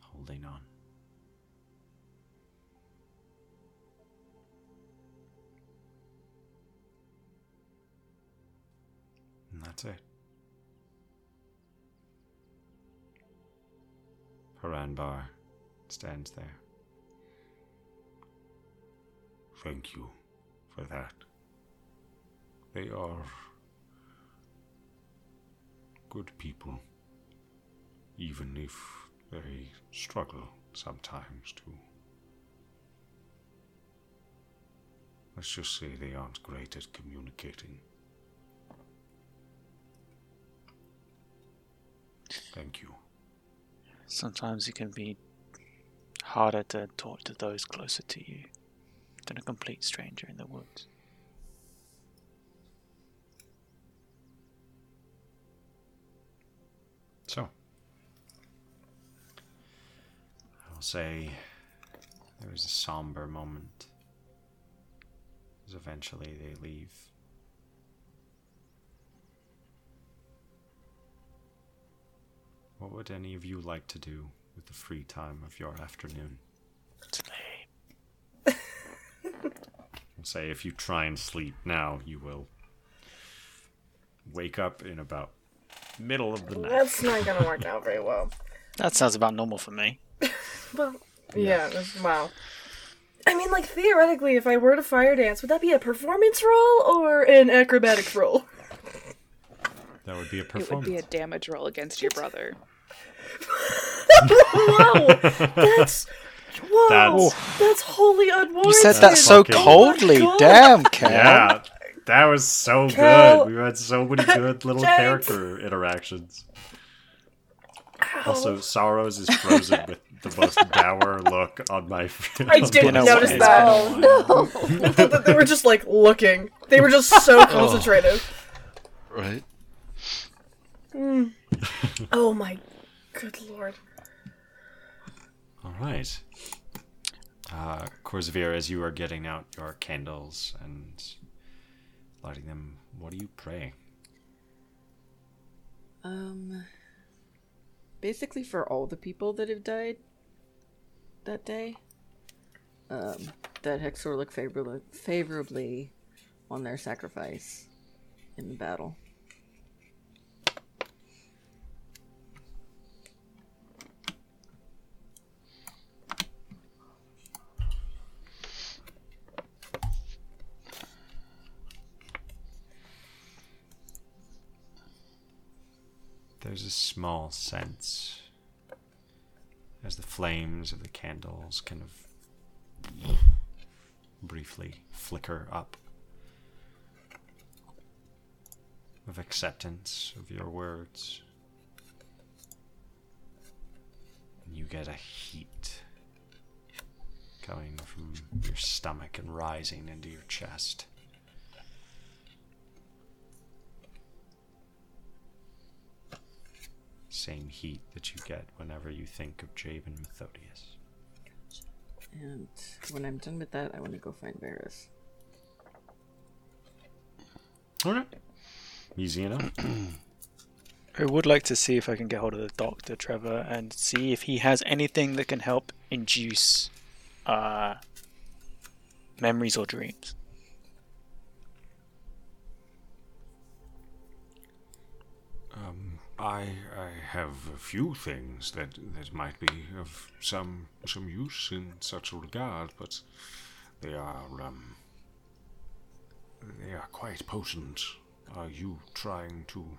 holding on. And that's it. Paranbar stands there. Thank you for that. They are good people, even if they struggle sometimes to. Let's just say they aren't great at communicating. Thank you. Sometimes it can be harder to talk to those closer to you than a complete stranger in the woods. Say there is a somber moment as eventually they leave. What would any of you like to do with the free time of your afternoon? Sleep. I'll say if you try and sleep now, you will wake up in about middle of the night. That's not gonna work out very well. That sounds about normal for me. Well, yeah, that's, wow. I mean, like, theoretically, if I were to fire dance, would that be a performance roll or an acrobatics roll? That would be a performance. It would performance. be a damage roll against your brother. Whoa! That's. Whoa! That's- That's, wholly unwarranted. You said that so fucking- coldly. God. Damn, Cal. Yeah, that was so Cal- good. We had so many good little James. character interactions. Also, Sorrows is frozen with the most dour look on my. Face. I on didn't notice while. that. Oh no! they were just like looking. They were just so concentrated. Right? Oh my good lord. All right. Uh, Korzavir, as you are getting out your candles and lighting them, what do you pray? Um, basically for all the people that have died that day, um, that Hextor look favorably favorably on their sacrifice in the battle. There's a small sense as the flames of the candles kind of briefly flicker up of acceptance of your words. And you get a heat coming from your stomach and rising into your chest. Same heat that you get whenever you think of Javen Methodius. And when I'm done with that, I want to go find Varys. Alright. Easy enough. I would like to see if I can get hold of the doctor, Trevor, and see if he has anything that can help induce uh, memories or dreams. I I have a few things that that might be of some some use in such a regard, but they are um they are quite potent. Are you trying to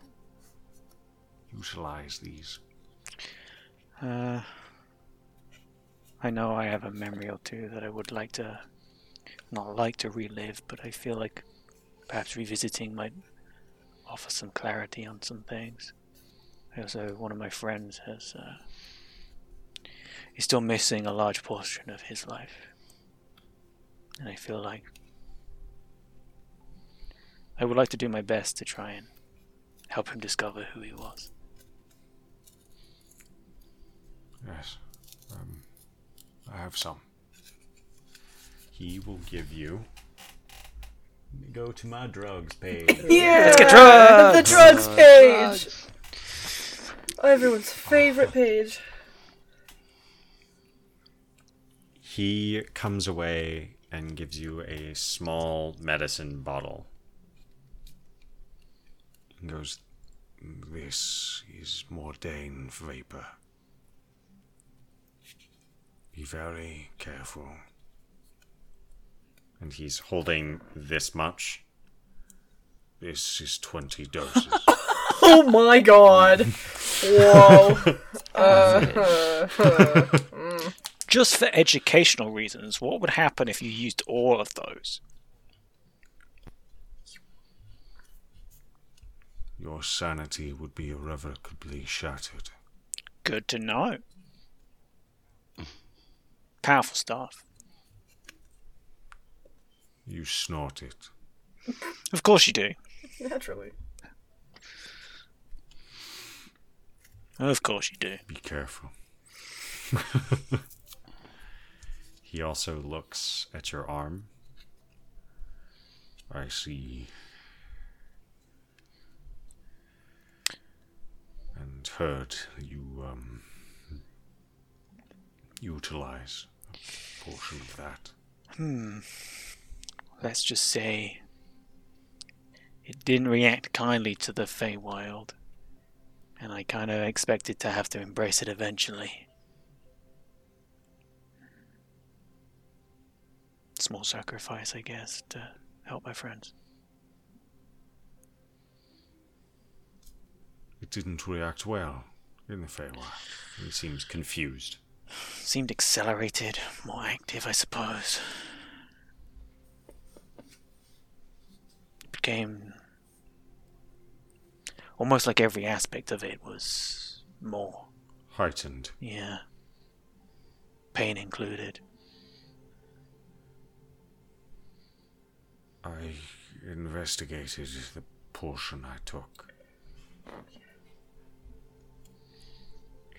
utilize these? Uh, I know I have a memory or two that I would like to, not like to relive, but I feel like perhaps revisiting might offer some clarity on some things. Also, one of my friends has, uh, he's still missing a large portion of his life. And I feel like I would like to do my best to try and help him discover who he was. Yes. Um, I have some. He will give you. Let me go to my drugs page. Yeah, Let's get drugs! The drugs page. Oh, everyone's favorite page. he comes away and gives you a small medicine bottle. He goes, This is Mordain vapor. Be very careful. And he's holding this much. This is 20 doses. Oh my god! Whoa. Uh, Just for educational reasons, what would happen if you used all of those? Your sanity would be irrevocably shattered. Good to know. Powerful stuff. You snort it. Of course you do. naturally. Of course you do. Be careful. He also looks at your arm. I see. And heard you um, utilize a portion of that. Hmm. Let's just say it didn't react kindly to the Feywild, and I kind of expected to have to embrace it eventually. Small sacrifice, I guess, to help my friends. It didn't react well in the Feywild. He seems confused. Seemed accelerated, more active, I suppose. Became almost like every aspect of it was more. Heightened. Yeah. Pain included. I investigated the portion I took.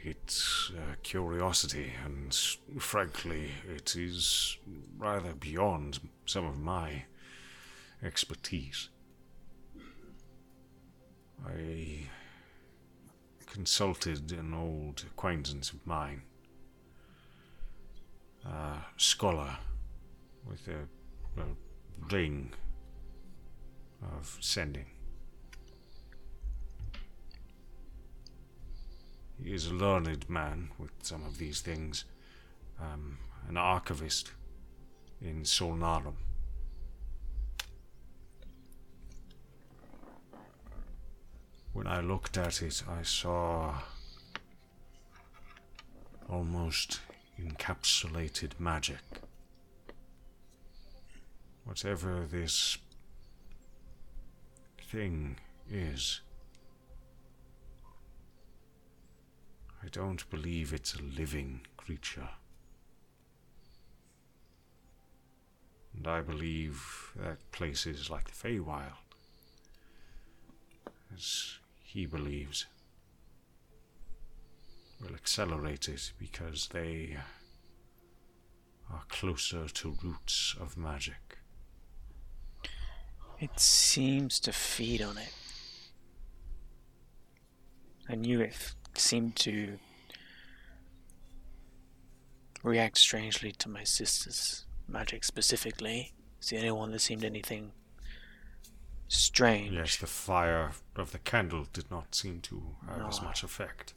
It's a curiosity, and frankly, it is rather beyond some of my expertise. I consulted an old acquaintance of mine, a scholar with a, a ring of sending. He is a learned man with some of these things, um, an archivist in Solnarum. When I looked at it, I saw almost encapsulated magic. Whatever this thing is, I don't believe it's a living creature. And I believe that places like the Feywild, as he believes, will accelerate it because they are closer to roots of magic. It seems to feed on it. I knew it f- seemed to react strangely to my sister's magic specifically. It's the only one that seemed anything strange. Yes, the fire of the candle did not seem to have as much effect.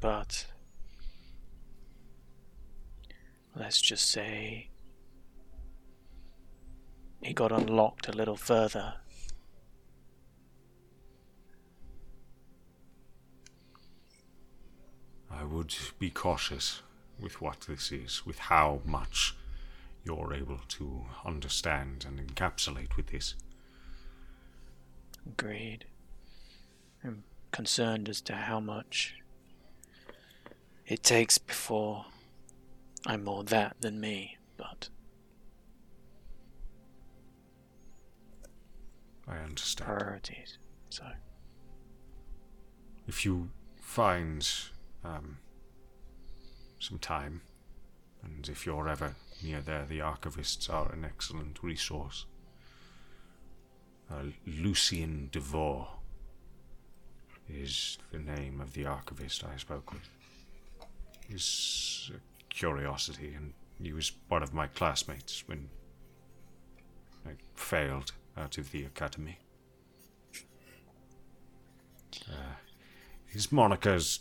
But let's just say it got unlocked a little further. I would be cautious with what this is, with how much you're able to understand and encapsulate with this. Agreed. I'm concerned as to how much it takes before I'm more that than me, but I understand. priorities. So, If you find um, some time, and if you're ever near there, the archivists are an excellent resource. Uh, Lucien Devore is the name of the archivist I spoke with. He's a curiosity, and he was one of my classmates when I failed out of the academy. Uh, his moniker's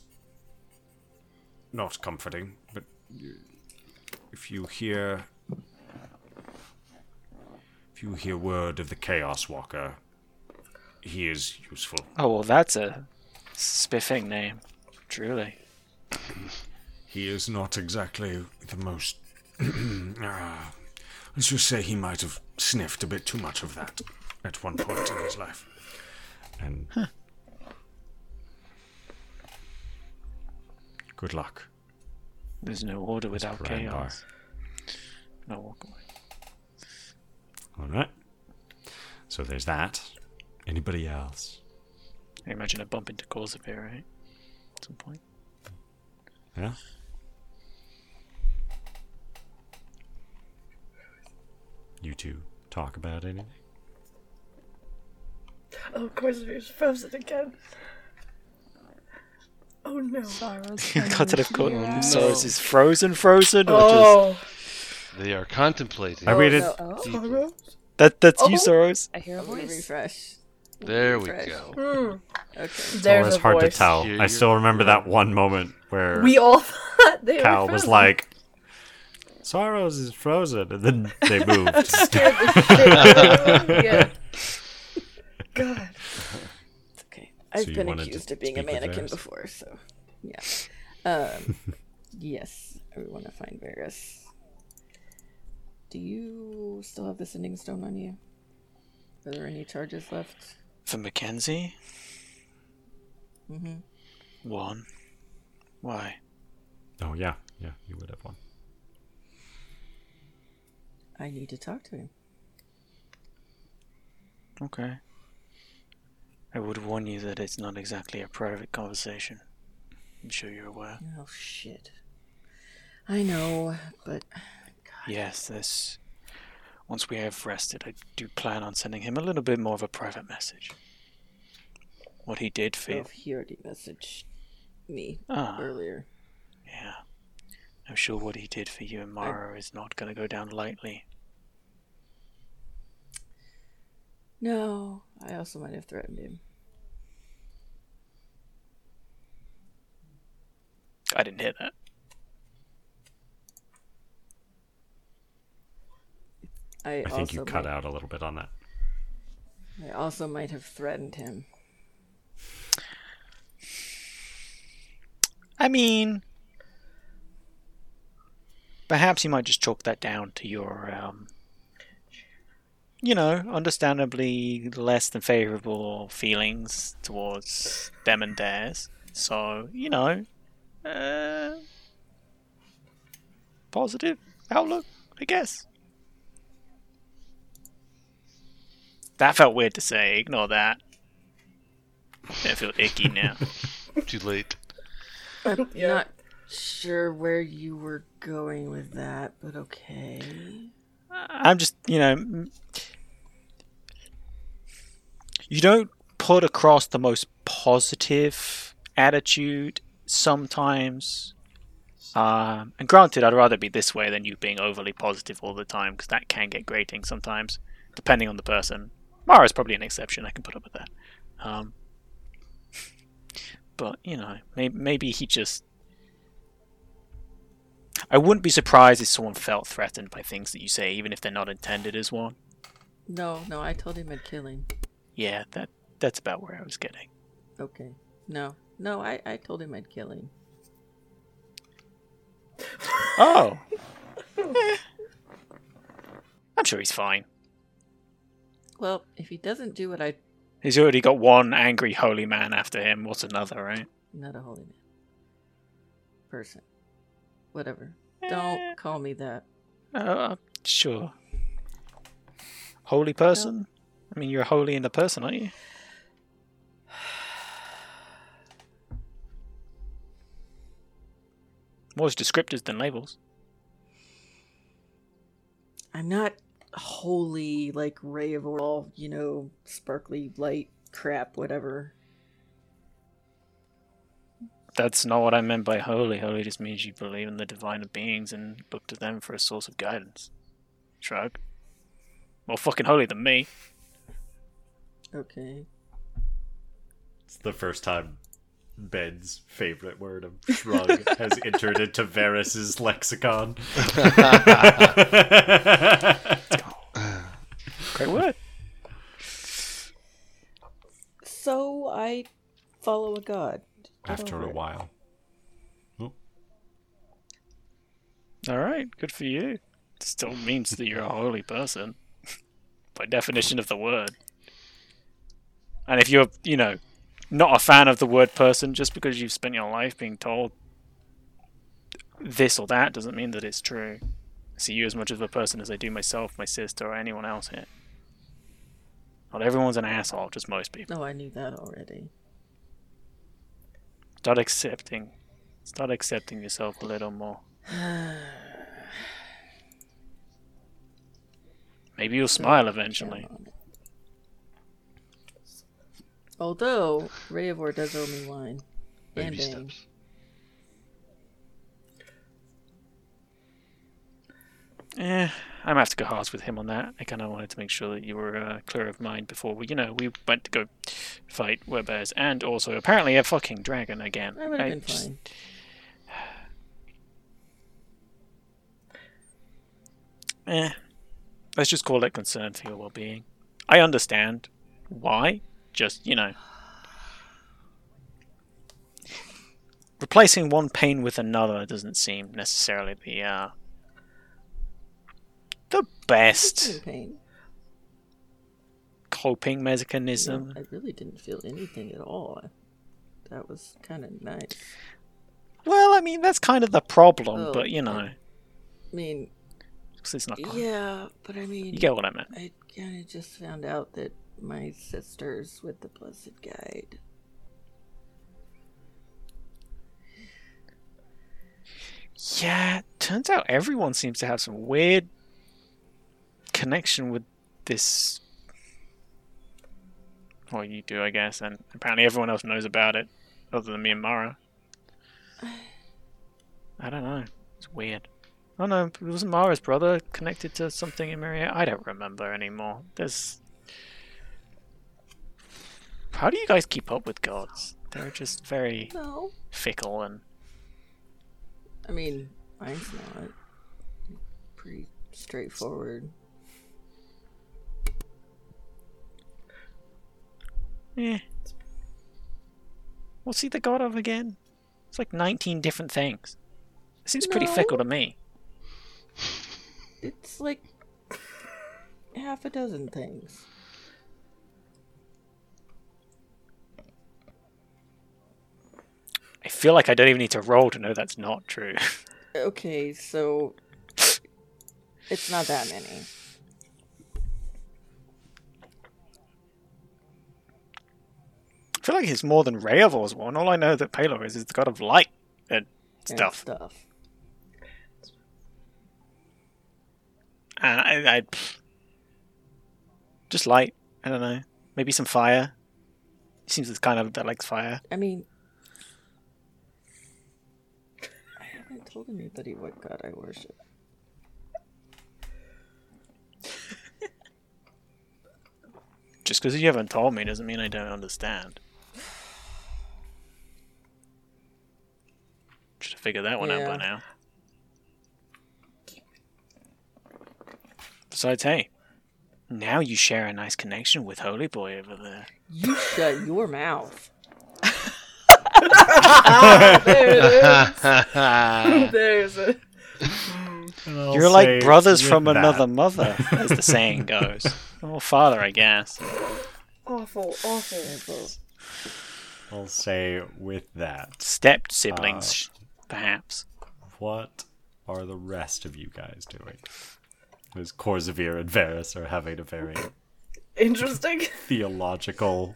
not comforting, but if you hear if you hear word of the Chaos Walker, he is useful. Oh well, that's a spiffing name, truly. He is not exactly the most. uh, let's just say he might have sniffed a bit too much of that at one point in his life. And. Good luck. There's no order without Brandar. chaos. No walk away. Alright. So there's that. Anybody else? I imagine a bump into Corsair, right? At some point. Yeah? You two talk about anything? Oh, of course, it's frozen again. Oh no. Sorrow's Got to have caught So is this frozen, frozen, or just Oh, They are contemplating. I read it. no, oh, oh. that? That's you, Oh. Soros. I hear a oh, I'm gonna voice. refresh. There we Refresh. go. hmm. Okay. It's There's always a hard to tell. Hear I still remember that one moment where We all thought they Cal were was like, Sorrows is frozen, and then they moved. scared the shit out of me. Yeah. God. It's okay. I've you been accused of being a mannequin before, so yeah. Um, yes, I want to find Varys. Do you still have the sending stone on you? Are there any charges left? For Mackenzie, Mm-hmm. one. Why? oh yeah, yeah, you would have one. I need to talk to him. Okay. I would warn you that it's not exactly a private conversation. I'm sure you're aware. Oh shit. I know, but God. Yes, this. Once we have rested, I do plan on sending him a little bit more of a private message. What he did for you. oh, he already messaged me Ah, earlier. yeah. I'm sure what he did for you and Mara is not going to go down lightly. No, I also might have threatened him. I didn't hear that. I think you cut might, out a little bit on that. I also might have threatened him. I mean, perhaps you might just chalk that down to your, um, you know, understandably less than favorable feelings towards them and theirs. So, you know, uh, positive outlook, I guess. That felt weird to say. Ignore that. I feel icky now. Too late. I'm Yeah. not sure where you were going with that, but okay. I'm just, you know, you don't put across the most positive attitude sometimes. Um, and granted, I'd rather be this way than you being overly positive all the time because that can get grating sometimes, depending on the person. Mara's probably an exception. I can put up with that. Um, but you know, maybe, maybe he just. I wouldn't be surprised if someone felt threatened by things that you say, even if they're not intended as one. No, no, I told him I'd kill him. Yeah, that that's about where I was getting. Okay. No, no, I, I told him I'd kill him. Oh. I'm sure he's fine. Well, if he doesn't do what I. He's already got one angry holy man after him. What's another, right? Not a holy man. Person. Whatever. Don't call me that. Uh, sure. Holy person? I mean, you're holy in the person, aren't you? More descriptors than labels. I'm not holy, like ray of all, you know, sparkly light crap, whatever. That's not what I meant by holy. Holy just means you believe in the divine beings and look to them for a source of guidance. Shrug. More fucking holy than me. Okay. It's the first time Ben's favorite word of shrug has entered into Varys's lexicon. Great word. So I follow a god. Get After a it. while. All right, good for you. Still means that you're a holy person, by definition of the word. And if you're, you know, not a fan of the word person, just because you've spent your life being told this or that, doesn't mean that it's true. I see you as much of a person as I do myself, my sister, or anyone else here. Not everyone's an asshole, just most people. No, I knew that already. Start accepting. Start accepting yourself a little more. Maybe you'll smile eventually. Count on it. Although Rayavor does owe me wine and Baby Bane. steps. Eh, I'm have to go hard with him on that. I kind of wanted to make sure that you were uh, clear of mind before we, you know, we went to go fight werebears and also apparently a fucking dragon again. I would have been just- fine. Eh, let's just call it concern for your well-being. I understand why. Just you know, replacing one pain with another doesn't seem necessarily the uh, the best pain. coping mechanism. I really didn't feel anything at all. That was kind of nice. Well, I mean that's kind of the problem, Oh, but you know, I mean, it's not. yeah, but I mean, You get what I meant. I kind of just found out that my sister's with the Blessed Guide. Yeah, turns out everyone seems to have some weird connection with this. Well, you do, I guess, and apparently everyone else knows about it, other than me and Mara. I don't know. It's weird. Oh no, it wasn't Mara's brother connected to something in Maria? I don't remember anymore. There's. How do you guys keep up with gods? They're just very No, fickle and I mean, mine's not. Pretty straightforward. Eh. What's he the god of again? It's like 19 different things. It seems pretty fickle to me. It's like half a dozen things. I feel like I don't even need to roll to know that's not true. Okay, so it's not that many. I feel like it's more than Reavor's one. All I know that Pelor is is the god of light and and stuff. stuff. And I, I just light. I don't know. Maybe some fire. He seems the kind of that likes fire. I mean, I told anybody what god I worship. Just because you haven't told me doesn't mean I don't understand. Should have figured that one out by Yeah. now. Besides, hey, now you share a nice connection with Holy Boy over there. You shut your mouth. There it is. There's it. You're like brothers from another mother, as the saying goes. Or father, I guess. Awful, awful. I'll say with that, Step uh, siblings, perhaps. what are the rest of you guys doing? As Korzavir and Varys are having a very Interesting. theological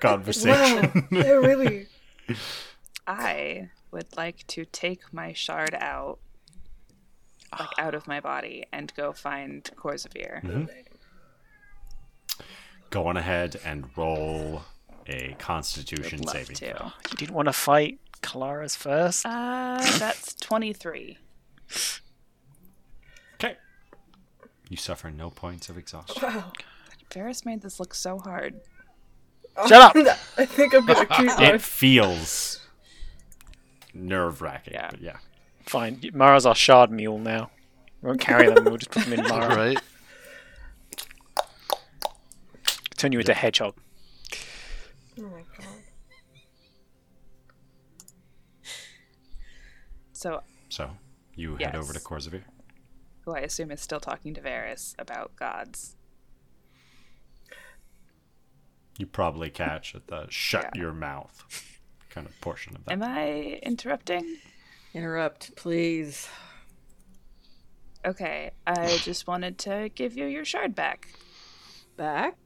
conversation. Wow, they're really. I would like to take my shard out, like out of my body, and go find Korzavir. Go on ahead and roll a Constitution saving to. throw. You didn't want to fight Kalaris first? Uh, that's twenty-three. Okay. You suffer no points of exhaustion. Wow. Varys made this look so hard. Oh, Shut up! I think I'm gonna keep my It feels nerve wracking. Yeah. Yeah. Fine. Mara's our shard mule now. We won't carry them. We'll just put them in Mara. right? Turn you into a hedgehog. Oh my god. So, So you head over to Yes. Who I assume is still talking to Varys about gods. You probably catch at the shut Yeah. your mouth kind of portion of that. Am I interrupting? Interrupt, please. Okay, I just wanted to give you your shard back. Back?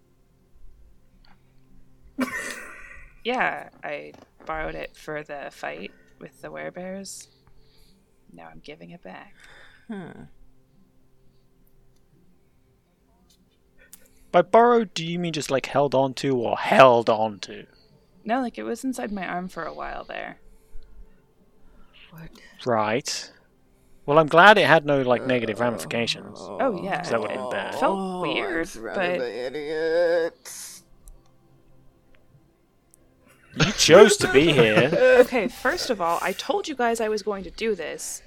Yeah, I borrowed it for the fight with the werebears. Now I'm giving it back. Huh. By borrowed, do you mean just like held on to or held on to? No, like it was inside my arm for a while there. What? Right. Well, I'm glad it had no like negative oh. ramifications. Oh yeah, that would've been it bad. Felt Oh, weird, I'm surrounded by but idiots. You chose to be here. okay. First of all, I told you guys I was going to do this.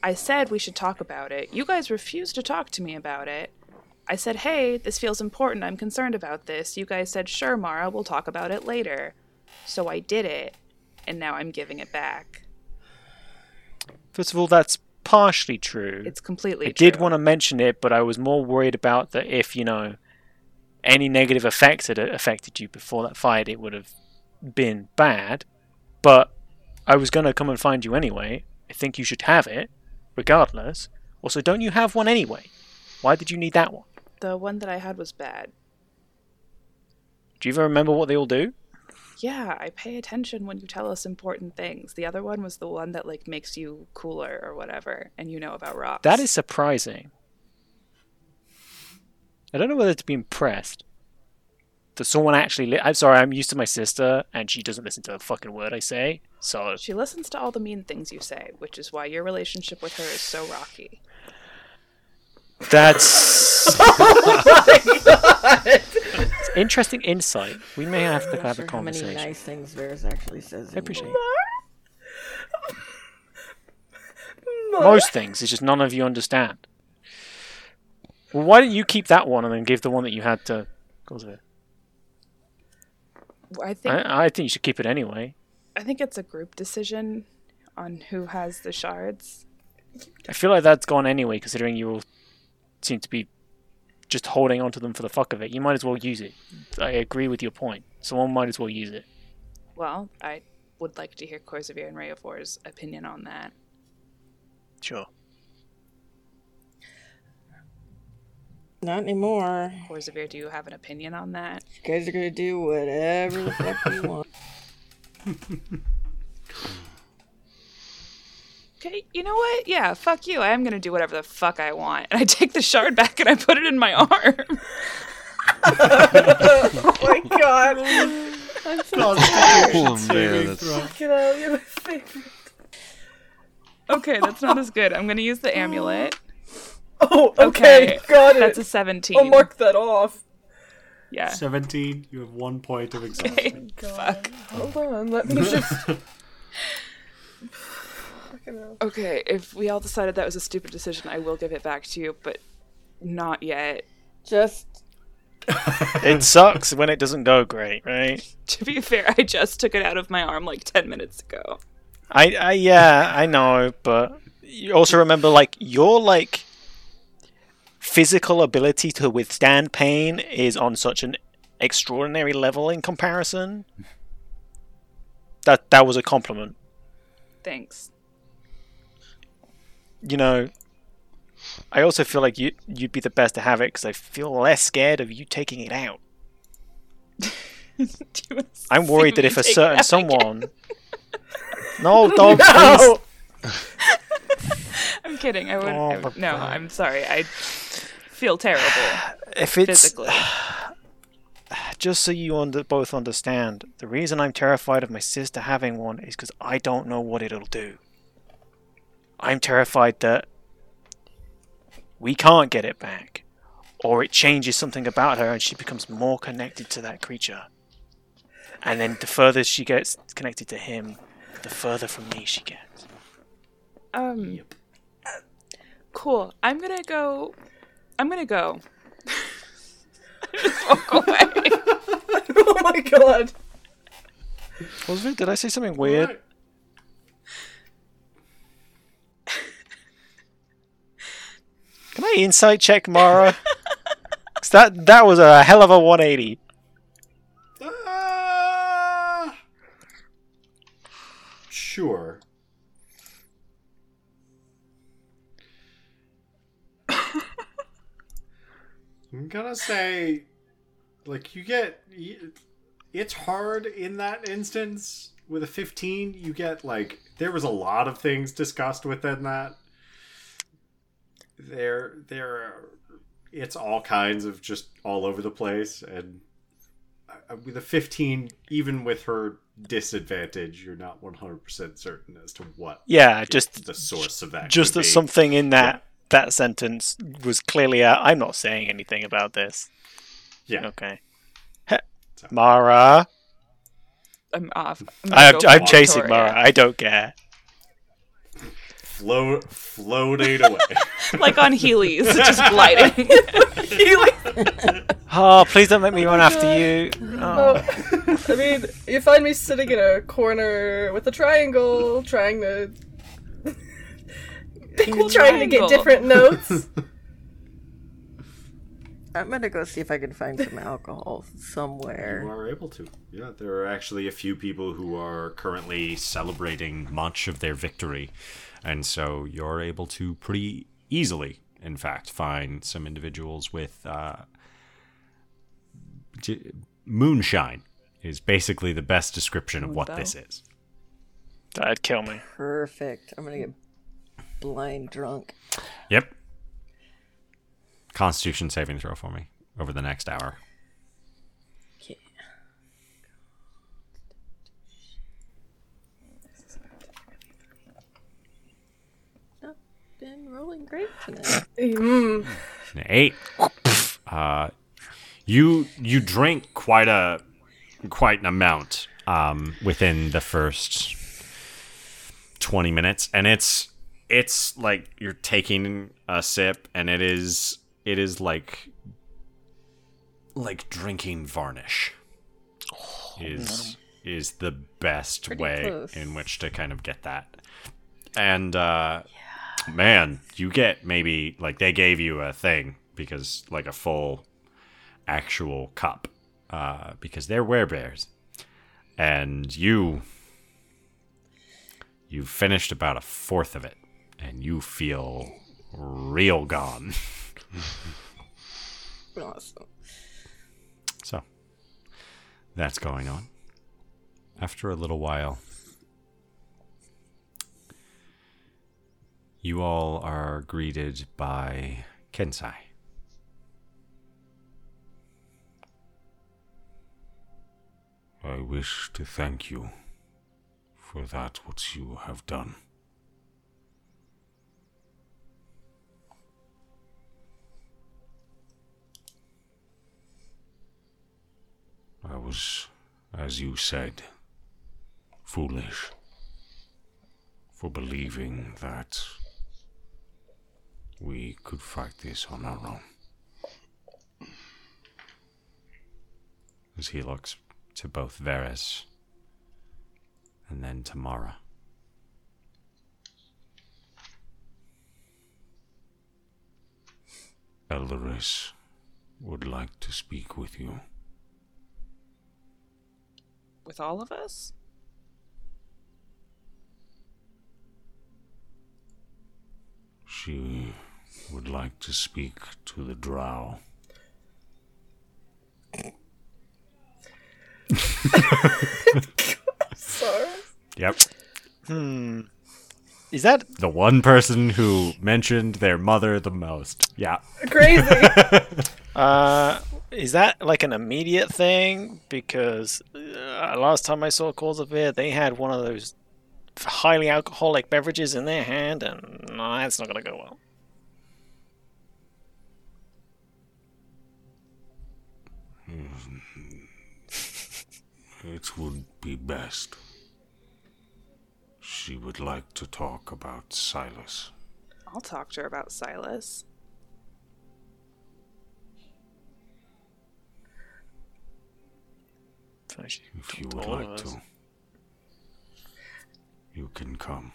I said we should talk about it. You guys refused to talk to me about it. I said, "Hey, this feels important. I'm concerned about this." You guys said, "Sure, Mara, we'll talk about it later." So I did it, and now I'm giving it back. First of all, that's partially true. It's completely I did want to mention it, but I was more worried about that if you know any negative effects had affected you before that fight, it would have been bad. But I was going to come and find you anyway. I think you should have it, regardless. Also, don't you have one anyway? Why did you need that one? The one that I had was bad. Do you even remember what they all do? Yeah, I pay attention when you tell us important things. The other one was the one that like makes you cooler or whatever, and you know about rocks. That is surprising. I don't know whether to be impressed that someone actually. Li- I'm sorry, I'm used to my sister, and she doesn't listen to a fucking word I say. So She listens to all the mean things you say, which is why your relationship with her is so rocky. That's oh It's interesting insight. We may have to Not have sure a how many nice things Varys actually says. I appreciate it. Most things, it's just none of you understand. Well, why don't you keep that one and then give the one that you had to? What it? I think I, I think you should keep it anyway. I think it's a group decision on who has the shards. I feel like that's gone anyway, considering you all seem to be just holding on to them for the fuck of it. You might as well use it. I agree with your point. Someone might as well use it. Well, I would like to hear Corsair and Rayofor's opinion on that. Sure. Not anymore. Corsair, do you have an opinion on that? You guys are gonna do whatever the fuck you want. Okay, you know what? Yeah, fuck you. I am gonna do whatever the fuck I want. And I take the shard back and I put it in my arm. Oh my god. I'm so tired. Oh man, that's Get out, you're my favorite. okay, that's not as good. I'm gonna use the amulet. Oh, okay, Okay, got it. That's a 17. I'll mark that off. Yeah. 17. You have one point of exhaustion. Okay, fuck. Hold on, let me just. Fucking hell. Okay, if we all decided that was a stupid decision, I will give it back to you, but not yet. Just It sucks when it doesn't go great, right? To be fair, I just took it out of my arm like 10 minutes ago. I, I yeah, I know, but you also remember like your like physical ability to withstand pain is on such an extraordinary level in comparison. That that was a compliment. Thanks. You know, I also feel like you you'd be the best to have it because I feel less scared of you taking it out. Do you wanna I'm worried that if a certain someone. No, don't No! I'm kidding. I would. Oh, I would no. I'm sorry. I feel terrible If it's physically. just so you under, both understand, the reason I'm terrified of my sister having one is because I don't know what it'll do. I'm terrified that we can't get it back, or it changes something about her and she becomes more connected to that creature. and then the further she gets connected to him, the further from me she gets. Um. Cool. I'm gonna go. I'm gonna go. Just walk away. oh my god. Was it? Did I say something weird? Can I insight check Mara? 'Cause that that was a hell of a 180. Uh, sure. I'm gonna say, like, you get. It's hard in that instance. With a 15, you get, like, there was a lot of things discussed within that. There, there, it's all kinds of just all over the place. And uh, with a 15, even with her disadvantage, you're not 100% certain as to what Yeah, just the source of that just that be. something in that that sentence was clearly i I'm not saying anything about this. Yeah. Okay. Heh. Mara, I'm off. I'm, I, gonna I'm chasing Victoria. Mara. I don't care. Float, floating away. like on Heelys, just gliding. Oh, please don't make me oh run after you. Oh, Oh. I mean, you find me sitting in a corner with a triangle, trying to Cool trying to get different notes. I'm gonna go see if I can find some alcohol somewhere. You are able to. Yeah, there are actually a few people who are currently celebrating much of their victory. And so you're able to pretty easily, in fact, find some individuals with uh, j- moonshine, is basically the best description of what this is. That'd kill me. Perfect. I'm gonna get blind drunk. Yep. Constitution saving throw for me over the next hour. Okay. Not been rolling great tonight. Mm. Eight. Uh, you you drink quite a quite an amount um, within the first twenty minutes, and it's it's like you're taking a sip, and it is it is like like drinking varnish. Is is the best Pretty way close. in which to kind of get that, and uh, man, you get maybe like they gave you a thing because like a full actual cup uh, because they're werebears, and you you've finished about a fourth of it, and you feel real gone. Awesome. So that's going on. After a little while, you all are greeted by Kensai. I wish to thank you for that what you have done. I was, as you said, foolish for believing that we could fight this on our own. As he looks to both Varys and then to Mara. Eldaris would like to speak with you. With all of us? She would like to speak to the drow. Sorry. Yep. Hmm. Is that The one person who mentioned their mother the most. Yeah. Crazy. uh is that like an immediate thing? Because uh, last time I saw Korzavir, they had one of those highly alcoholic beverages in their hand, and no, that's not gonna go well. It would be best. She would like to talk about Silas. I'll talk to her about Silas. So If you would like to, you can come.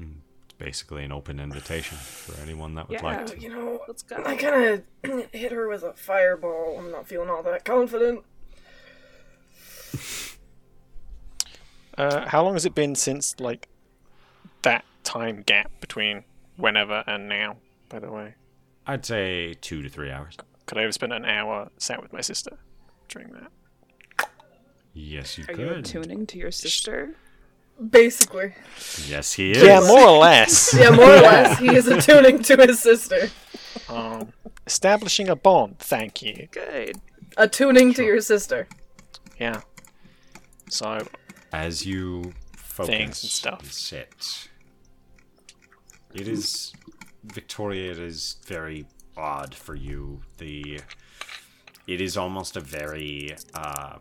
It's basically an open invitation for anyone that would Yeah. like to. You know, Let's go. I kind of hit her with a fireball. I'm not feeling all that confident. Uh, how long has it been since like that time gap between whenever and now? By the way, I'd say two to three hours. Could I have spent an hour sat with my sister during that? Yes, you Are could. you attuning to your sister? Basically. Yes, he is. Yeah, more or less. Yeah, more or less, he is attuning to his sister. Um, establishing a bond. Thank you. Good. Attuning to your sister. Yeah. So As you focus Things and stuff. and sit, it is Victoria. It is very odd for you. The it is almost a very um,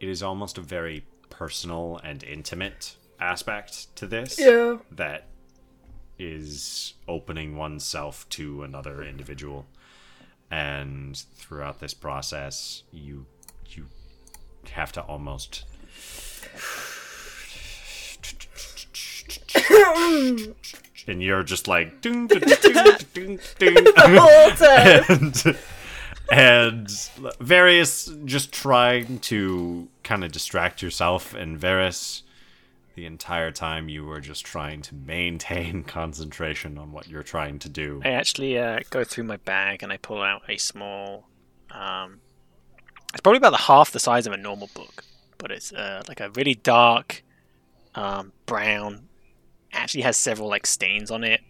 it is almost a very personal and intimate aspect to this. Yeah. that is opening oneself to another individual and throughout this process you you have to almost and you're just like ding, ding, ding, ding, ding, The whole time. and and various just trying to kind of distract yourself and Varys the entire time you were just trying to maintain concentration on what you're trying to do. I actually uh, go through my bag and I pull out a small. Um, it's probably about the half the size of a normal book, but it's uh, like a really dark um, brown. Actually, has several like stains on it.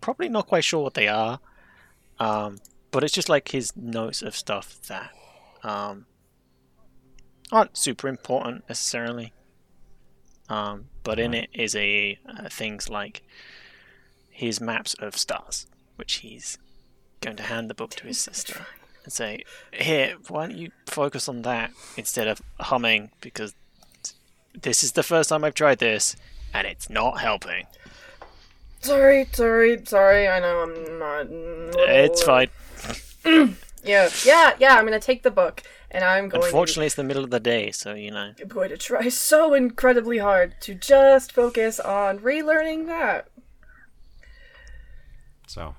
Probably not quite sure what they are, um, but it's just like his notes of stuff that um, aren't super important necessarily. Um, but in it is a uh, things like his maps of stars, which he's going to hand the book to his sister and say, "Here, why don't you focus on that instead of humming? Because this is the first time I've tried this, and it's not helping. Sorry, sorry, sorry. I know I'm not. It's fine. Yeah, yeah, yeah. I'm gonna take the book, and I'm going. Unfortunately, it's the middle of the day, so you know. I'm going to try so incredibly hard to just focus on relearning that. So,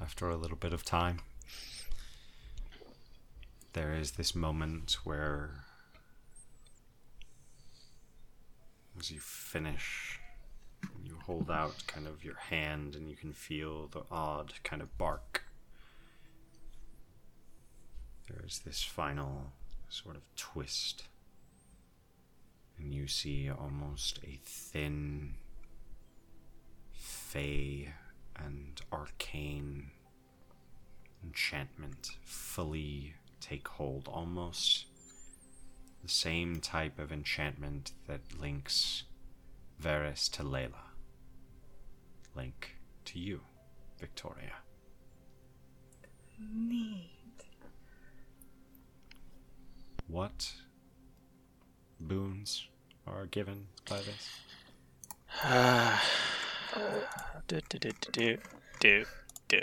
after a little bit of time, there is this moment where, as you finish, you hold out kind of your hand and you can feel the odd kind of bark. There is this final sort of twist, and you see almost a thin, fey and arcane enchantment fully take hold. Almost the same type of enchantment that links Varys to Layla. Link to you, Victoria. Neat. What boons are given by this? do, do, do, do, do, do, do.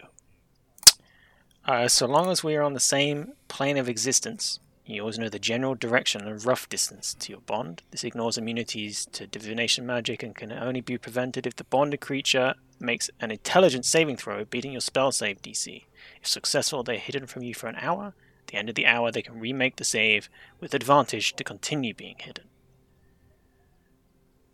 Uh, so long as we are on the same plane of existence, you always know the general direction and rough distance to your bond. This ignores immunities to divination magic and can only be prevented if the bonded creature makes an intelligent saving throw, beating your spell save DC. If successful, they are hidden from you for an hour. At the end of the hour, they can remake the save with advantage to continue being hidden.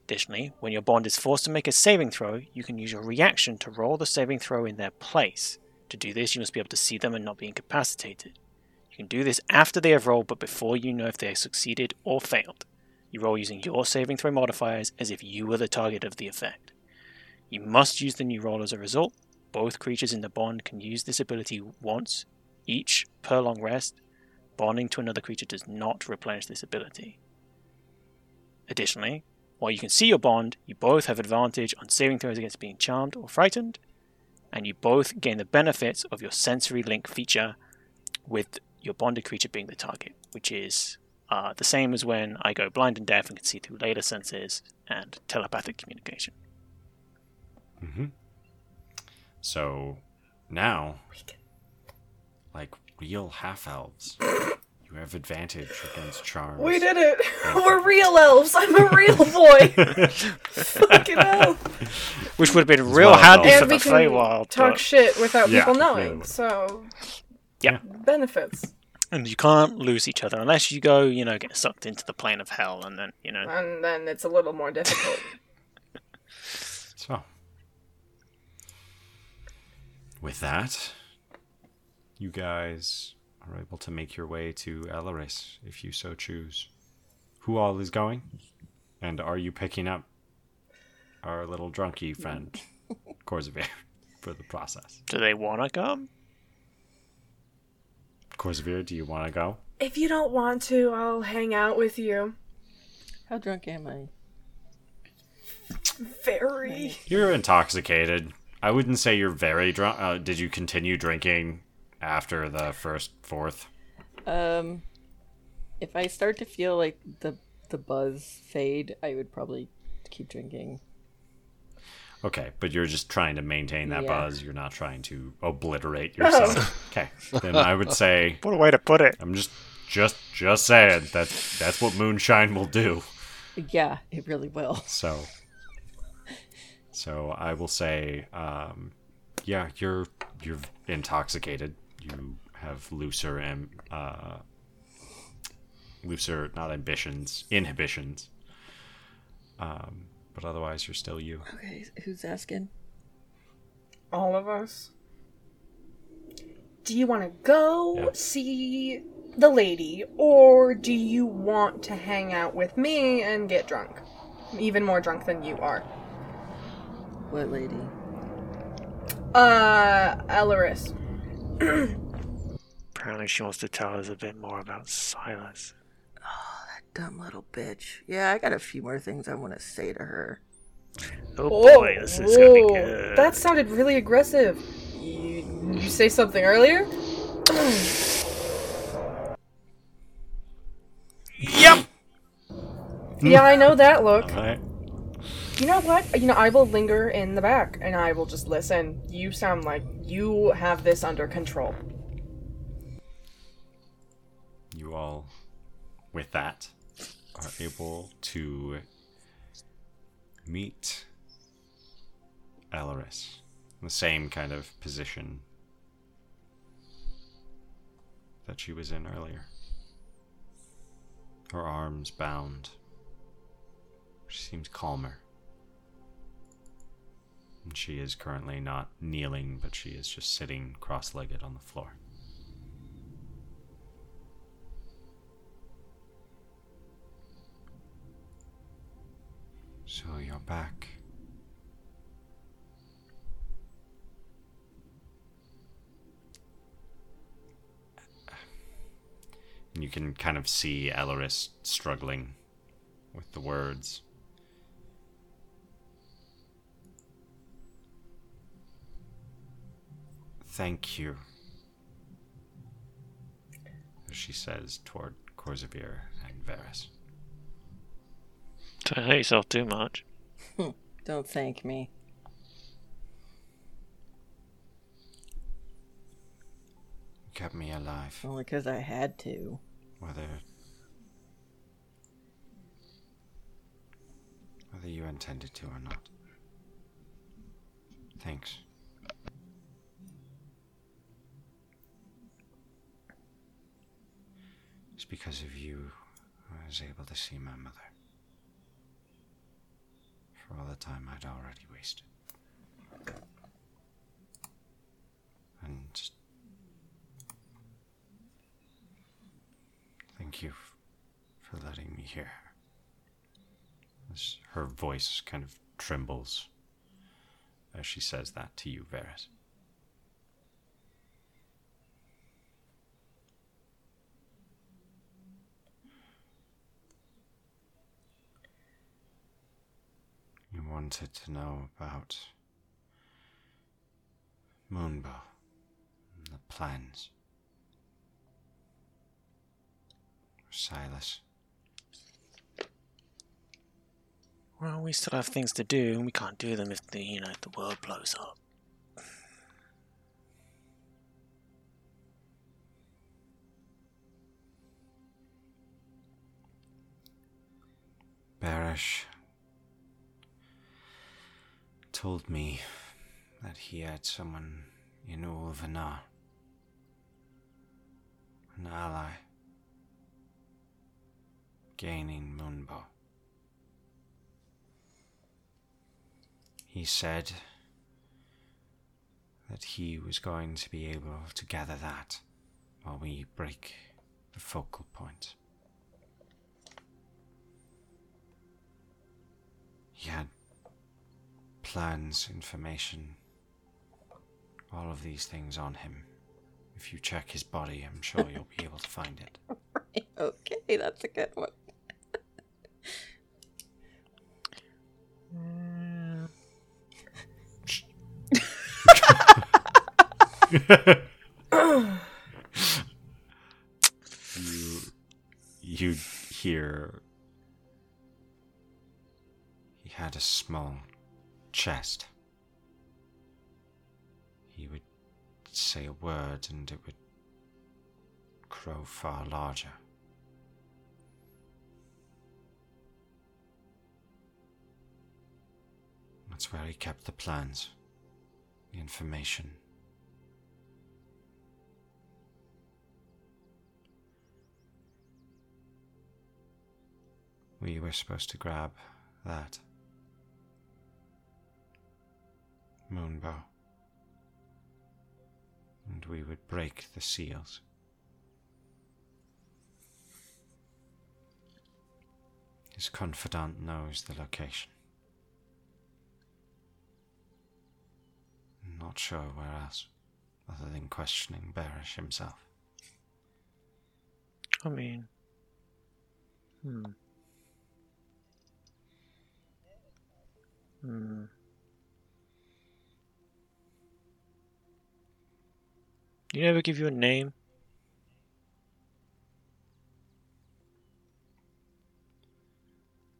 Additionally, when your bond is forced to make a saving throw, you can use your reaction to roll the saving throw in their place. To do this, you must be able to see them and not be incapacitated. You can do this after they have rolled, but before you know if they have succeeded or failed. You roll using your saving throw modifiers as if you were the target of the effect. You must use the new roll as a result. Both creatures in the bond can use this ability once each per long rest. Bonding to another creature does not replenish this ability. Additionally, while you can see your bond, you both have advantage on saving throws against being charmed or frightened. and you both gain the benefits of your sensory link feature with your bonded creature being the target, which is uh, the same as when I go blind and deaf and can see through later senses and telepathic communication. Mm-hmm. So now, like real half elves, you have advantage against charms. We did it! We're real elves! I'm a real boy! Fucking hell! Which would have been real well, handy though. for And the we can Feywild. talk but- shit without Yeah, people knowing, yeah. so. Yeah. Benefits. and you can't lose each other unless you go, you know, get sucked into the plane of hell, and then you know. And then it's a little more difficult. So, with that, you guys are able to make your way to Elaris if you so choose. Who all is going? And are you picking up our little drunky friend, Korzavir, for the process? Do they want to come? Korzavir, do you want to go? if you don't want to, I'll hang out with you. How drunk am I? Very. You're intoxicated. I wouldn't say you're very drunk. Uh, did you continue drinking after the first fourth? Um, if I start to feel like the the buzz fade, I would probably keep drinking. Okay, but you're just trying to maintain that Yeah. buzz. You're not trying to obliterate yourself. okay, then I would say What a way to put it. I'm just just just saying that that's what moonshine will do. Yeah, it really will. So so I will say um yeah, you're you're intoxicated. You have looser and uh looser not ambitions, inhibitions. Um but otherwise you're still you. Okay, who's asking? All of us. Do you want to go Yeah. see the lady, or do you want to hang out with me and get drunk? Even more drunk than you are. What lady? Uh, Elaris. Apparently, she wants to tell us a bit more about Silas. Dumb little bitch. Yeah, I got a few more things I want to say to her. Oh boy, this is gonna be good. That sounded really aggressive. You, you say something earlier? Yep. yeah, I know that look. Alright. You know what? You know, I will linger in the back and I will just listen. You sound like you have this under control. you all, with that, are able to meet Elaris. The same kind of position that she was in earlier. Her arms bound. She seems calmer. And she is currently not kneeling, but she is just sitting cross legged on the floor. So you're back. And you can kind of see Elaris struggling with the words. Thank you. She says toward Korzavir and Varys. Don't hate yourself too much. Don't thank me. You kept me alive. Only because I had to. Whether whether you intended to or not. Thanks. It's because of you I was able to see my mother. For all the time I'd already wasted. And Thank you f- for letting me hear her. As her voice kind of trembles as she says that to you, Varys. You wanted to know about Moonbow. The plans. Silas. Well, we still have things to do, and we can't do them if the you know the world blows up. Barish told me that he had someone in Ulvanar, an ally, gaining Moonbow. He said that he was going to be able to gather that while we break the focal point. He had plans, information, all of these things on him. If you check his body, I'm sure you'll be able to find it. okay, that's a good one. you you hear he had a small chest. He would say a word and it would grow far larger. That's where he kept the plans, the information. We were supposed to grab that. Moonbow. And we would break the seals. His confidant knows the location. Not sure where else, other than questioning Barish himself. I mean, hmm. Hmm. You never give you a name?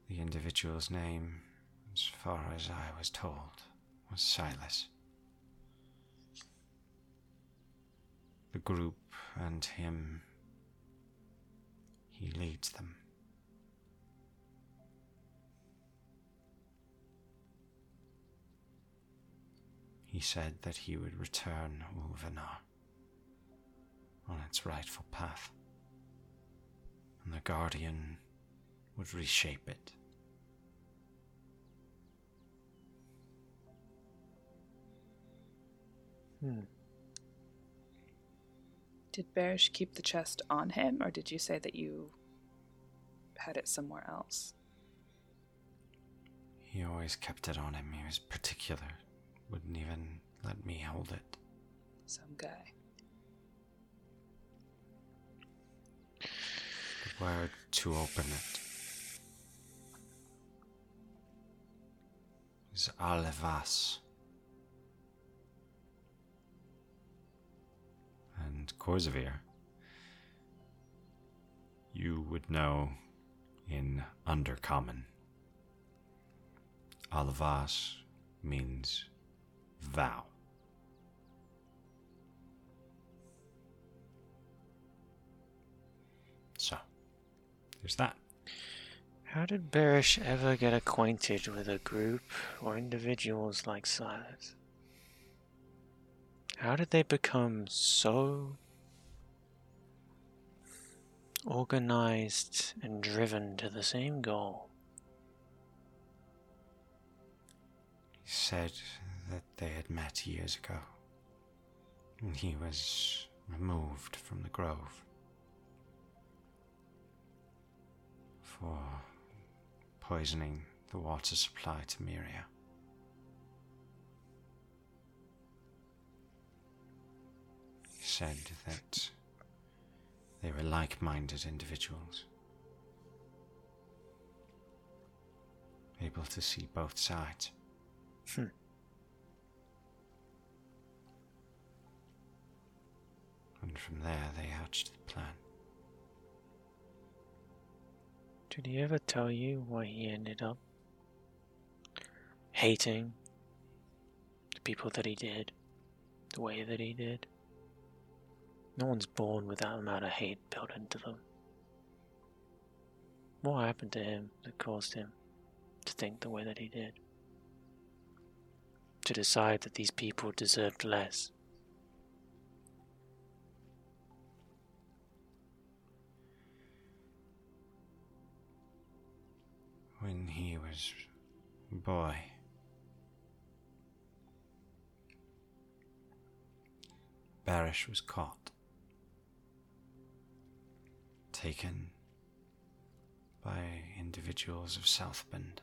The individual's name, as far as I was told, was Silas. The group and him, he leads them. He said that he would return Ulvenar on its rightful path, and the Guardian would reshape it. Hmm. Did Barish keep the chest on him, or did you say that you had it somewhere else? He always kept it on him. He was particular. Wouldn't even let me hold it. Some guy. Word to open it is Alevas. And Korzavir, you would know in Undercommon. Alevas means vow. There's that. How did Barish ever get acquainted with a group or individuals like Silas? How did they become so organized and driven to the same goal? He said that they had met years ago. And he was removed from the grove for poisoning the water supply to Miria. He said that they were like minded individuals, able to see both sides. Hmm. And from there, they hatched the plan. Did he ever tell you why he ended up hating the people that he did, the way that he did? No one's born with that amount of hate built into them. What happened to him that caused him to think the way that he did? To decide that these people deserved less? When he was a boy, Barish was caught, taken by individuals of South Bend.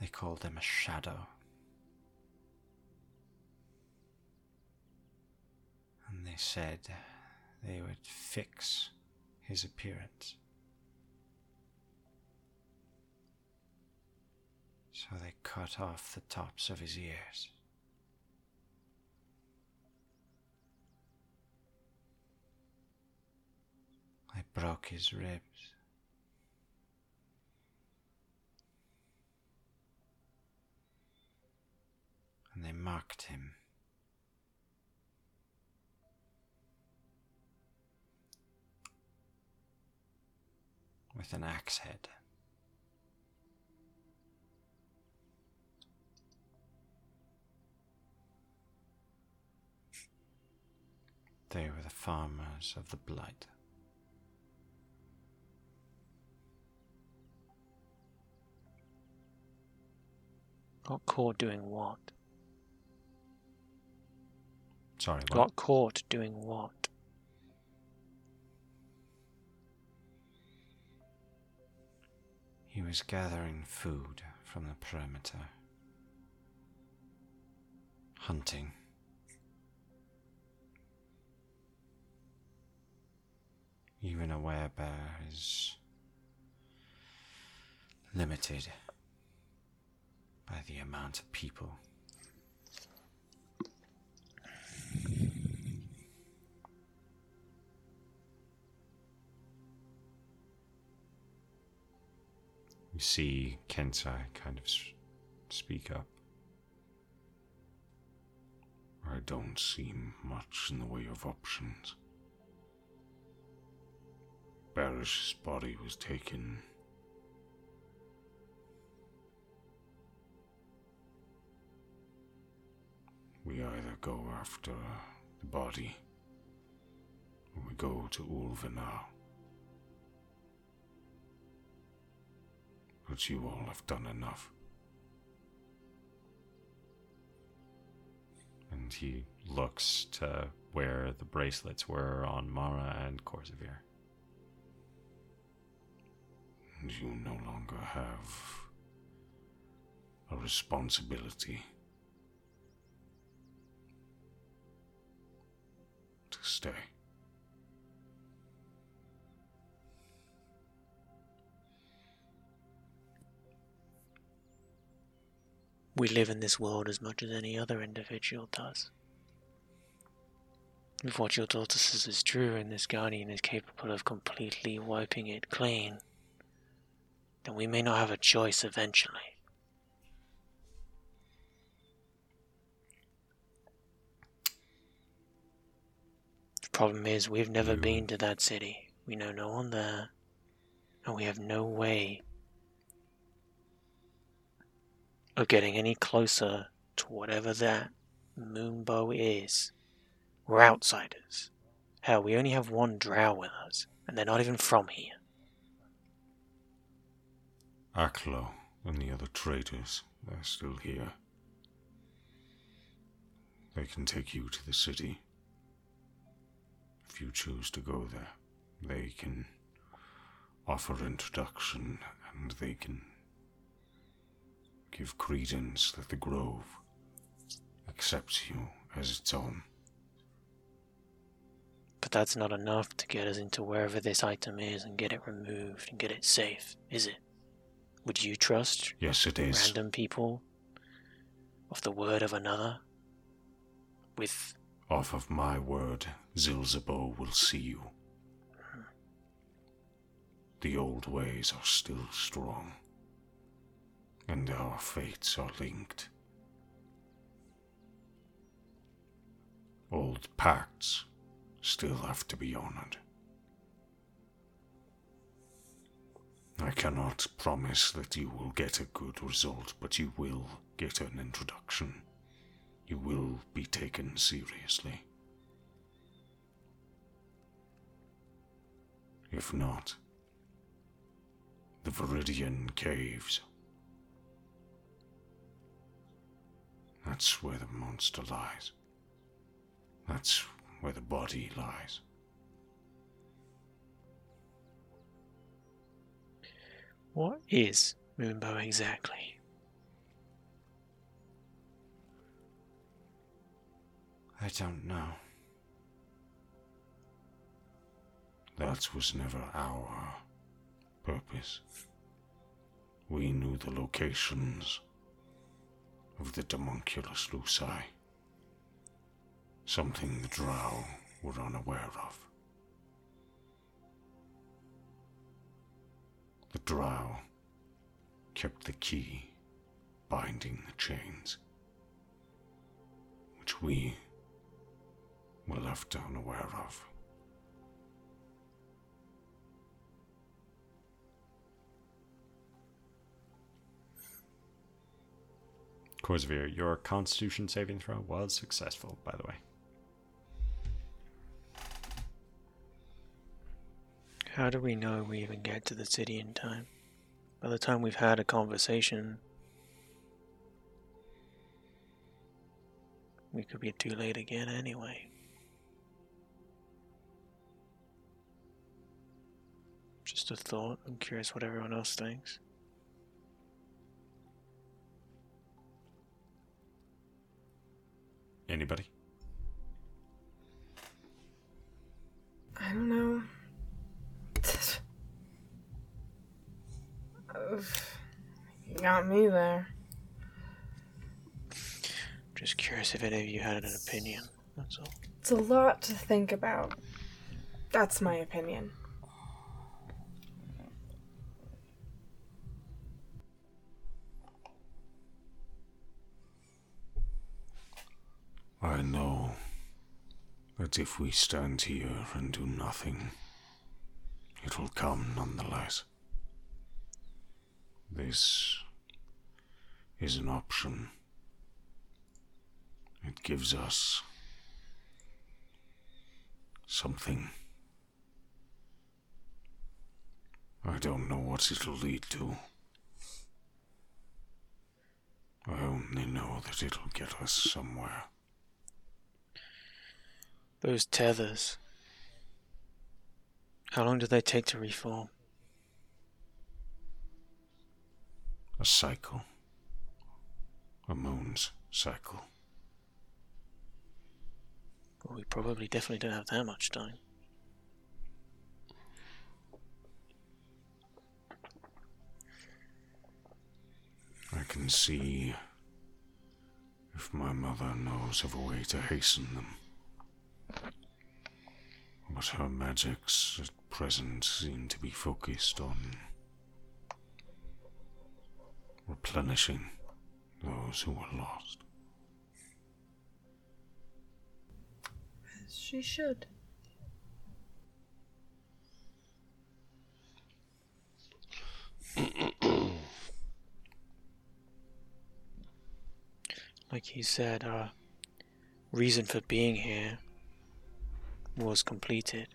They called him a shadow. And they said they would fix his appearance. So they cut off the tops of his ears. I broke his ribs. And they marked him. With an axe head. They were the farmers of the Blight. Got caught doing what? Sorry, what? Got caught doing what? He was gathering food from the perimeter. Hunting. Even a werebear is limited by the amount of people. You see Kensai kind of speak up. I don't see much in the way of options. Barish's body was taken. We either go after the body or we go to Ulvenar. But you all have done enough. And he looks to where the bracelets were on Mara and Corsair. And you no longer have a responsibility to stay. We live in this world as much as any other individual does. If what your daughter says is true and this guardian is capable of completely wiping it clean, then we may not have a choice eventually. The problem is, we've never You- been to that city. We know no one there, and we have no way of getting any closer to whatever that moonbow is. We're outsiders. Hell, we only have one drow with us, and they're not even from here. Aklo and the other traitors, they're still here. They can take you to the city. If you choose to go there, they can offer introduction and they can give credence that the Grove accepts you as its own. But that's not enough to get us into wherever this item is and get it removed and get it safe, is it? Would you trust Yes, it is. random people of the word of another? With Off of my word, Zilzabo will see you. Hmm. The old ways are still strong, and our fates are linked. Old pacts still have to be honored. I cannot promise that you will get a good result, but you will get an introduction. You will be taken seriously. If not, the Viridian Caves. That's where the monster lies. That's where the body lies. what is Moonbow exactly? I don't know. That was never our purpose. We knew the locations of the Demunculus Luci. Something the Drow were unaware of. The Drow kept the key binding the chains, which we were left unaware of. Korzavir, your constitution saving throw was successful, by the way. How do we know we even get to the city in time? By the time we've had a conversation, we could be too late again anyway. Just a thought. I'm curious what everyone else thinks. Anybody? I don't know. You got me there. Just curious if any of you had an opinion. That's all. It's a lot to think about. That's my opinion. I know that if we stand here and do nothing, it will come nonetheless. This is an option. It gives us something. I don't know what it'll lead to. I only know that it'll get us somewhere. Those tethers. How long do they take to reform? A cycle. A moon's cycle. Well, we probably definitely don't have that much time. I can see if my mother knows of a way to hasten them. But her magics at present seem to be focused on replenishing those who are lost. As she should. Like he said, our reason for being here was completed.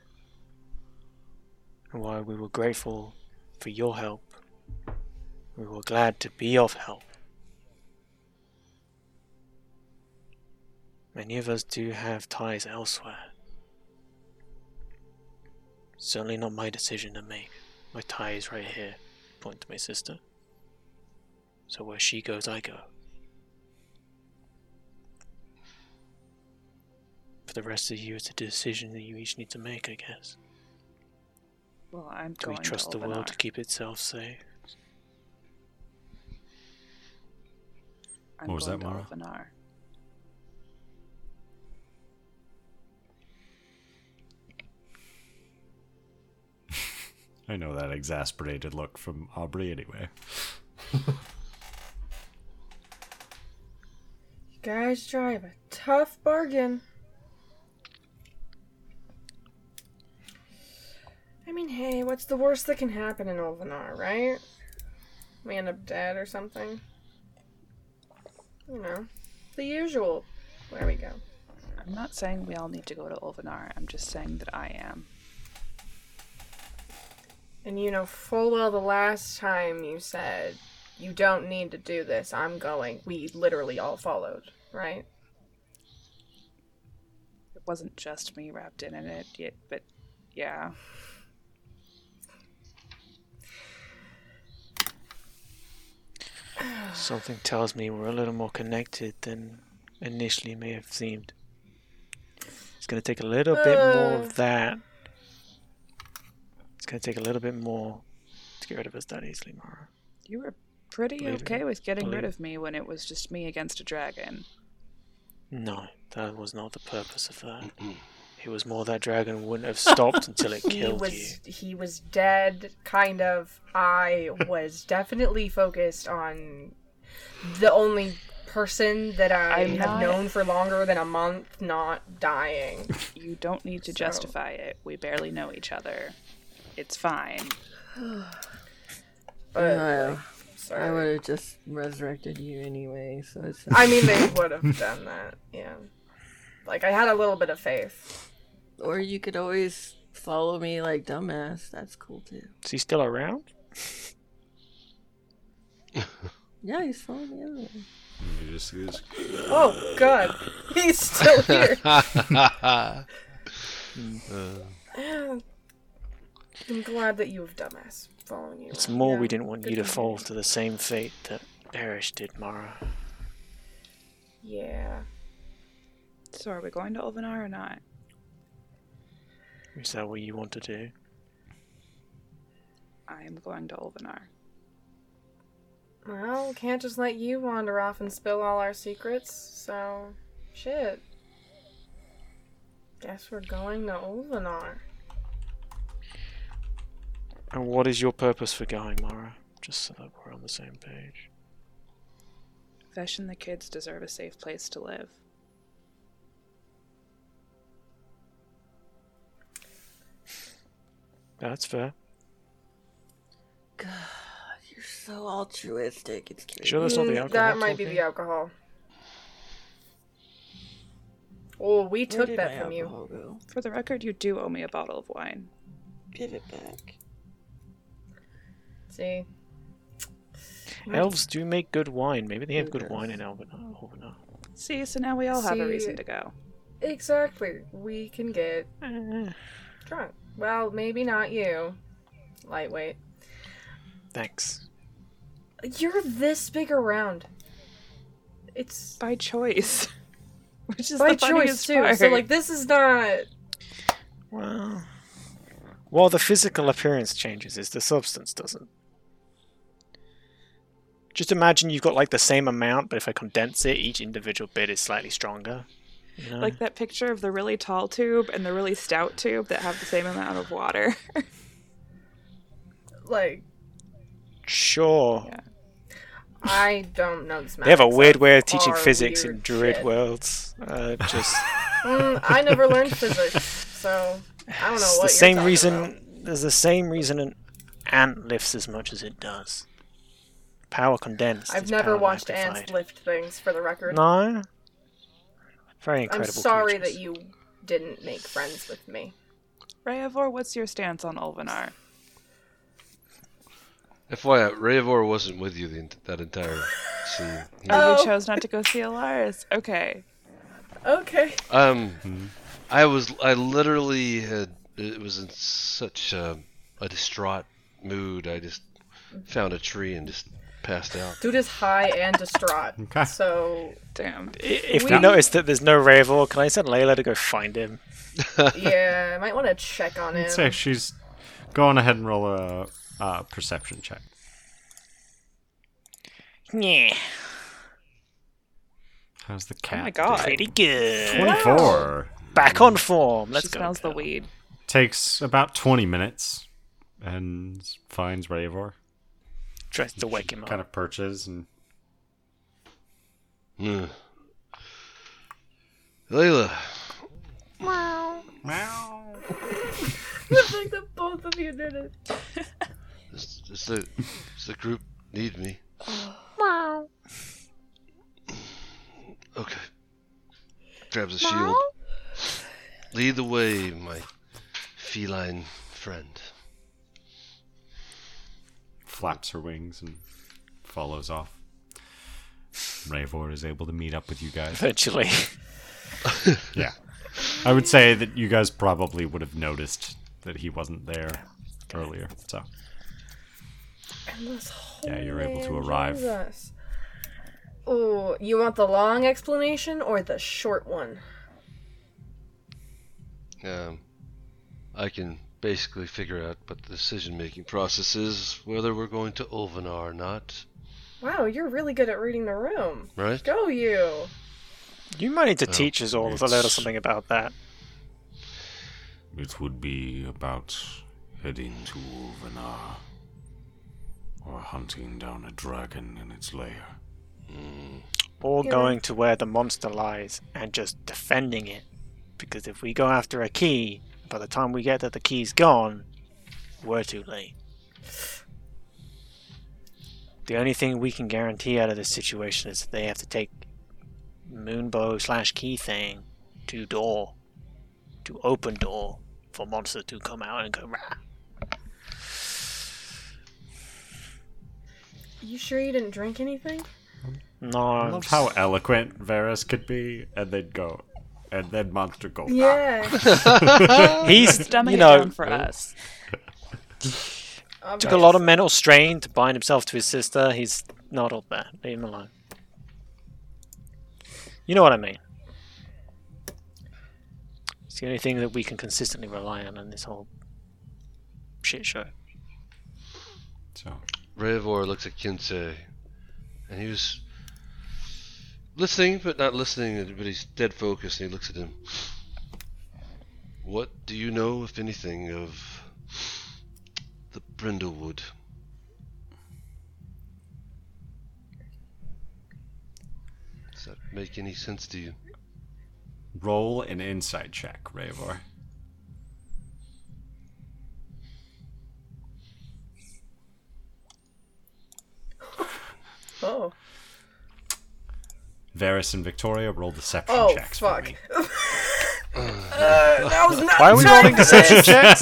And while we were grateful for your help, we were glad to be of help. Many of us do have ties elsewhere. Certainly not my decision to make. My tie is right here. Point to my sister. So where she goes, I go. For the rest of you, it's a decision that you each need to make, I guess. Well, I'm Do we trust to the world to keep itself safe? I'm What was that, Mara? to I know that exasperated look from Aubrey anyway. You guys drive a tough bargain. I mean, hey, what's the worst that can happen in Ulvanar, right? We end up dead or something. You know, the usual. There we go. I'm not saying we all need to go to Ulvanar. I'm just saying that I am. And you know full well the last time you said, you don't need to do this, I'm going. We literally all followed, right? It wasn't just me wrapped in it, yet, but yeah. Something tells me we're a little more connected than initially may have seemed. It's going to take a little bit more Uh. of that. It's going to take a little bit more to get rid of us that easily, Mara. You were pretty Believe it. okay with getting rid of me when it was just me against a dragon. No, that was not the purpose of that. It was more that dragon wouldn't have stopped until it he killed was you. he was dead kind of i was definitely focused on the only person that i I'm have not- known for longer than a month not dying You don't need to So- justify it. We barely know each other. It's fine. but I sorry. would have just resurrected you anyway, so it's. I mean they would have done that yeah like i had a little bit of faith or you could always follow me like dumbass. That's cool too. Is he still around? Yeah, he's following me everywhere. You just, you just- oh god he's still here i'm glad that you have dumbass following you It's around. more Yeah, we didn't want good you to for fall to the same fate that Erish did, Mara. yeah So are we going to Ulvanar or not? Is that what you want to do? I am going to Ulvanar. Well, can't just let you wander off and spill all our secrets, so shit. Guess we're going to Ulvanar. And what is your purpose for going, Mara? Just so that we're on the same page. Vesh and the kids deserve a safe place to live. That's fair. God, you're so altruistic. It's cute. Sure that's not the Mm, alcohol That might be the alcohol. Oh, we Where took that from you. Go? For the record, you do owe me a bottle of wine. Give it back. See? Elves do make good wine. Maybe they have Who good does? wine in Elvenar. Elvenar. See, so now we all have a See- reason to go. Exactly. We can get Eh, drunk. Well, maybe not you. Lightweight. thanks. You're this big around. It's By choice. Which is by the choice, too. part. So, like, this is not. Well, while the physical appearance changes, is the substance doesn't. Just imagine you've got like the same amount, but if I condense it, each individual bit is slightly stronger. You know? Like that picture of the really tall tube and the really stout tube that have the same amount of water. Like, sure. Yeah. I don't know this They have a weird way of teaching physics in weird druid shit. worlds. Uh, just Mm, I never learned physics, so I don't know it's what the you're same reason. about. There's the same reason an ant lifts as much as it does. Power condensed. I've never watched magnified. ants lift things, for the record. No. Very I'm sorry creatures. that you didn't make friends with me. Rayavor, what's your stance on Ulvanar? FYI, Rayavor wasn't with you the, that entire scene. He- Oh, Oh. you chose not to go see Elaris. Okay. Okay. Um, I was, I literally had, it was in such a, a distraught mood. I just found a tree and just passed out. Dude is high and distraught. Okay. So, Damn. If We- we notice that there's no Ravor, can I send Layla to go find him? yeah, I might want to check on him. I'd say she's going ahead and roll a, a perception check. Yeah. How's the cat? Oh my god. Pretty good. Twenty-four. Back on form. Let's she go. smells the weed. Takes about twenty minutes, and finds Ravor. Tries to wake him up. Kind of perches and Hmm. Layla, the fact that both of you did it. does, does the does the group need me? Okay. Grabs a shield. Lead the way, my feline friend. Flaps her wings and follows off. Ravor is able to meet up with you guys. Eventually. Yeah. I would say that you guys probably would have noticed that he wasn't there earlier. So, And this Yeah, you're able to arrive. Jesus. Oh, you want the long explanation or the short one? Um, I can basically figure out what the decision-making process is, whether we're going to Ulvanar or not, Wow, you're really good at reading the room. right? Go you. You might need to Well, teach us all a little something about that. It would be about heading to Ulvanar or hunting down a dragon in its lair. Hmm. Or Yeah. going to where the monster lies and just defending it. Because if we go after a key, by the time we get that the key's gone, we're too late. The only thing we can guarantee out of this situation is that they have to take Moonbow slash key thing to door, to open door for monster to come out and go rah. You sure you didn't drink anything? No, I love how eloquent Varys could be, and then go, and then Monster go. "Ah." Yeah. he's Dumbing you it know down for us. took a lot of mental strain to bind himself to his sister. He's not all that. Leave him alone. You know what I mean. It's the only thing that we can consistently rely on in this whole shit show. So, Ravor looks at Kensai, and he was listening, but not listening, but he's dead focused, and he looks at him. What do you know, if anything, of the Brindlewood? Does that make any sense to you? roll an insight check, Ravor. Oh. Varys and Victoria roll deception Oh, checks fuck. for me. uh, that was not Why are we time rolling for deception this. checks?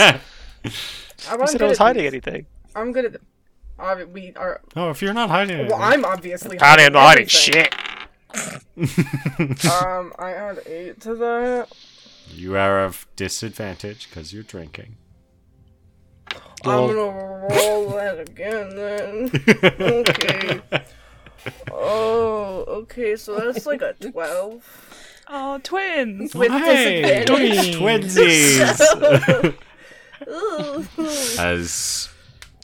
I'm said I was at hiding these. anything. I'm good at the. obvi- we are. Oh, if you're not hiding it, Well, I'm obviously. Apparently I'm not hiding shit. Um, I add eight to that. you are of disadvantage because you're drinking. I'm gonna roll that again then. okay. Oh, okay, so that's like a 12. Oh, twins! With Hey, disadvantage. twinsies! As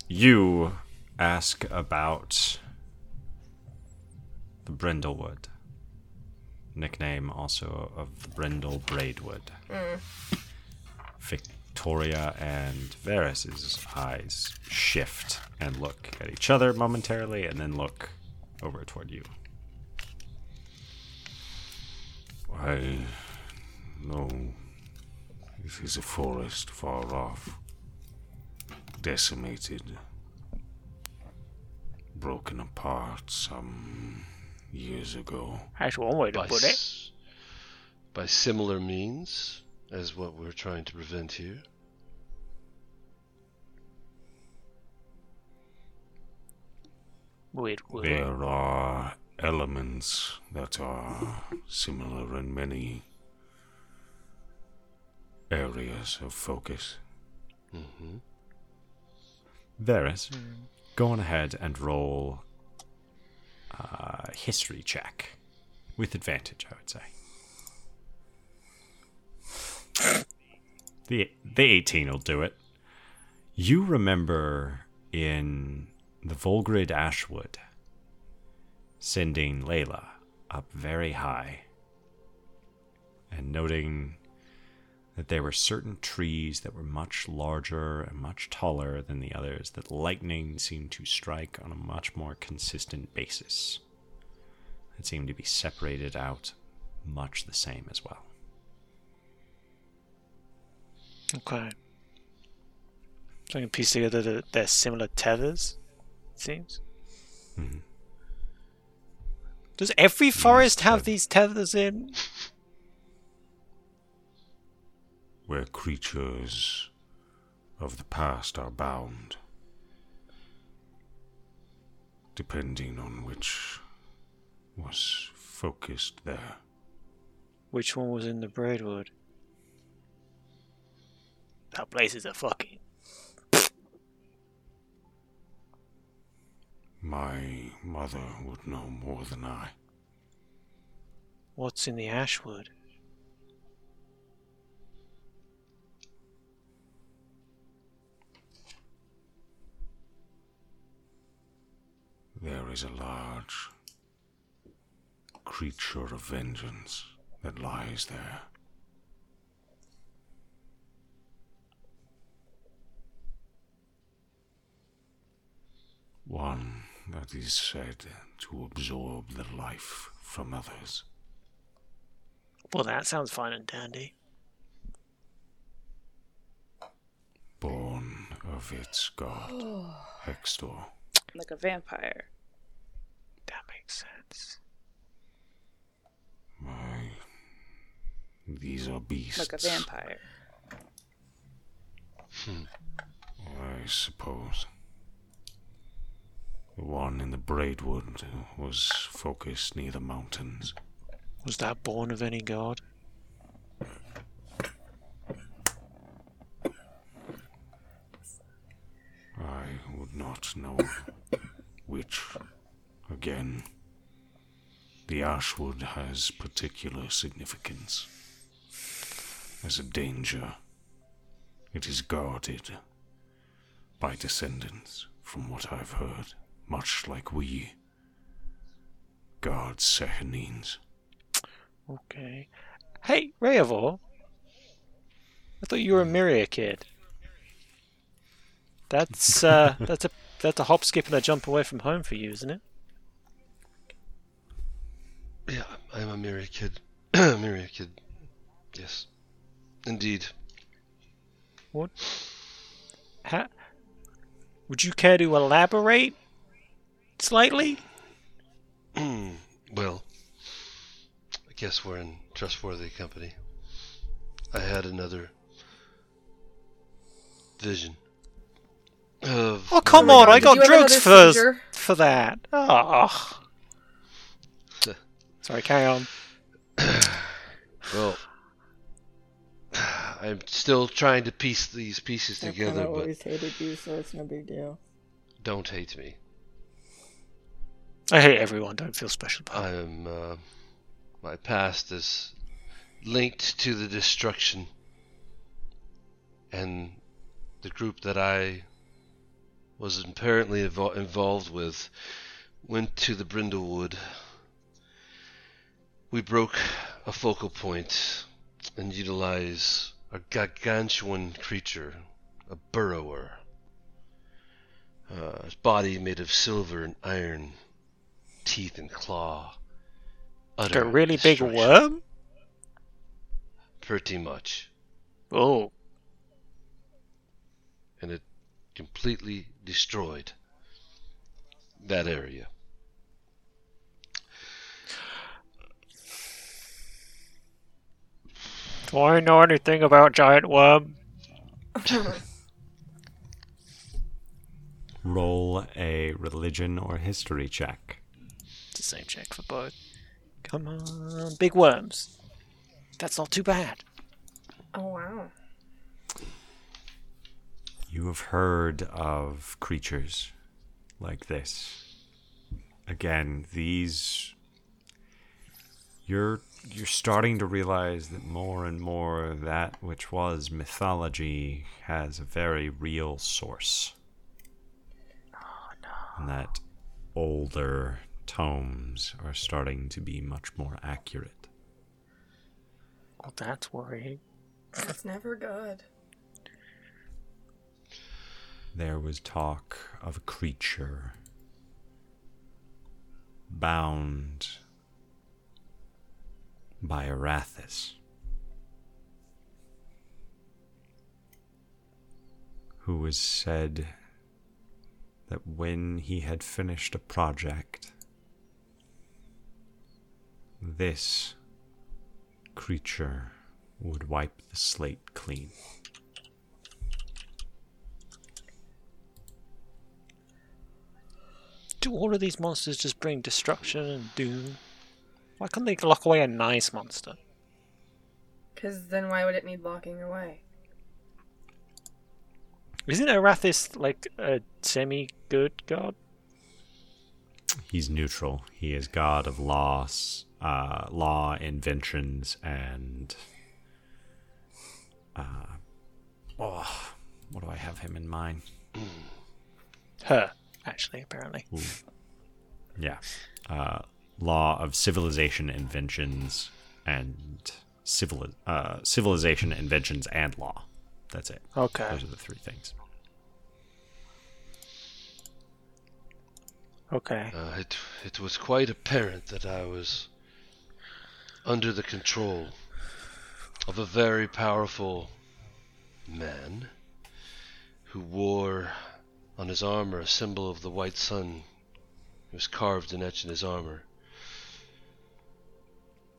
you ask about the Brindlewood, nickname also of the Brindle Braidwood. Mm. Victoria and Varys's eyes shift and look at each other momentarily, and then look over toward you. I know it is a forest far off, decimated, broken apart some years ago. That's one way to By, put it. s- by similar means as what we're trying to prevent here. Weird, weird. There are elements that are similar in many areas of focus. hmm Varys, go on ahead and roll a history check with advantage, I would say. The the 18 will do it. You remember in the Volgrid Ashwood sending Layla up very high and noting that there were certain trees that were much larger and much taller than the others that lightning seemed to strike on a much more consistent basis. It seemed to be separated out much the same as well. Okay. So I can piece together that they're similar tethers, it seems. Mhm. Does every forest have these tethers in? Where creatures of the past are bound, depending on which was focused there. Which one was in the Braidwood? That place is a fucking. My mother would know more than I. What's in the Ashwood? There is a large creature of vengeance that lies there. One that is said to absorb the life from others. Well, that sounds fine and dandy. Born of its god, Hextor. Like a vampire. That makes sense. My, these are beasts. Like a vampire. Hmm. I suppose. The one in the Braidwood was focused near the mountains. Was that born of any god? I would not know which. Again, the Ashwood has particular significance. As a danger, it is guarded by descendants, from what I've heard, much like we guard Sehanines. Okay. Hey, Rayavor. I thought you were a Myria kid. That's uh, that's a that's a hop, skip, and a jump away from home for you, isn't it? Yeah, I'm a Myria kid. Myria kid. Yes. Indeed. What? Ha- Would you care to elaborate slightly? Hmm, well, I guess we're in trustworthy company. I had another vision. Of Oh come on! I got drugs another for seizure? for that. Oh. Sorry, carry on. Well, I'm still trying to piece these pieces together, kinda but always hated you, so it's no big deal. don't hate me. I hate everyone. Don't feel special. I am. Uh, my past is linked to the destruction, and the group that I was apparently invo- involved with went to the Brindlewood. We broke a focal point and utilized a gargantuan creature, a burrower. Uh, his body made of silver and iron, teeth and claw. Like a really big worm. Pretty much. Oh, And it completely destroyed that area. do I know anything about giant worm? Roll a religion or history check. It's the same check for both. Come on, big worms. That's not too bad. Oh wow. You have heard of creatures like this. Again, these you're you're starting to realize that more and more that which was mythology has a very real source. Oh, no, And that older tomes are starting to be much more accurate. Well, that's worrying. That's never good. There was talk of a creature bound by Arathis, who was said that when he had finished a project, this creature would wipe the slate clean. Do all of these monsters just bring destruction and doom? Why can't they lock away a nice monster? Because then why would it need locking away? Isn't Arathis like a semi good god? He's neutral. He is god of laws, uh, law, inventions, and uh, oh, what do I have him in mind? Her, actually, apparently. Yeah, uh, law of civilization, inventions, and civil uh, civilization, inventions, and law. That's it. Okay. Those are the three things. Okay. Uh, it, it was quite apparent that I was under the control of a very powerful man who wore on his armor a symbol of the white sun. It was carved and etched in his armor.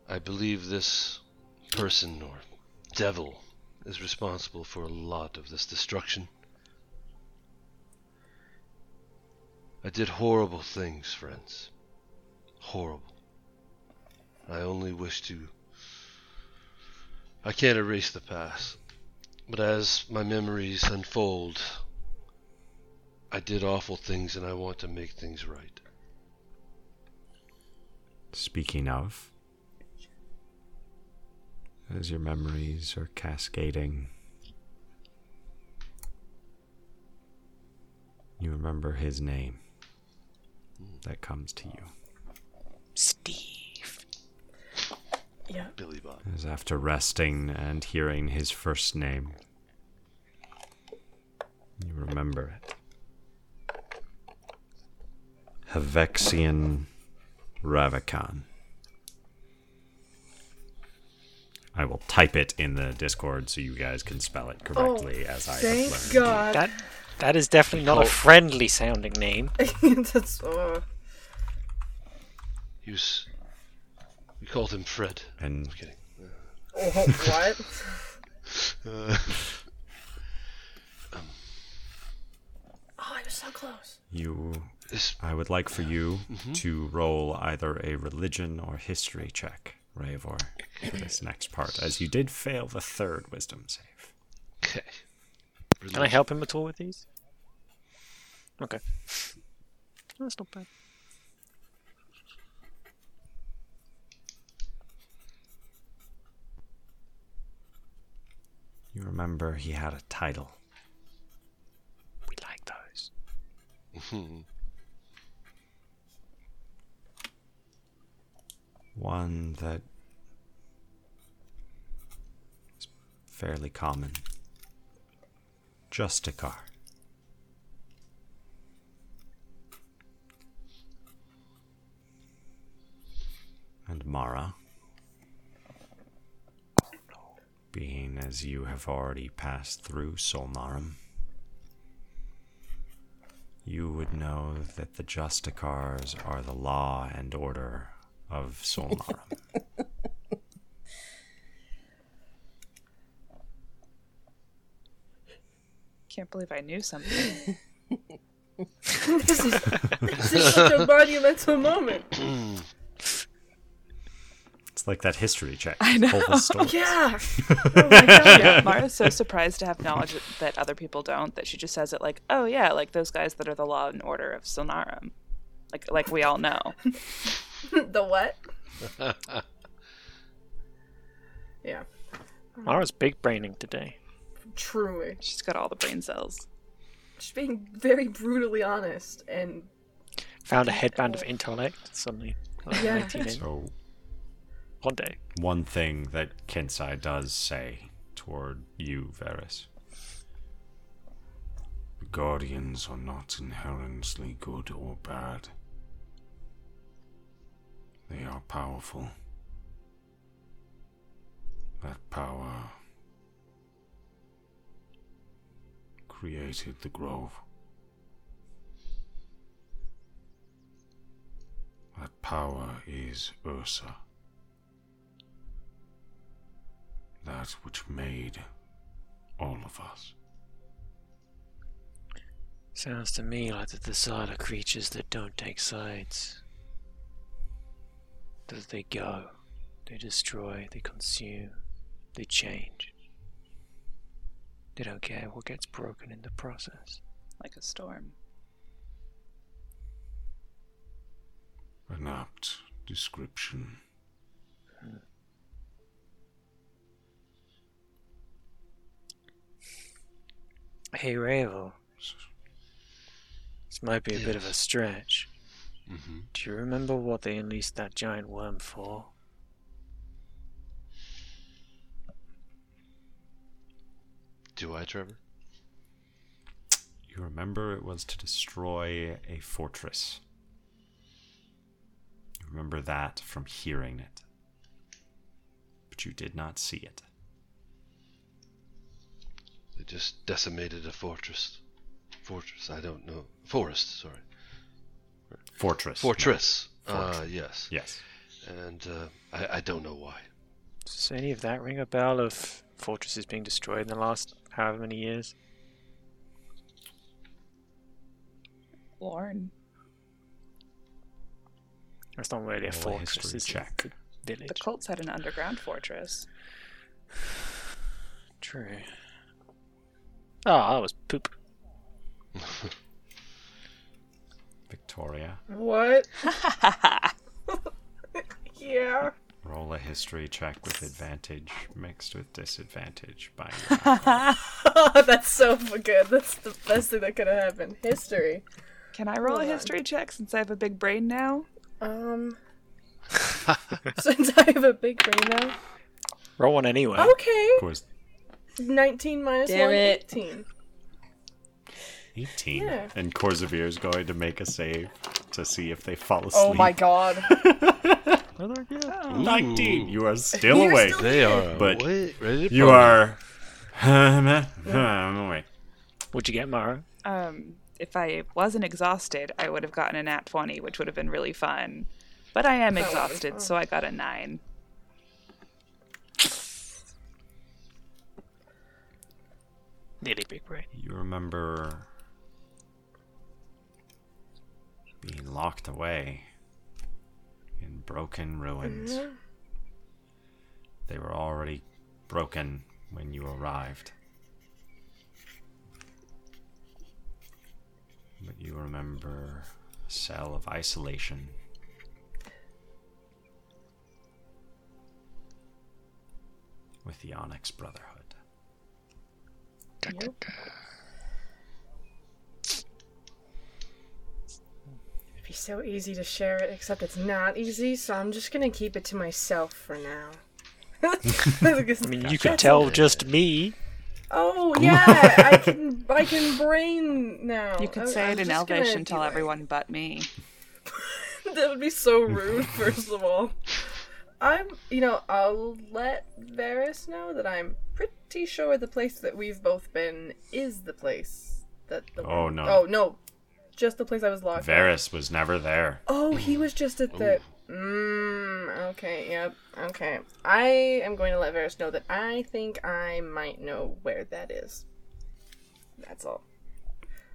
I believe this person or devil is responsible for a lot of this destruction. I did horrible things, friends. Horrible. I only wish to. I can't erase the past. But as my memories unfold, I did awful things and I want to make things right. Speaking of, as your memories are cascading, you remember his name that comes to you. Steve. Yeah. Billy Bob. As after resting and hearing his first name, you remember it. Havexian Ravikon. I will type it in the Discord so you guys can spell it correctly as I have Thank learned. God. That that is definitely not a friendly sounding name. That's. Uh, He was. We called him Fred. And I'm kidding. oh, what? Uh, Oh, I was so close. you this, I would like for you Mm-hmm. to roll either a religion or history check, Rayvor, for this next part, as you did fail the third wisdom save. okay. Can I help him at all with these? Okay. That's not bad. You remember he had a title. We like those. One that is fairly common. Justicar. And Mara. Being as you have already passed through Solnarum, you would know that the Justicars are the law and order of Solnarum. Can't believe I knew something. this, is, this is such a monumental moment. it's like that history check. I know. Pull the story. Yeah. Oh my god. yeah, Mara's so surprised to have knowledge that other people don't that she just says it like, "Oh yeah, like those guys that are the law and order of Solnarum." Like like we all know. the what? Yeah. Mara's big braining today. Truly. She's got all the brain cells. She's being very brutally honest and Found a headband of intellect. Suddenly, like Yeah. 19 in. So, One day. one thing that Kensai does say toward you, Varys. The Guardians are not inherently good or bad. They are powerful. That power created the Grove. That power is Ursa. That which made all of us. Sounds to me like the Thessala are creatures that don't take sides. That they go, they destroy, they consume, they change. They don't care what gets broken in the process. Like a storm. An apt description. Hey, Ravel. This might be a bit of a Yes. stretch. hmm Do you remember what they unleashed that giant worm for? Do I, Trevor? You remember it was to destroy a fortress. You remember that from hearing it. But you did not see it. They just decimated a fortress. Fortress, I don't know. Forest, sorry. Fortress. Fortress. no. Uh, yes. Yes. And uh, I, I don't know why. Does any of that ring a bell of fortresses being destroyed in the last however many years? Warren. It's not really a Roll a fortress, it's check. a village. The cults had an underground fortress. True. Oh, that was poop. Victoria, What? yeah. roll a history check with advantage mixed with disadvantage by. Oh, that's so good. That's the best thing that could have happened. History. Can I roll a Hold on. history check since I have a big brain now? Um. since I have a big brain now. Roll one anyway. Okay. Of course, 19 minus Damn 1, it. 18. 18. Yeah. And Corsair is going to make a save to see if they fall asleep. Oh my god. Oh. 19. You are still You're awake. still They are But awake, ready to You are. I'm awake. What'd you get, Mara? Um, if I wasn't exhausted, I would have gotten a nat 20, which would have been really fun. But I am That would be exhausted, so I got a 9. Big brain. You remember being locked away in broken ruins. Mm-hmm. They were already broken when you arrived. But you remember a cell of isolation. With the Onyx Brotherhood. Yep. It'd be so easy to share it, except it's not easy, so I'm just gonna keep it to myself for now. I mean, you could tell just me. Oh yeah, I can I can brain now. You could I- say I'm it in just Elvish and tell it. everyone but me. that would be so rude. First of all, I'm you know I'll let Varys know that I'm pretty sure the place that we've both been is the place that the Oh, no. oh no just the place I was locked. up. Varys was never there. Oh, he was just at the. Mm, okay, yep, okay. I am going to let Varys know that I think I might know where that is. That's all.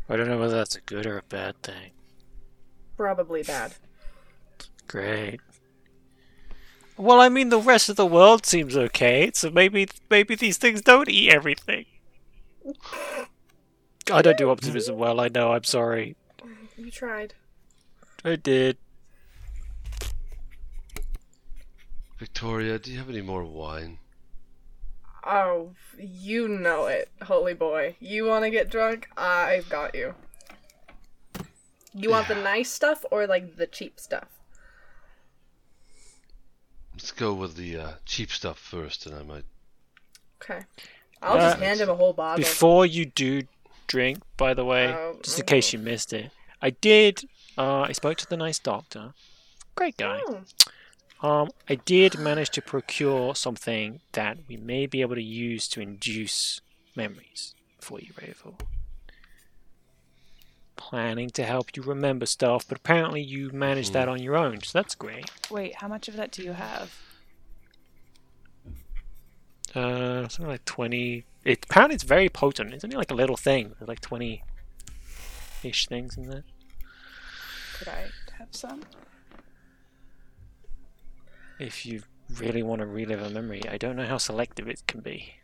I don't know whether that's a good or a bad thing. Probably bad. Great. Well, I mean, the rest of the world seems okay, so maybe maybe these things don't eat everything. I don't do optimism well. I know. I'm sorry. You tried. I did. Victoria, do you have any more wine? Oh, you know it, holy boy. You want to get drunk? I've got you. You want the nice stuff or like the cheap stuff? Let's go with the uh, cheap stuff first, and I might. Okay. I'll just Uh, hand him a whole bottle. Before you do drink, by the way, Oh, just in case you missed it, I did. Uh, I spoke to the nice doctor. Great guy. Oh, Um, I did manage to procure something that we may be able to use to induce memories for you, Ravel. Planning to help you remember stuff, but apparently you managed that on your own, so that's great. Wait, how much of that do you have? Uh, something like 20. It, apparently it's very potent. It's only like a little thing. There's like 20 ish things in there. Could I have some? If you really want to relive a memory, I don't know how selective it can be.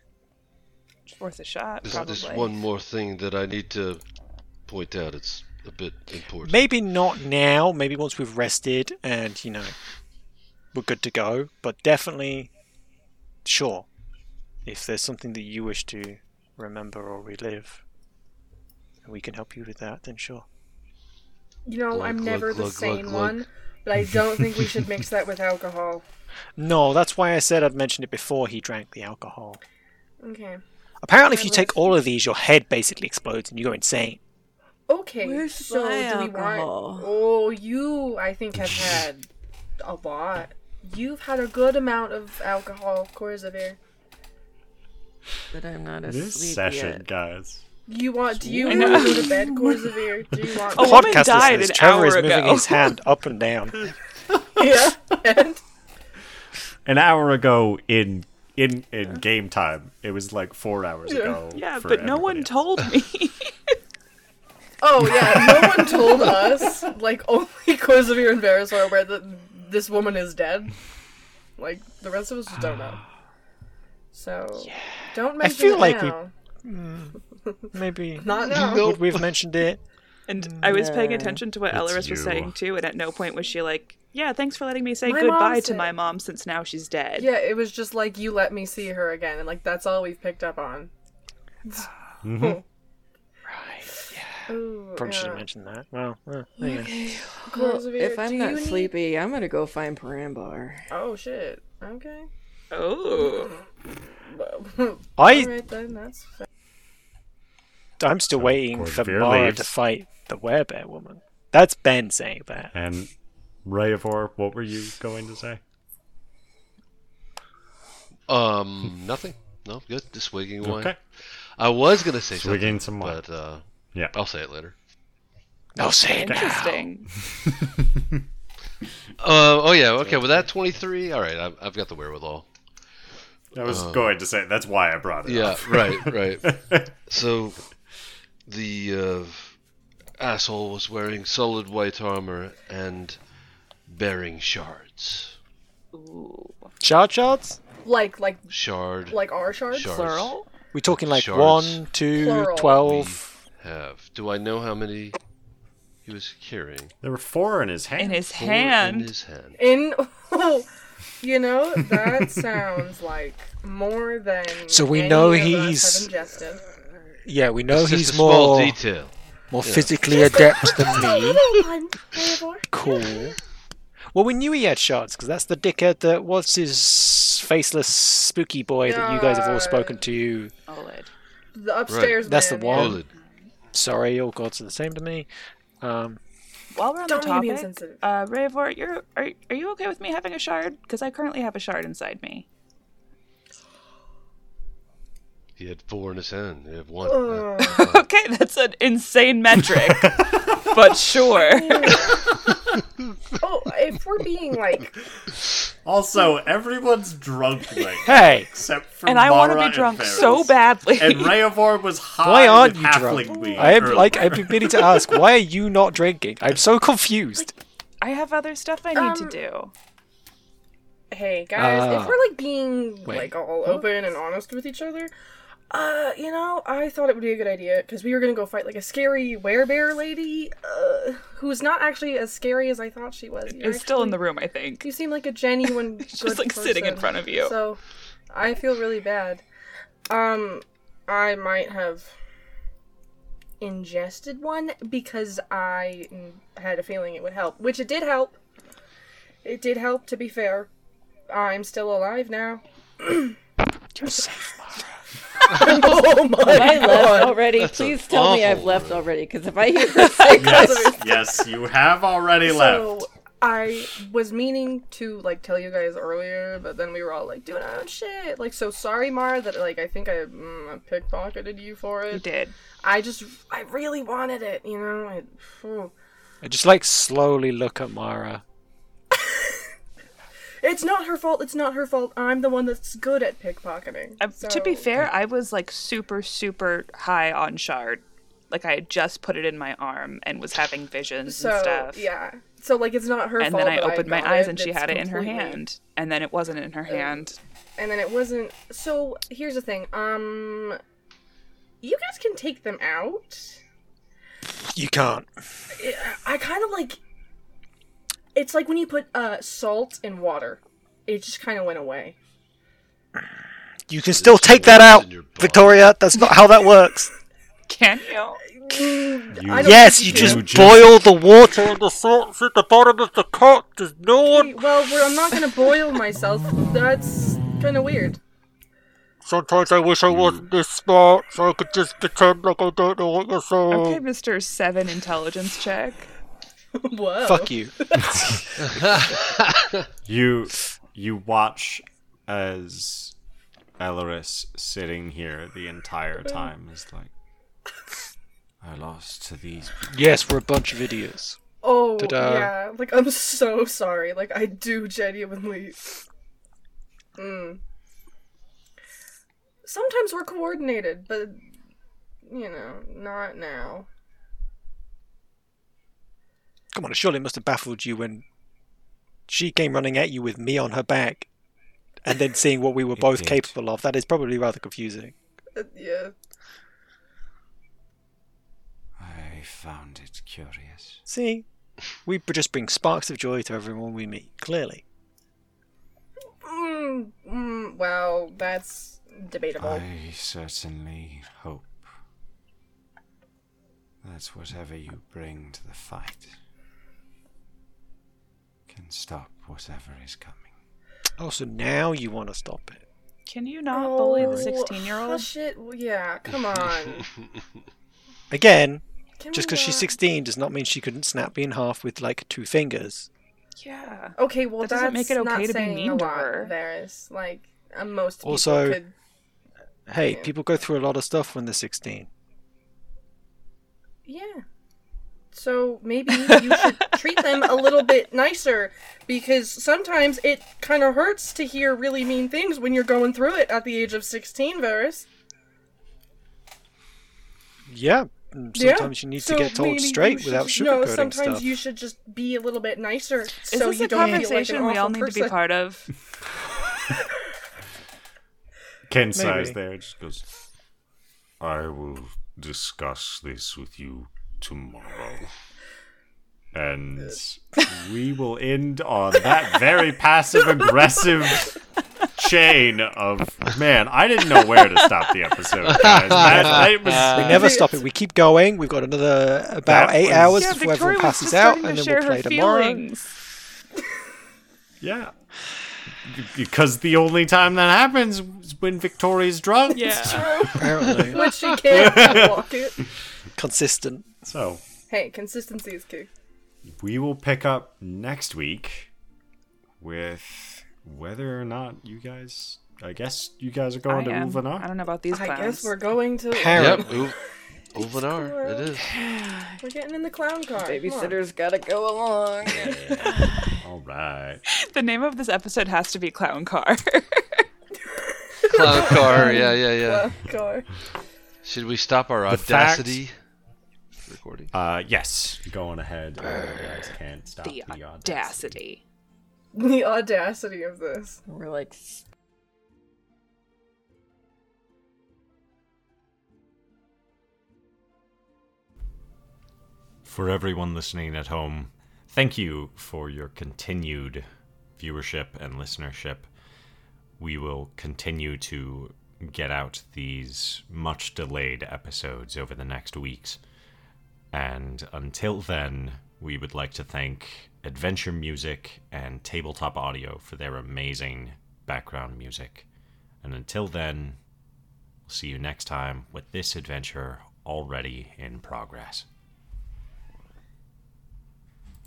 It's worth a shot, There's, probably. there's one more thing that I need to point out. It's a bit important. Maybe not now, maybe once we've rested and, you know, we're good to go, but definitely, sure. If there's something that you wish to remember or relive, and we can help you with that, then sure. you know, Glug, I'm glug, never the glug, sane glug, one, glug. but I don't think we should mix that with alcohol. No, that's why I said I'd mentioned it before he drank the alcohol. Okay. Apparently, if you take all of these, your head basically explodes and you go insane. Okay. Where's so my do we want? Oh, you I think have had a lot. You've had a good amount of alcohol, Korzavir. But I'm not This session, yet. guys. You want? Do you want to go to bed, Korzavir? Do you want? A woman Podcast died listeners, an Trevor hour is moving ago. his hand up and down. yeah. And An hour ago in in in game time, it was like four hours ago. Yeah, but no one else. told me. Oh yeah, no one told us. Like only Korzavir and Varys are aware that this woman is dead. Like the rest of us just don't know. So don't mention I feel it like we- now. Maybe Not now. would we have mentioned it? And I was paying attention to what It's Elaris was saying too, and at no point was she like, "Yeah, thanks for letting me say My goodbye to my mom since now she's dead." Yeah, it was just like you let me see her again, and like that's all we've picked up on. Mhm. Right. Ooh, Probably should yeah. have mentioned that. Well, uh, there you go. Well, if I'm you not need- sleepy, I'm gonna go find Parambar. Oh shit. Okay. Oh, I Alright then, that's fair. I'm still So, waiting for Veer Mara to fight the werebear woman. That's Ben saying that. And Rayavor, what were you going to say? Um, nothing. No, good. Just swigging wine. Okay. I was gonna say Swigging something, some wine. but uh, Yeah. I'll say it later. No, say it now. interesting. Uh, oh yeah. Okay. With that 23, all right. I've, I've got the wherewithal. I was going to say that's why I brought it Yeah. up. Right. Right. so, the uh, asshole was wearing solid white armor and bearing shards. Ooh, Shard shards? Like like Shard. like our shards? Shards. plural. We talking like Shards. one, two, Plural. twelve? Have. Do I know how many he was carrying? There were four in his hand. In his Four hand. In his hand. In you know, that sounds like more than So we any know of he's- Yeah, we know It's just he's a small more detail. more Yeah. physically adept than me. Little one, Eivor. Cool. Well, we knew he had shards because that's the dickhead that was his faceless spooky boy that you guys have all spoken to. Olid. The upstairs That's the man, one. Yeah. Bullet. Sorry, all gods are the same to me. Um, While we're on Don't the mean to be topic, insensitive. uh, Rayvor, you're are, are you okay with me having a shard? Because I currently have a shard inside me. He had four in his hand. He had one. Uh, okay, that's an insane metric, but sure. oh, if we're being like, Also, everyone's drunk right now, hey, except for And I want to be and drunk Varys. so badly. And Rayavor was high why aren't with you halfling drunk? weed I am earlier. like I've been meaning to ask. Why are you not drinking? I'm so confused. I have other stuff I need to Um, do. hey guys, Ah. if we're like being Wait. like all open and honest with each other, uh, you know, I thought it would be a good idea because we were gonna go fight like a scary werebear lady, uh, who's not actually as scary as I thought she was. You're still in the room, I think. You seem like a genuine. She's like sitting in front of you. So, I feel really bad. Um, I might have ingested one because I had a feeling it would help, which it did help. It did help, to be fair. I'm still alive now. You're safe, Mara. oh my Have I left god! already? That's Please tell me I've left word. already, because if I hear her say Yes, yes, you have already left. So I was meaning to like tell you guys earlier, but then we were all like doing our own shit. Like, so sorry, Mar, that like I think I, mm, I pickpocketed you for it. You did. I just, I really wanted it, you know. I. I just like slowly look at Mara. It's not her fault. It's not her fault. I'm the one that's good at pickpocketing. Uh, To be fair, I was like super, super high on shard. Like I had just put it in my arm and was having visions so and stuff. yeah. So like, it's not her And fault. And then I that opened my eyes it. and she It's had it in her hand. And then it wasn't in her hand. and then it wasn't. So here's the thing. Um, you guys can take them out. You can't. it, I kind of like. It's like when you put uh, salt in water. It just kind of went away. You can still take that out, in your body. Victoria. That's not how that works. Can you? I don't Yes, you just You just- boil the water and the salt's at the bottom of the cup. There's no one. Well, we're, I'm not gonna boil myself. That's kind of weird. Sometimes I wish I wasn't this smart, so I could just pretend like I don't know what you're saying. Okay, Mr. Seven intelligence check. Whoa. Fuck you. You you watch as Elaris sitting here the entire time is like I lost to these. Yes, we're a bunch of idiots. Oh Ta-da. yeah. Like I'm so sorry. Like I do genuinely. Mm. Sometimes we're coordinated, but you know, not now. Come on, surely it must have baffled you when she came running at you with me on her back, and then seeing what we were both did. capable of. That is probably rather confusing. Uh, yeah. I found it curious. See, we just bring sparks of joy to everyone we meet. Clearly, Mm, mm, well, that's debatable. I certainly hope that's whatever you bring to the fight can stop whatever is coming. oh, so now you want to stop it? Can you not bully the Oh, 16 year old? Hush it. Yeah, come on. Again, Can just we because she's 16 does not mean she couldn't snap me in half with like two fingers. Yeah. Okay, well, That doesn't make it okay to be mean to her. Varys. Like, uh, most people Also- could. Hey, Yeah. people go through a lot of stuff when they're 16. Yeah. So maybe you should treat them a little bit nicer because sometimes it kind of hurts to hear really mean things when you're going through it at the age of 16, Varys. Yeah, mm, Yeah, sometimes you need so to get told straight should without just- No, sugarcoating sometimes stuff. you should just be a little bit nicer Is so this you a don't feel like an conversation we all awful need to be part of? Kensai there, just goes I will discuss this with you tomorrow. and we will end on that very passive aggressive chain of man. I didn't know where to stop the episode, guys. That, it was, We never stop it. We keep going. We've got another about eight was- hours yeah, before Victoria everyone passes out, and then we'll play tomorrow. yeah. Because the only time that happens is when Victoria's drunk. Yeah. True. Apparently, When she can't walk it. consistent. So Hey, consistency is key. we will pick up next week with whether or not you guys. I guess you guys are I going to am. Ulvanar. I don't know about these guys. I clowns. guess we're going to. Apparently. Yep. Ul- Ulvanar. It is. We're getting in the clown car. Come. Babysitter's gotta go along. All right. The name of this episode has to be Clown Car. Clown car. Yeah, yeah, yeah. Clown car. Should we stop our The fact- audacity recording? Uh, yes. Going ahead. Uh, you guys can't stop the the, audacity. The audacity of this. We're like, For everyone listening at home, thank you for your continued viewership and listenership. We will continue to get out these much delayed episodes over the next weeks. And until then, we would like to thank Adventure Music and Tabletop Audio for their amazing background music. And until then, we'll see you next time with this adventure already in progress.